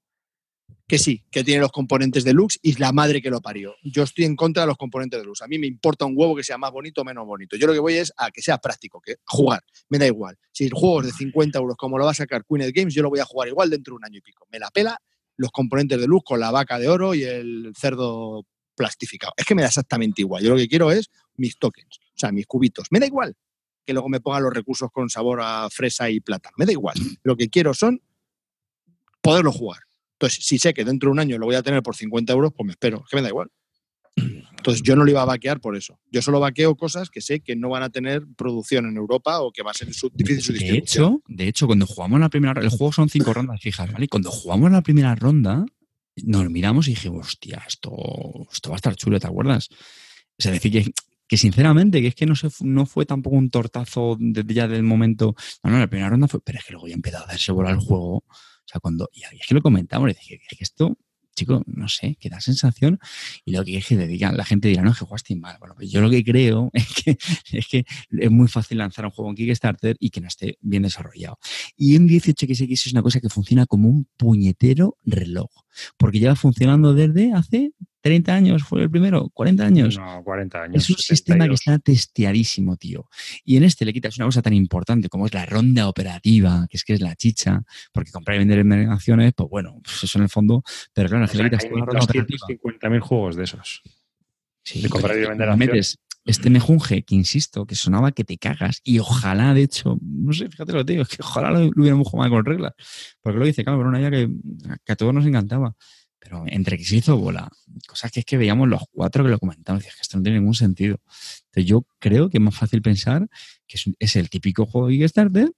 Que sí, que tiene los componentes deluxe y la madre que lo parió. Yo estoy en contra de los componentes deluxe. A mí me importa un huevo que sea más bonito o menos bonito. Yo lo que voy es a que sea práctico, que jugar. Me da igual. Si el juego es de 50 euros como lo va a sacar Queenet Games, yo lo voy a jugar igual dentro de un año y pico. Me la pela los componentes de luz con la vaca de oro y el cerdo plastificado. Es que me da exactamente igual. Yo lo que quiero es mis tokens, o sea, mis cubitos. Me da igual que luego me pongan los recursos con sabor a fresa y plátano. Me da igual. Lo que quiero son poderlo jugar. Entonces, si sé que dentro de un año lo voy a tener por 50 euros, pues me espero. Es que me da igual. Entonces, yo no lo iba a vaquear por eso. Yo solo vaqueo cosas que sé que no van a tener producción en Europa o que va a ser su- difícil su De distribución. hecho, de hecho, cuando jugamos la primera el juego son cinco rondas fijas, ¿vale? Y cuando jugamos la primera ronda, nos miramos y dijimos, hostia, esto, esto va a estar chulo, ¿te acuerdas? Sea, decir que, que sinceramente, que es que no, se, no fue tampoco un tortazo desde ya del momento. No, no, la primera ronda fue, pero es que luego ya empezó a hacerse volar el juego. O sea, cuando, y es que lo comentamos, y dije, es que esto, chico, no sé, que da sensación. Y lo que es que la gente dirá, no, es que jugaste mal. Bueno, pues yo lo que creo es que, es que es muy fácil lanzar un juego en Kickstarter y que no esté bien desarrollado. Y un 18XX es una cosa que funciona como un puñetero reloj. Porque lleva funcionando desde hace 30 años, fue el primero, 40 años. No, 40 años. Es un sistema que 72. está testeadísimo, tío. Y en este le quitas una cosa tan importante como es la ronda operativa, que es que es la chicha, porque comprar y vender en acciones, pues bueno, pues eso en el fondo, pero claro, es que le quitas toda la ronda operativa. 250.000 juegos de esos. Sí, de comprar y vender le metes este mejunje que insisto, que sonaba que te cagas, y ojalá, de hecho, no sé, fíjate lo que te digo, es que ojalá lo, lo hubiéramos jugado con reglas, porque lo dice, claro, era una idea que, que a todos nos encantaba. Pero entre que se hizo bola, cosas que es que veíamos los cuatro que lo comentamos, decías que esto no tiene ningún sentido. Entonces yo creo que es más fácil pensar que es, el típico juego de Kickstarter,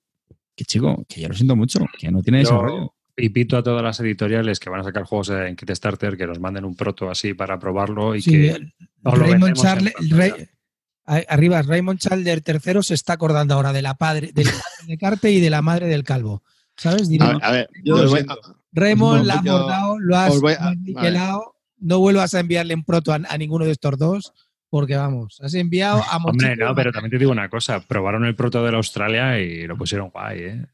que chico, que ya lo siento mucho, que no tiene desarrollo. Y pito a todas las editoriales que van a sacar juegos en Kickstarter que nos manden un proto así para probarlo y Sí, que el- os lo Raymond vendemos en Charle- pantalla. Ray- a- arriba, Raymond Chalder III se está acordando ahora de la padre, del padre de Carte y de la madre del calvo. ¿Sabes? Diré, A ver, a ver, Yo voy- siento. Raymond, no, la has yo- bordado, lo has a- no vuelvas a enviarle un proto a, a ninguno de estos dos, porque vamos, has enviado a Hombre, no, pero también te digo una cosa, probaron el proto de la Australia y lo pusieron guay, ¿eh?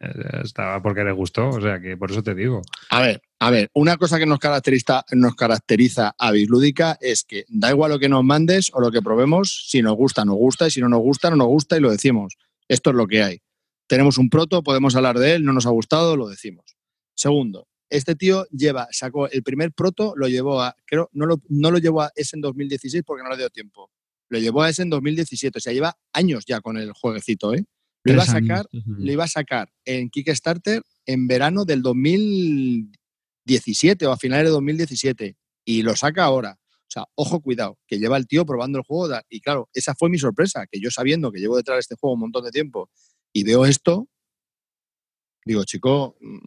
Estaba porque les gustó, o sea que por eso te digo. A ver, a ver, una cosa que nos caracteriza, nos caracteriza a Bislúdica es que da igual lo que nos mandes o lo que probemos, si nos gusta, nos gusta, y si no nos gusta, no nos gusta y lo decimos. Esto es lo que hay. Tenemos un proto, podemos hablar de él, no nos ha gustado, lo decimos. Segundo, este tío lleva, sacó el primer proto, lo llevó a, creo, no lo, no lo llevó a ese en 2016 porque no le dio tiempo. Lo llevó a ese en 2017, o sea, lleva años ya con el jueguecito, ¿eh? Lo iba a sacar lo iba a sacar en Kickstarter en verano del 2017 o a finales de 2017 y lo saca ahora. O sea, ojo, cuidado, que lleva el tío probando el juego. Y claro, esa fue mi sorpresa, que yo sabiendo que llevo detrás de este juego un montón de tiempo y veo esto, digo, chico, mm,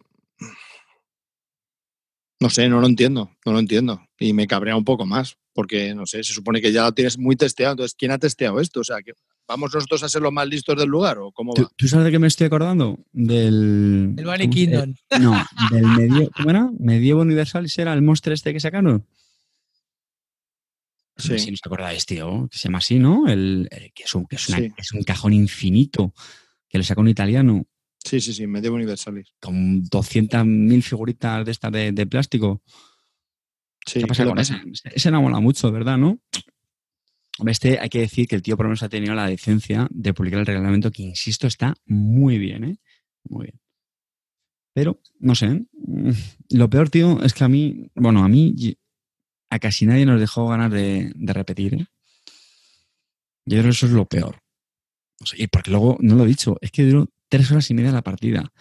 no sé, no lo entiendo, no lo entiendo. Y me cabrea un poco más, porque, no sé, se supone que ya lo tienes muy testeado. Entonces, ¿quién ha testeado esto? O sea, que ¿vamos nosotros a ser los más listos del lugar o cómo va? ¿Tú, sabes de qué me estoy acordando? Del... El Bunny Kingdom. no, del medio, ¿cómo era? Medievo Universal, ¿era el monstruo este que sacaron? Sí. Si no te acordáis, tío, que se llama así, ¿no? El, que, es un, que es, es un cajón infinito que le sacó un italiano. Sí, sí, sí, Medievo Universalis. Con 200.000 figuritas de estas de, plástico. Sí, ¿Qué pasa con ese? Ese no mola mucho, ¿verdad? ¿No? Este hay que decir que el tío por lo menos ha tenido la decencia de publicar el reglamento, que insisto, está muy bien, ¿eh? Muy bien. Pero, no sé, mm, lo peor, tío, es que a mí, bueno, a mí, a casi nadie nos dejó ganas de, repetir, ¿eh? Yo creo que eso es lo peor. y porque luego, no lo he dicho, es que duró tres horas y media la partida.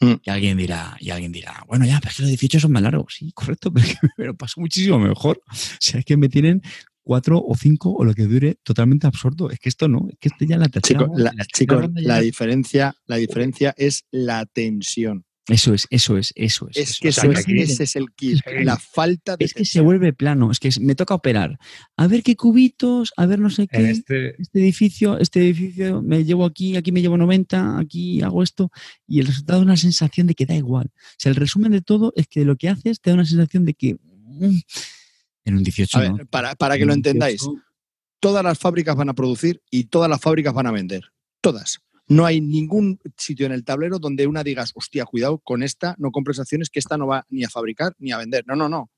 Mm. Y alguien dirá, y alguien dirá, bueno, ya, pero es que los 18 son más largos. Sí, correcto, pero lo paso muchísimo mejor. O sea, es que me tienen cuatro o cinco o lo que dure totalmente absurdo. Es que esto no, es que este ya la tercera. chicos, la, diferencia, la diferencia es la tensión. Eso es, eso es, eso es. Es que ese es el kit, la falta de. Es que se vuelve plano, es que me toca operar. A ver qué cubitos, a ver no sé qué. Este, este... edificio, este edificio me llevo aquí, aquí me llevo 90, aquí hago esto. Y el resultado es una sensación de que da igual. O sea, el resumen de todo es que lo que haces te da una sensación de que. Mm, en un 18. A ver, para, para que lo entendáis, todas las fábricas van a producir y todas las fábricas van a vender. Todas. No hay ningún sitio en el tablero donde una digas, hostia, cuidado con esta, no compres acciones, que esta no va ni a fabricar ni a vender. No, no, no.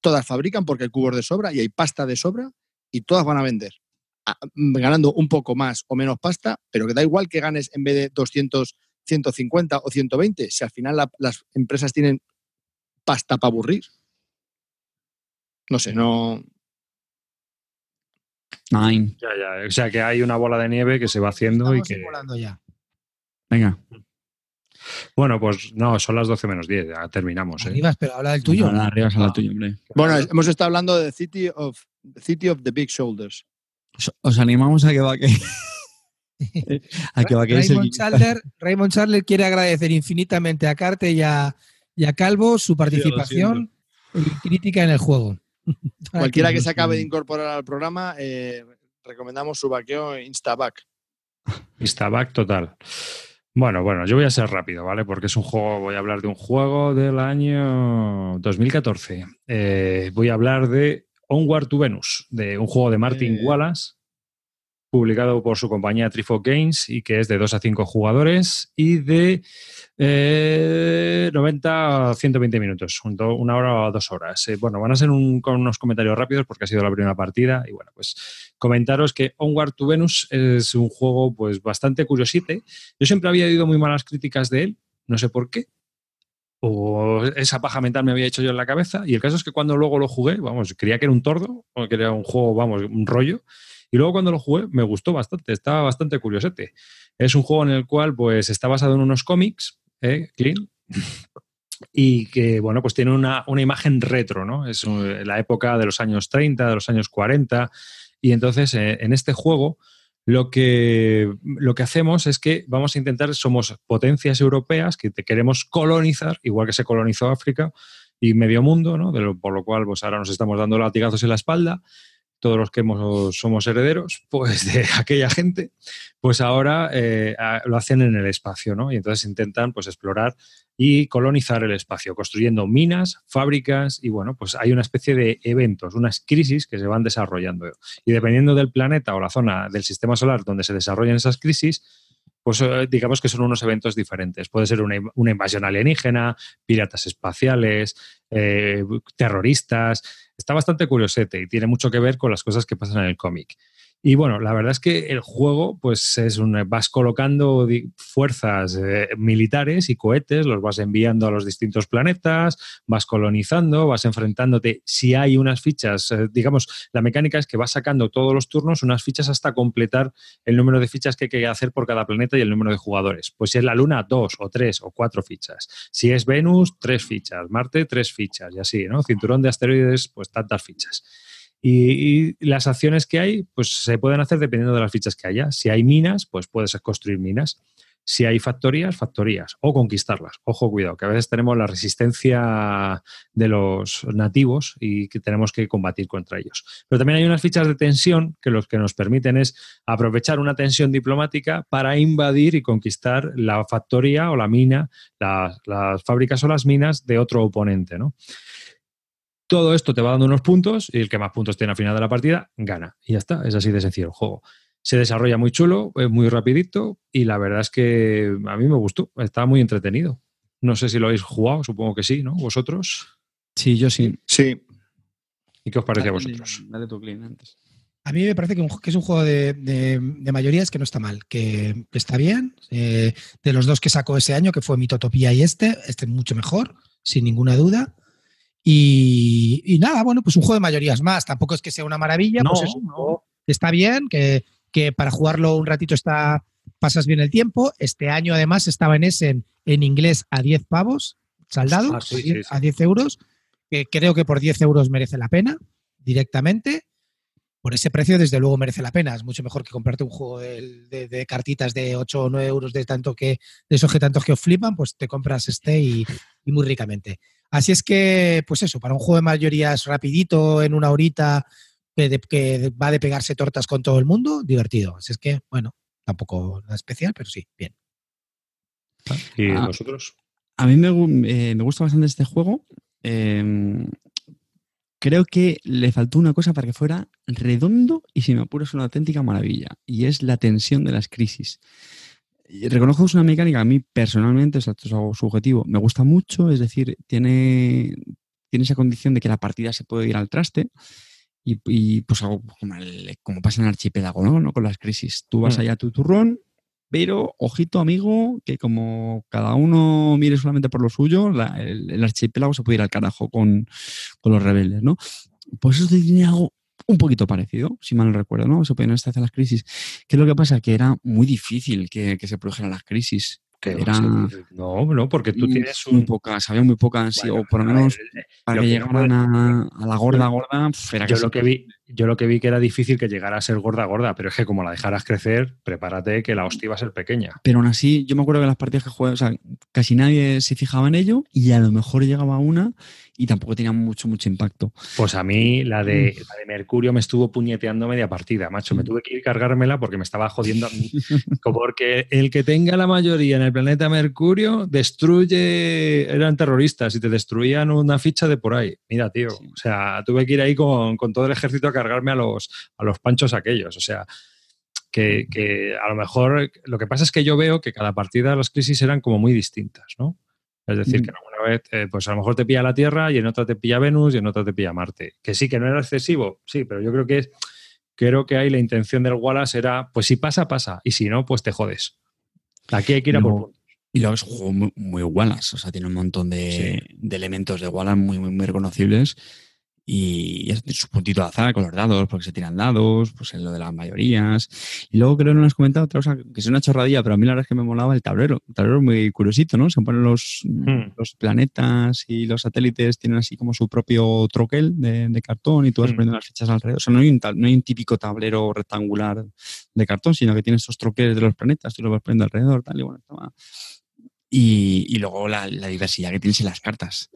Todas fabrican porque hay cubos de sobra y hay pasta de sobra y todas van a vender. Mm, ganando un poco más o menos pasta, pero que da igual que ganes en vez de 200, 150 o 120, si al final las empresas tienen pasta para aburrir. No sé, no, Nine. Ya, ya. O sea que hay una bola de nieve que se va haciendo y que. ya. Venga. Bueno, pues no, son las 12 menos 10, ya terminamos. ¿eh? pero habla del tuyo. la tuya, hombre. Bueno, hemos estado hablando de City of, City of the Big Shoulders. Os, animamos a que va que. a que va que Raymond, Chandler, Raymond Chandler quiere agradecer infinitamente a Carte y a, Calvo su participación y crítica en el juego. Cualquiera que se acabe de incorporar al programa, eh, recomendamos su vaqueo Instaback. Instaback total. Bueno, bueno, yo voy a ser rápido, ¿vale? Porque es un juego, voy a hablar de un juego del año 2014. Eh, voy a hablar de Onward to Venus, de un juego de Martin eh. Wallace, publicado por su compañía Trifo Games y que es de 2 a 5 jugadores y de 90 a 120 minutos, una hora o dos horas. Eh, bueno, van a ser con unos comentarios rápidos porque ha sido la primera partida y bueno, pues comentaros que Onward to Venus es un juego pues bastante curiosite. Yo siempre había oído muy malas críticas de él, no sé por qué, o esa paja mental me había hecho yo en la cabeza. Y el caso es que cuando luego lo jugué, vamos, creía que era un tordo, o que era un juego, vamos, un rollo. Y luego cuando lo jugué me gustó bastante, estaba bastante curiosete. Es un juego en el cual pues está basado en unos cómics, ¿eh? Clean, y que, bueno, pues tiene una, imagen retro, ¿no? Es la época de los años 30, de los años 40, y entonces eh, en este juego lo que, lo que hacemos es que vamos a intentar, somos potencias europeas que te queremos colonizar, igual que se colonizó África y medio mundo, ¿no? por lo cual pues ahora nos estamos dando latigazos en la espalda todos los que somos herederos pues de aquella gente, pues ahora eh, lo hacen en el espacio, ¿no? Y entonces intentan pues explorar y colonizar el espacio, construyendo minas, fábricas y bueno, pues hay una especie de eventos, unas crisis que se van desarrollando. Y dependiendo del planeta o la zona del sistema solar donde se desarrollan esas crisis, pues eh, digamos que son unos eventos diferentes. Puede ser una, invasión alienígena, piratas espaciales, eh, terroristas. Está bastante curiosete y tiene mucho que ver con las cosas que pasan en el cómic. Y bueno, la verdad es que el juego, pues es un, vas colocando fuerzas eh, militares y cohetes, los vas enviando a los distintos planetas, vas colonizando, vas enfrentándote. Si hay unas fichas, eh, digamos, la mecánica es que vas sacando todos los turnos unas fichas hasta completar el número de fichas que hay que hacer por cada planeta y el número de jugadores. Pues si es la Luna, dos o tres o cuatro fichas. Si es Venus, tres fichas. Marte, tres fichas y así, ¿no? Cinturón de asteroides, pues tantas fichas. Y, las acciones que hay, pues se pueden hacer dependiendo de las fichas que haya. Si hay minas, pues puedes construir minas. Si hay factorías, factorías. O conquistarlas. Ojo, cuidado, que a veces tenemos la resistencia de los nativos y que tenemos que combatir contra ellos. Pero también hay unas fichas de tensión que lo que nos permiten es aprovechar una tensión diplomática para invadir y conquistar la factoría o la mina, la, las fábricas o las minas de otro oponente, ¿no? Todo esto te va dando unos puntos y el que más puntos tiene al final de la partida gana. Y ya está, es así de sencillo el juego. Se desarrolla muy chulo, es muy rapidito y la verdad es que a mí me gustó, está muy entretenido. No sé si lo habéis jugado, supongo que sí, ¿no? ¿Vosotros? Sí, yo sí. Sí. ¿Y qué os parece a vosotros? Dale tu clean antes. A mí me parece que, un, que es un juego de, de, de, mayorías que no está mal, que, que está bien. Eh, de los dos que sacó ese año, que fue Mitotopía y este, este mucho mejor, sin ninguna duda. Y, y, nada, bueno, pues un juego de mayorías más. Tampoco es que sea una maravilla, no, pues es un juego que está bien, que, que, para jugarlo un ratito está pasas bien el tiempo. Este año además estaba en ese en, inglés a 10 pavos, saldado, Ah, sí, sí, sí. a 10 euros, que creo que por 10 euros merece la pena directamente. Por ese precio, desde luego, merece la pena. Es mucho mejor que comprarte un juego de, de, de cartitas de 8 o 9 euros de tanto que, de esos que tantos que os flipan, pues te compras este y, y muy ricamente. Así es que, pues eso, para un juego de mayorías rapidito, en una horita, que, de, que, va de pegarse tortas con todo el mundo, divertido. Así es que, bueno, tampoco nada especial, pero sí, bien. ¿Y Ah. vosotros? A mí me, eh, me gusta bastante este juego. Eh, creo que le faltó una cosa para que fuera redondo y si me apuras una auténtica maravilla. Y es la tensión de las crisis. Reconozco que es una mecánica a mí personalmente, o sea, esto es algo subjetivo, me gusta mucho, es decir, tiene, tiene esa condición de que la partida se puede ir al traste y, y, pues algo como, el- como pasa en el archipiélago, ¿no? ¿no? Con las crisis. Tú vas Mm. allá a tu turrón, pero ojito amigo, que como cada uno mire solamente por lo suyo, la- el, el archipiélago se puede ir al carajo con, con los rebeldes, ¿no? Pues eso tiene algo un poquito parecido, si mal no recuerdo, ¿no? Se pueden estar las crisis. ¿Qué es lo que pasa? Que era muy difícil que, que se produjeran las crisis. Que Era- No, no, porque tú tienes muy un... pocas, había muy pocas, sí, Bueno, o por lo menos ver, para que llegaran a, a la gorda gorda, era yo lo que vi, yo lo que vi que era difícil que llegara a ser gorda gorda, pero es que como la dejaras crecer, prepárate que la hostia va a ser pequeña. Pero aún así, yo me acuerdo que las partidas que jugué, o sea, casi nadie se fijaba en ello y a lo mejor llegaba una y tampoco tenía mucho, mucho impacto. Pues a mí la de, la de Mercurio me estuvo puñeteando media partida, macho. Me Mm. tuve que ir cargármela porque me estaba jodiendo a mí. Porque el que tenga la mayoría en el planeta Mercurio destruye, eran terroristas y te destruían una ficha de por ahí. Mira, tío, Sí. o sea, tuve que ir ahí con, con todo el ejército a cargarme a los, a los panchos aquellos. O sea, que, que a lo mejor lo que pasa es que yo veo que cada partida de las crisis eran como muy distintas, ¿no? Es decir, Mm. que alguna vez, eh, pues a lo mejor te pilla la Tierra y en otra te pilla Venus y en otra te pilla Marte. Que sí, que no era excesivo, sí, pero yo creo que es, creo que ahí la intención del Wallace era, pues si pasa, pasa, y si no, pues te jodes. Aquí hay que ir a por No. puntos. Y luego es un juego muy, muy Wallace, o sea, tiene un montón de, de elementos de Wallace muy, muy, muy reconocibles. Y es su puntito de azar con los dados, porque se tiran dados, pues en lo de las mayorías. Y luego creo que no has comentado otra cosa, que es una chorradilla, pero a mí la verdad es que me molaba el tablero. El tablero es muy curiosito, ¿no? Se ponen los, Hmm. los planetas y los satélites, tienen así como su propio troquel de, de cartón y tú vas Hmm. poniendo las fichas alrededor. O sea, no hay, un no hay un típico tablero rectangular de cartón, sino que tiene estos troqueles de los planetas, tú los vas poniendo alrededor, tal, y bueno, estaba- y, y luego la, la diversidad que tienes en las cartas.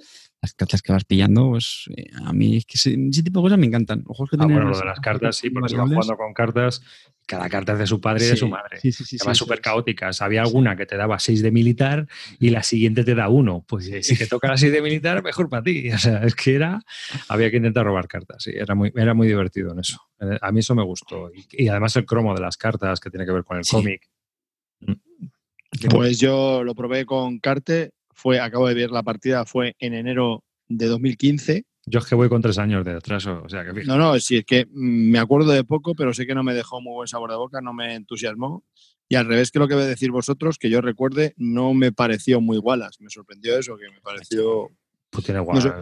Las cartas que vas pillando, pues eh, a mí es que ese, ese tipo de cosas me encantan. Los juegos que Ah, tienen bueno, lo de las cartas, sí, porque se va jugando con cartas, cada carta es de su padre y de su madre. Sí, sí, sí. Además, súper sí. caóticas. Había alguna que te daba 6 de militar y la siguiente te da uno. Pues eh, si te toca la 6 de militar, mejor para ti. O sea, es que era. Había que intentar robar cartas. Sí, era muy, era muy divertido en eso. Eh, A mí eso me gustó. Y, y además el cromo de las cartas que tiene que ver con el Sí. cómic. Pues yo lo probé con Carte, fue, acabo de ver la partida, fue en enero de 2015. Yo es que voy con tres años de atraso. O sea, que fíjate. No, no, sí, es que mm, me acuerdo de poco, pero sé que no me dejó muy buen sabor de boca, no me entusiasmó. Y al revés que lo que voy a decir vosotros, que yo recuerde, no me pareció muy Wallace. Me sorprendió eso, que me pareció, Pues tiene No sé.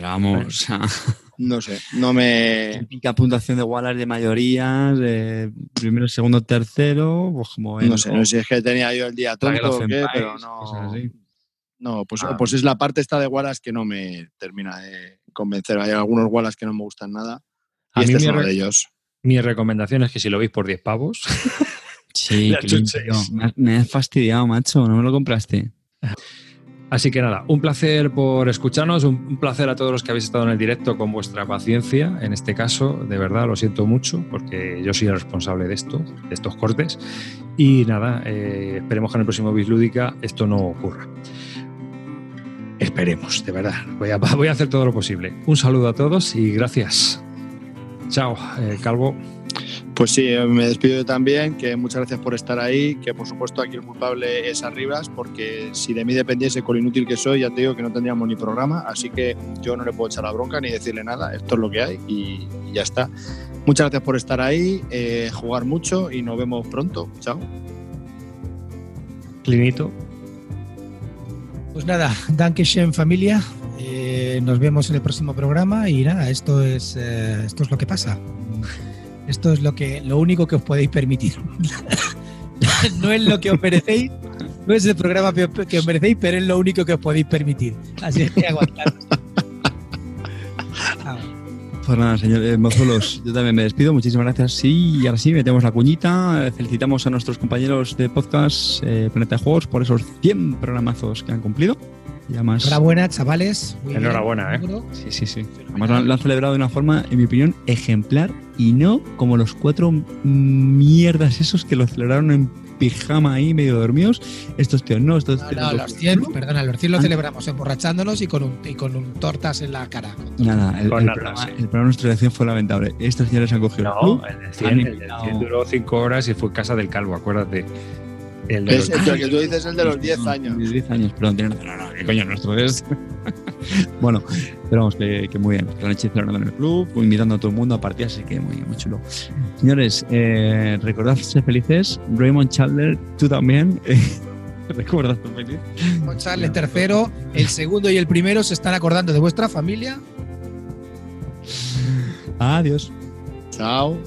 vamos, no sé, no me... típica puntuación de Wallace de mayorías, de primero, segundo, tercero, pues como No sé, no sé si es que tenía yo el día tonto o qué, pero no... No, pues, Ah. pues es la parte esta de Wallace que no me termina de convencer. Hay algunos Wallace que no me gustan nada. Y A mí este es me uno de ellos. Mi recomendación es que si lo veis por 10 pavos, Sí. Me has- me has fastidiado, macho. No me lo compraste. Así que nada, un placer por escucharnos, un, un placer a todos los que habéis estado en el directo con vuestra paciencia. En este caso, de verdad, lo siento mucho porque yo soy el responsable de esto, de estos cortes. Y nada, eh, esperemos que en el próximo Bislúdica esto no ocurra. Esperemos, de verdad. Voy a, voy a hacer todo lo posible. Un saludo a todos y gracias. Chao, eh, Calvo. Pues sí, eh, me despido yo también, que muchas gracias por estar ahí, que por supuesto aquí el culpable es Arribas, porque si de mí dependiese con lo inútil que soy, ya te digo que no tendríamos ni programa, así que yo no le puedo echar la bronca ni decirle nada, esto es lo que hay y, y ya está. Muchas gracias por estar ahí, eh, jugar mucho y nos vemos pronto. Chao. Clinito. Pues nada, Dankeschön familia. Eh, nos vemos en el próximo programa y nada, esto es eh, esto es lo que pasa. Esto es lo que lo único que os podéis permitir. no es lo que os merecéis, no es el programa que os merecéis, pero es lo único que os podéis permitir. Así es que aguantad. Pues nada, señores mozuelos, yo también me despido. Muchísimas gracias. Sí, y ahora sí, metemos la cuñita. Eh, Felicitamos a nuestros compañeros de podcast eh, Planeta de Juegos por esos 100 programazos que han cumplido. Y además, Enhorabuena, chavales. Muy bien. Enhorabuena, ¿eh? Seguro. sí, sí, sí. Además lo han, lo han celebrado de una forma, en mi opinión, ejemplar y no como los cuatro mierdas esos que lo celebraron en pijama ahí, medio dormidos. Estos tíos no, estos No, tíos no, lo los 100, celebraron. perdona, los 100 lo Ah. celebramos emborrachándonos y con, un, y con un tortas en la cara. Nada, el, Con el nada, programa, sí. el programa de nuestra elección fue lamentable. Estos señores han cogido el No, club, el del han 100, el del invitado- 100 duró 5 horas y fue casa del Calvo, acuérdate. El de Es, los- el que tú dices es el de los 10 años. De 10 años, perdón, tiene razón. No, no, ¿qué coño nuestro es? bueno, pero vamos, que, que muy bien. Noche celebrando en el club, invitando a todo el mundo a partir, así que muy, muy chulo. Señores, eh, recordad ser felices. Raymond Chandler, tú también. ¿Recuerdas ser feliz? Gonzalo, el tercero, el segundo y el primero se están acordando de vuestra familia. Adiós. Chao.